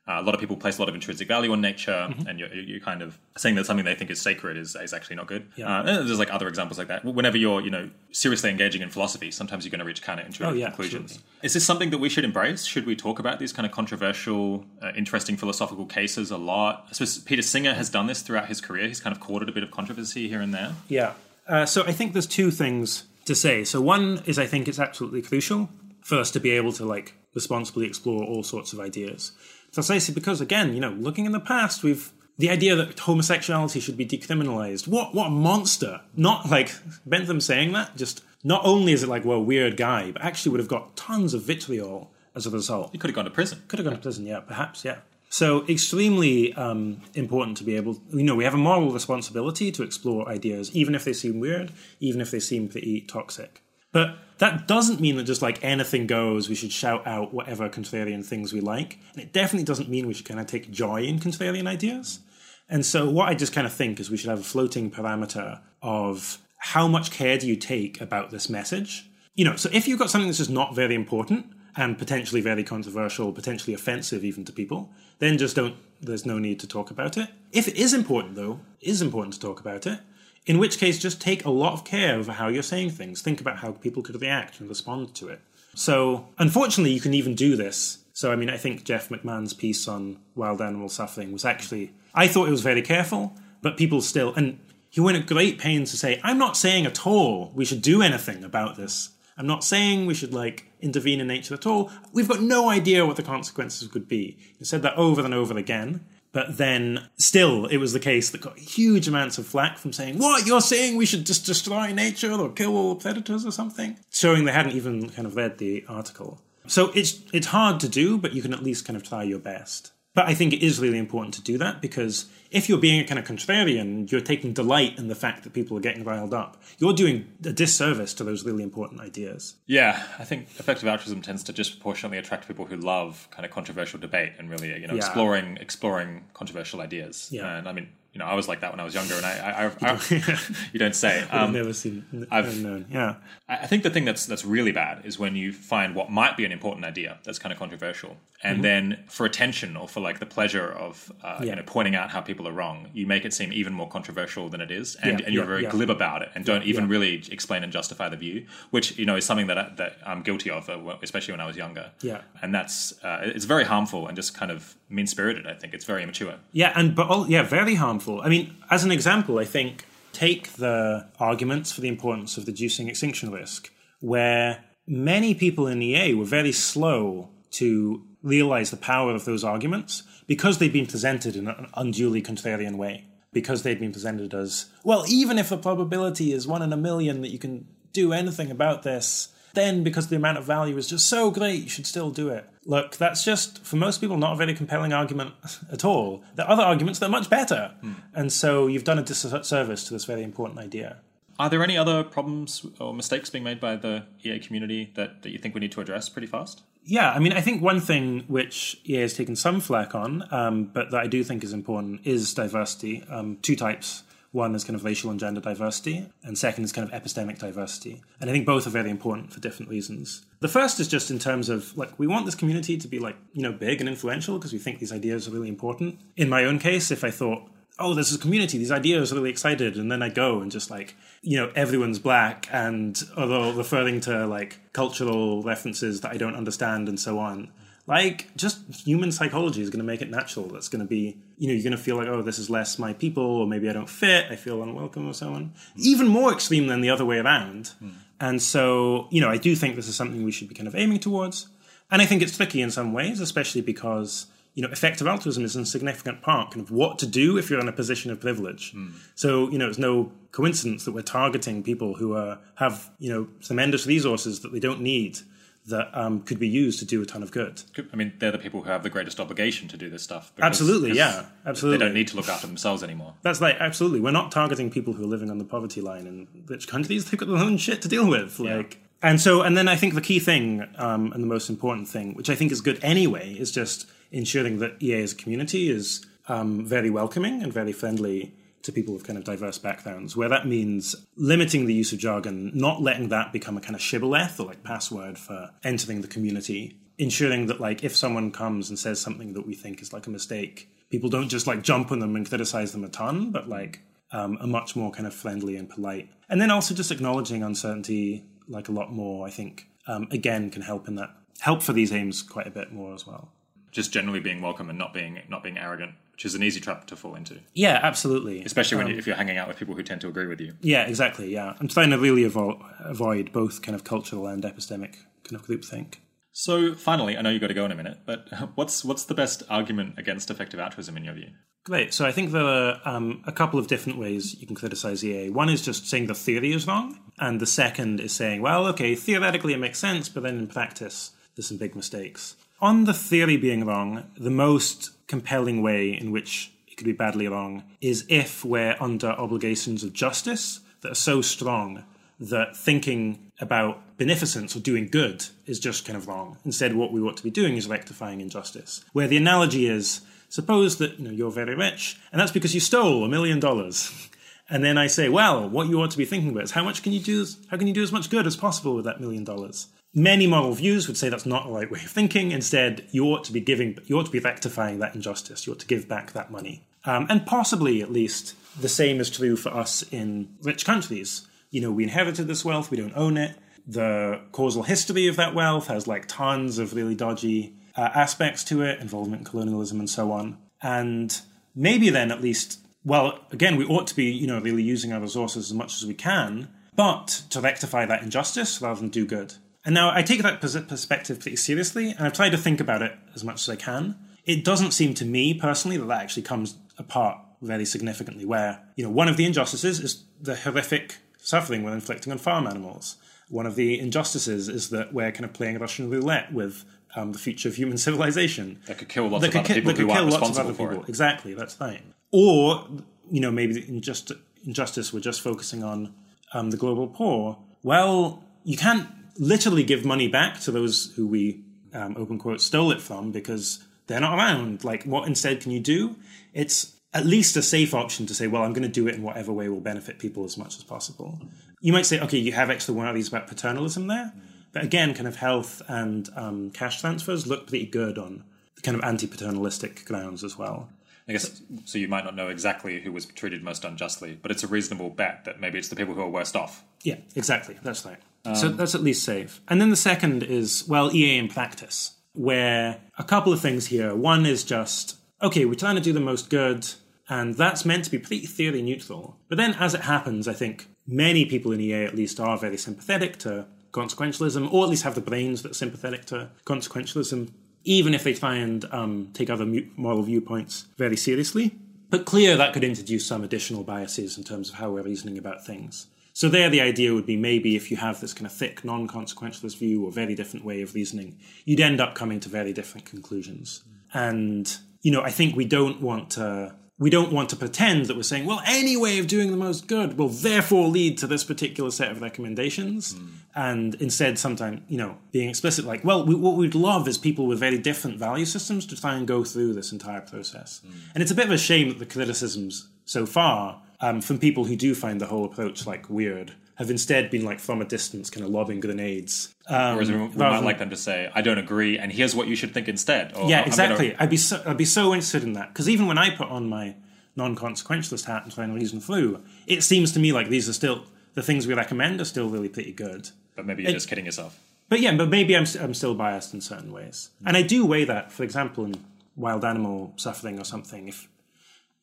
uh, a lot of people place a lot of intrinsic value on nature, Mm-hmm. and you're, you're kind of saying that something they think is sacred is, is actually not good. Yeah. Uh, there's like other examples like that. Whenever you're you know seriously engaging in philosophy, sometimes you're going to reach counterintuitive Oh, yeah, conclusions. absolutely. Is this something that we should embrace? Should we talk about these kind of controversial, uh, interesting philosophical cases a lot? I suppose Peter Singer has done this throughout his career. He's kind of courted a bit of controversy here and there. Yeah. Uh, so I think there's two things to say. So one is I think it's absolutely crucial for us to be able to like responsibly explore all sorts of ideas. Precisely because again, you know, looking in the past, we've the idea that homosexuality should be decriminalized. What what a monster! Not like Bentham saying that. Just not only is it like well weird guy, but actually would have got tons of vitriol as a result. He could have gone to prison. Could have gone to prison, yeah, perhaps, yeah. So extremely um, important to be able, you know, we have a moral responsibility to explore ideas, even if they seem weird, even if they seem pretty toxic. But that doesn't mean that just like anything goes, we should shout out whatever contrarian things we like. And it definitely doesn't mean we should kind of take joy in contrarian ideas. And so what I just kind of think is we should have a floating parameter of how much care do you take about this message? You know, so if you've got something that's just not very important, and potentially very controversial, potentially offensive even to people, then just don't, there's no need to talk about it. If it is important, though, it is important to talk about it, in which case just take a lot of care over how you're saying things. Think about how people could react and respond to it. So, unfortunately, you can even do this. So, I mean, I think Jeff McMahan's piece on wild animal suffering was actually, I thought it was very careful, but people still, and he went at great pains to say, I'm not saying at all we should do anything about this. I'm not saying we should like intervene in nature at all. We've got no idea what the consequences could be. He said that over and over again. But then, still, it was the case that got huge amounts of flack from saying, What, you're saying we should just destroy nature or kill all the predators or something? Showing they hadn't even kind of read the article. So it's, it's hard to do, but you can at least kind of try your best. But I think it is really important to do that because if you're being a kind of contrarian, you're taking delight in the fact that people are getting riled up. You're doing a disservice to those really important ideas. Yeah, I think effective altruism tends to disproportionately attract people who love kind of controversial debate and really, you know, Yeah. exploring exploring controversial ideas. Yeah. And I mean, you know, I was like that when I was younger, and I, I, I, I you don't say. I've Um, never seen, I've- known. Yeah. I think the thing that's that's really bad is when you find what might be an important idea that's kind of controversial, and then for attention or for like the pleasure of uh, Mm-hmm. Yeah. you know pointing out how people are wrong, you make it seem even more controversial than it is, and, Yeah, and you're yeah, very glib about it, and don't even really explain and justify the view, which you know is something that I, that I'm guilty of, uh, especially when I was younger. Yeah. and that's uh, it's very harmful and just kind of mean spirited. I think it's very immature. Yeah, and but all, yeah, very harmful. I mean, as an example, I think take the arguments for the importance of reducing extinction risk, where many people in EA were very slow to realize the power of those arguments because they'd been presented in an unduly contrarian way. Because they'd been presented as, well, even if the probability is one in a million that you can do anything about this, then because the amount of value is just so great, you should still do it. Look, that's just, for most people, not a very compelling argument at all. There are other arguments that are much better. And so you've done a disservice to this very important idea. Are there any other problems or mistakes being made by the EA community that, that you think we need to address pretty fast? Yeah, I mean, I think one thing which EA has taken some flack on, um, but that I do think is important, is diversity. Um, two types. One is kind of racial and gender diversity, and second is kind of epistemic diversity. And I think both are very important for different reasons. The first is just in terms of like we want this community to be like you know big and influential because we think these ideas are really important. In my own case, if I thought oh, there's a community, these ideas are really excited, and then I go and just like, you know, everyone's black, and although referring to like cultural references that I don't understand and so on. Like, just human psychology is going to make it natural. That's going to be, you know, you're going to feel like, oh, this is less my people, or maybe I don't fit, I feel unwelcome, or so on. Hmm. Even more extreme than the other way around. Hmm. And so, you know, I do think this is something we should be kind of aiming towards. And I think it's tricky in some ways, especially because you know, effective altruism is a significant part kind of what to do if you're in a position of privilege. Hmm. So, you know, it's no coincidence that we're targeting people who are, have, you know, tremendous resources that they don't need that um, could be used to do a ton of good. I mean, they're the people who have the greatest obligation to do this stuff. because- Absolutely, yeah, absolutely. They don't need to look after themselves anymore. That's like absolutely. We're not targeting people who are living on the poverty line in rich countries. They've got their own shit to deal with. Like, and so, and then I think the key thing um, and the most important thing, which I think is good anyway, is just ensuring that EA as a community is um, very welcoming and very friendly to people with kind of diverse backgrounds. Where that means limiting the use of jargon, not letting that become a kind of shibboleth or like password for entering the community. Ensuring that like if someone comes and says something that we think is like a mistake, people don't just like jump on them and criticize them a ton, but like um, are much more kind of friendly and polite. And then also just acknowledging uncertainty like a lot more, I think, um, again, can help in that, help for these aims quite a bit more as well. Just generally being welcome and not being not being arrogant, which is an easy trap to fall into, Yeah, absolutely. especially when you, if you're hanging out with people who tend to agree with you. Yeah, exactly. Yeah. I'm trying to really avo- avoid both kind of cultural and epistemic kind of groupthink. So finally, I know you've got to go in a minute, but what's what's the best argument against effective altruism in your view? Great. So I think there are um, a couple of different ways you can criticize EA. One is just saying the theory is wrong, and the second is saying, well, okay, theoretically it makes sense, but then in practice there's some big mistakes. On the theory being wrong, the most compelling way in which it could be badly wrong is if we're under obligations of justice that are so strong that thinking about beneficence or doing good is just kind of wrong. Instead, what we ought to be doing is rectifying injustice. Where the analogy is suppose that you know you're very rich, and that's because you stole a million dollars. And then I say, well, what you ought to be thinking about is how much can you do? How can you do as much good as possible with that million dollars? Many moral views would say that's not the right way of thinking. Instead, you ought to be giving, you ought to be rectifying that injustice. You ought to give back that money, um, and possibly at least the same is true for us in rich countries. You know, we inherited this wealth, we don't own it. The causal history of that wealth has like tons of really dodgy uh, aspects to it, involvement in colonialism and so on. And maybe then at least, well, again, we ought to be, you know, really using our resources as much as we can, but to rectify that injustice rather than do good. And now I take that perspective pretty seriously, and I've tried to think about it as much as I can. It doesn't seem to me personally that that actually comes apart very significantly. Where you know one of the injustices is the horrific suffering we're inflicting on farm animals. One of the injustices is that we're kind of playing Russian roulette with um, the future of human civilization. That could kill lots That of other people that could who kill aren't lots of responsible other for people. it. Exactly, that's right. Or, you know, maybe the injust- injustice, we're just focusing on um, the global poor. Well, you can't literally give money back to those who we, um, open quote, stole it from because they're not around. Like, what instead can you do? It's at least a safe option to say, well, I'm going to do it in whatever way will benefit people as much as possible. You might say, okay, you have extra these about paternalism there. But again, kind of health and um, cash transfers look pretty good on the kind of anti paternalistic grounds as well. I guess so. You might not know exactly who was treated most unjustly, but it's a reasonable bet that maybe it's the people who are worst off. Yeah, exactly. That's right. So that's at least safe. And then the second is, well, EA in practice, where a couple of things here. One is just, okay, we're trying to do the most good, and that's meant to be pretty theory neutral. But then as it happens, I think many people in EA at least are very sympathetic to consequentialism, or at least have the brains that are sympathetic to consequentialism, even if they try and um, take other moral viewpoints very seriously. But clear that could introduce some additional biases in terms of how we're reasoning about things. So there, the idea would be maybe if you have this kind of thick, non-consequentialist view or very different way of reasoning, you'd end up coming to very different conclusions. And you know, I think we don't want to we don't want to pretend that we're saying, well, any way of doing the most good will therefore lead to this particular set of recommendations. Hmm. And instead, sometimes, you know, being explicit, like, well, we, what we'd love is people with very different value systems to try and go through this entire process. Hmm. And it's a bit of a shame that the criticisms so far um, from people who do find the whole approach like weird have instead been like from a distance, kind of lobbing grenades. Um, Whereas we, we might than- like them to say, "I don't agree," and here's what you should think instead. Or, yeah, "I'm gonna- exactly. I'd be so I'd be so interested in that because even when I put on my non-consequentialist hat and try and reason through, it seems to me like these are still the things we recommend are still really pretty good. but maybe you're just kidding yourself. But yeah, but maybe I'm I'm still biased in certain ways, and I do weigh that. For example, in wild animal suffering or something, if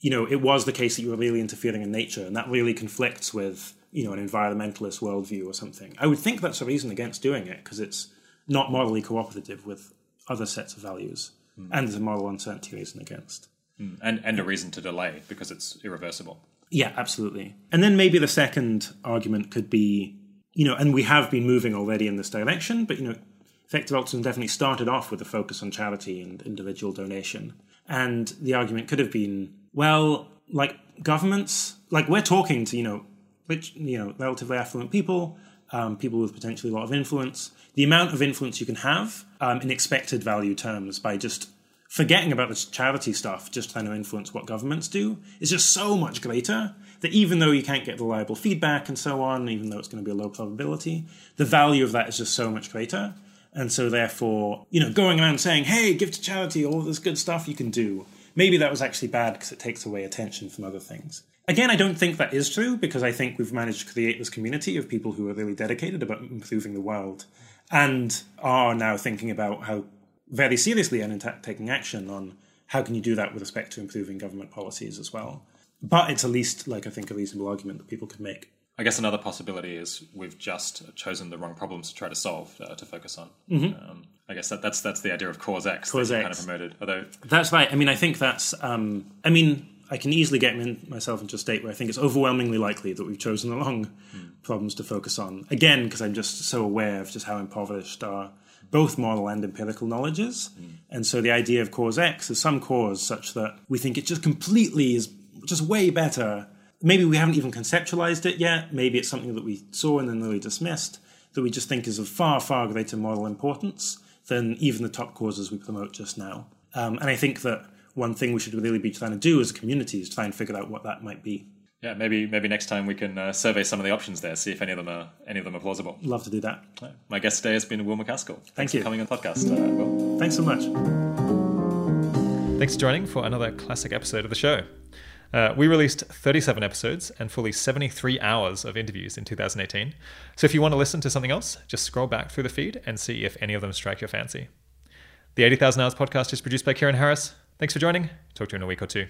you know it was the case that you were really interfering in nature, and that really conflicts with you know an environmentalist worldview or something, I would think that's a reason against doing it because it's not morally cooperative with other sets of values, hmm. and there's a moral uncertainty reason against. Hmm. and and a reason to delay because it's irreversible. Yeah, absolutely. And then maybe the second argument could be, you know, and we have been moving already in this direction, but, you know, effective altruism definitely started off with a focus on charity and individual donation. And the argument could have been, well, like governments, like we're talking to, you know, rich, you know, relatively affluent people, um, people with potentially a lot of influence. The amount of influence you can have um, in expected value terms by just forgetting about this charity stuff, just trying to influence what governments do, is just so much greater that even though you can't get reliable feedback and so on, even though it's going to be a low probability, the value of that is just so much greater. And so, therefore, you know, going around saying, hey, give to charity, all this good stuff you can do, maybe that was actually bad because it takes away attention from other things. Again, I don't think that is true because I think we've managed to create this community of people who are really dedicated about improving the world and are now thinking about how very seriously and in ta- taking action on how can you do that with respect to improving government policies as well. But it's at least like I think a reasonable argument that people could make. I guess another possibility is we've just chosen the wrong problems to try to solve uh, to focus on. Um, I guess that, that's that's the idea of cause X Cause that you kind of promoted. Although That's right. I mean, I think that's. Um, I mean, I can easily get in myself into a state where I think it's overwhelmingly likely that we've chosen the wrong problems to focus on. Again, because I'm just so aware of just how impoverished our both moral and empirical knowledge is. And so the idea of cause X is some cause such that we think it just completely is just way better. Maybe we haven't even conceptualized it yet. Maybe it's something that we saw and then really dismissed that we just think is of far, far greater moral importance than even the top causes we promote just now. Um, and I think that one thing we should really be trying to do as a community is try and figure out what that might be. yeah, maybe maybe next time we can uh, survey some of the options there, see if any of them are any of them are plausible. Love to do that. My guest today has been Will MacAskill. Thanks you. for coming on the podcast. Uh, Will. Thanks so much. Thanks for joining for another classic episode of the show. Uh, we released 37 episodes and fully 73 hours of interviews in 2018. So if you want to listen to something else, just scroll back through the feed and see if any of them strike your fancy. The 80,000 Hours podcast is produced by Keiran Harris. Thanks for joining. Talk to you in a week or two.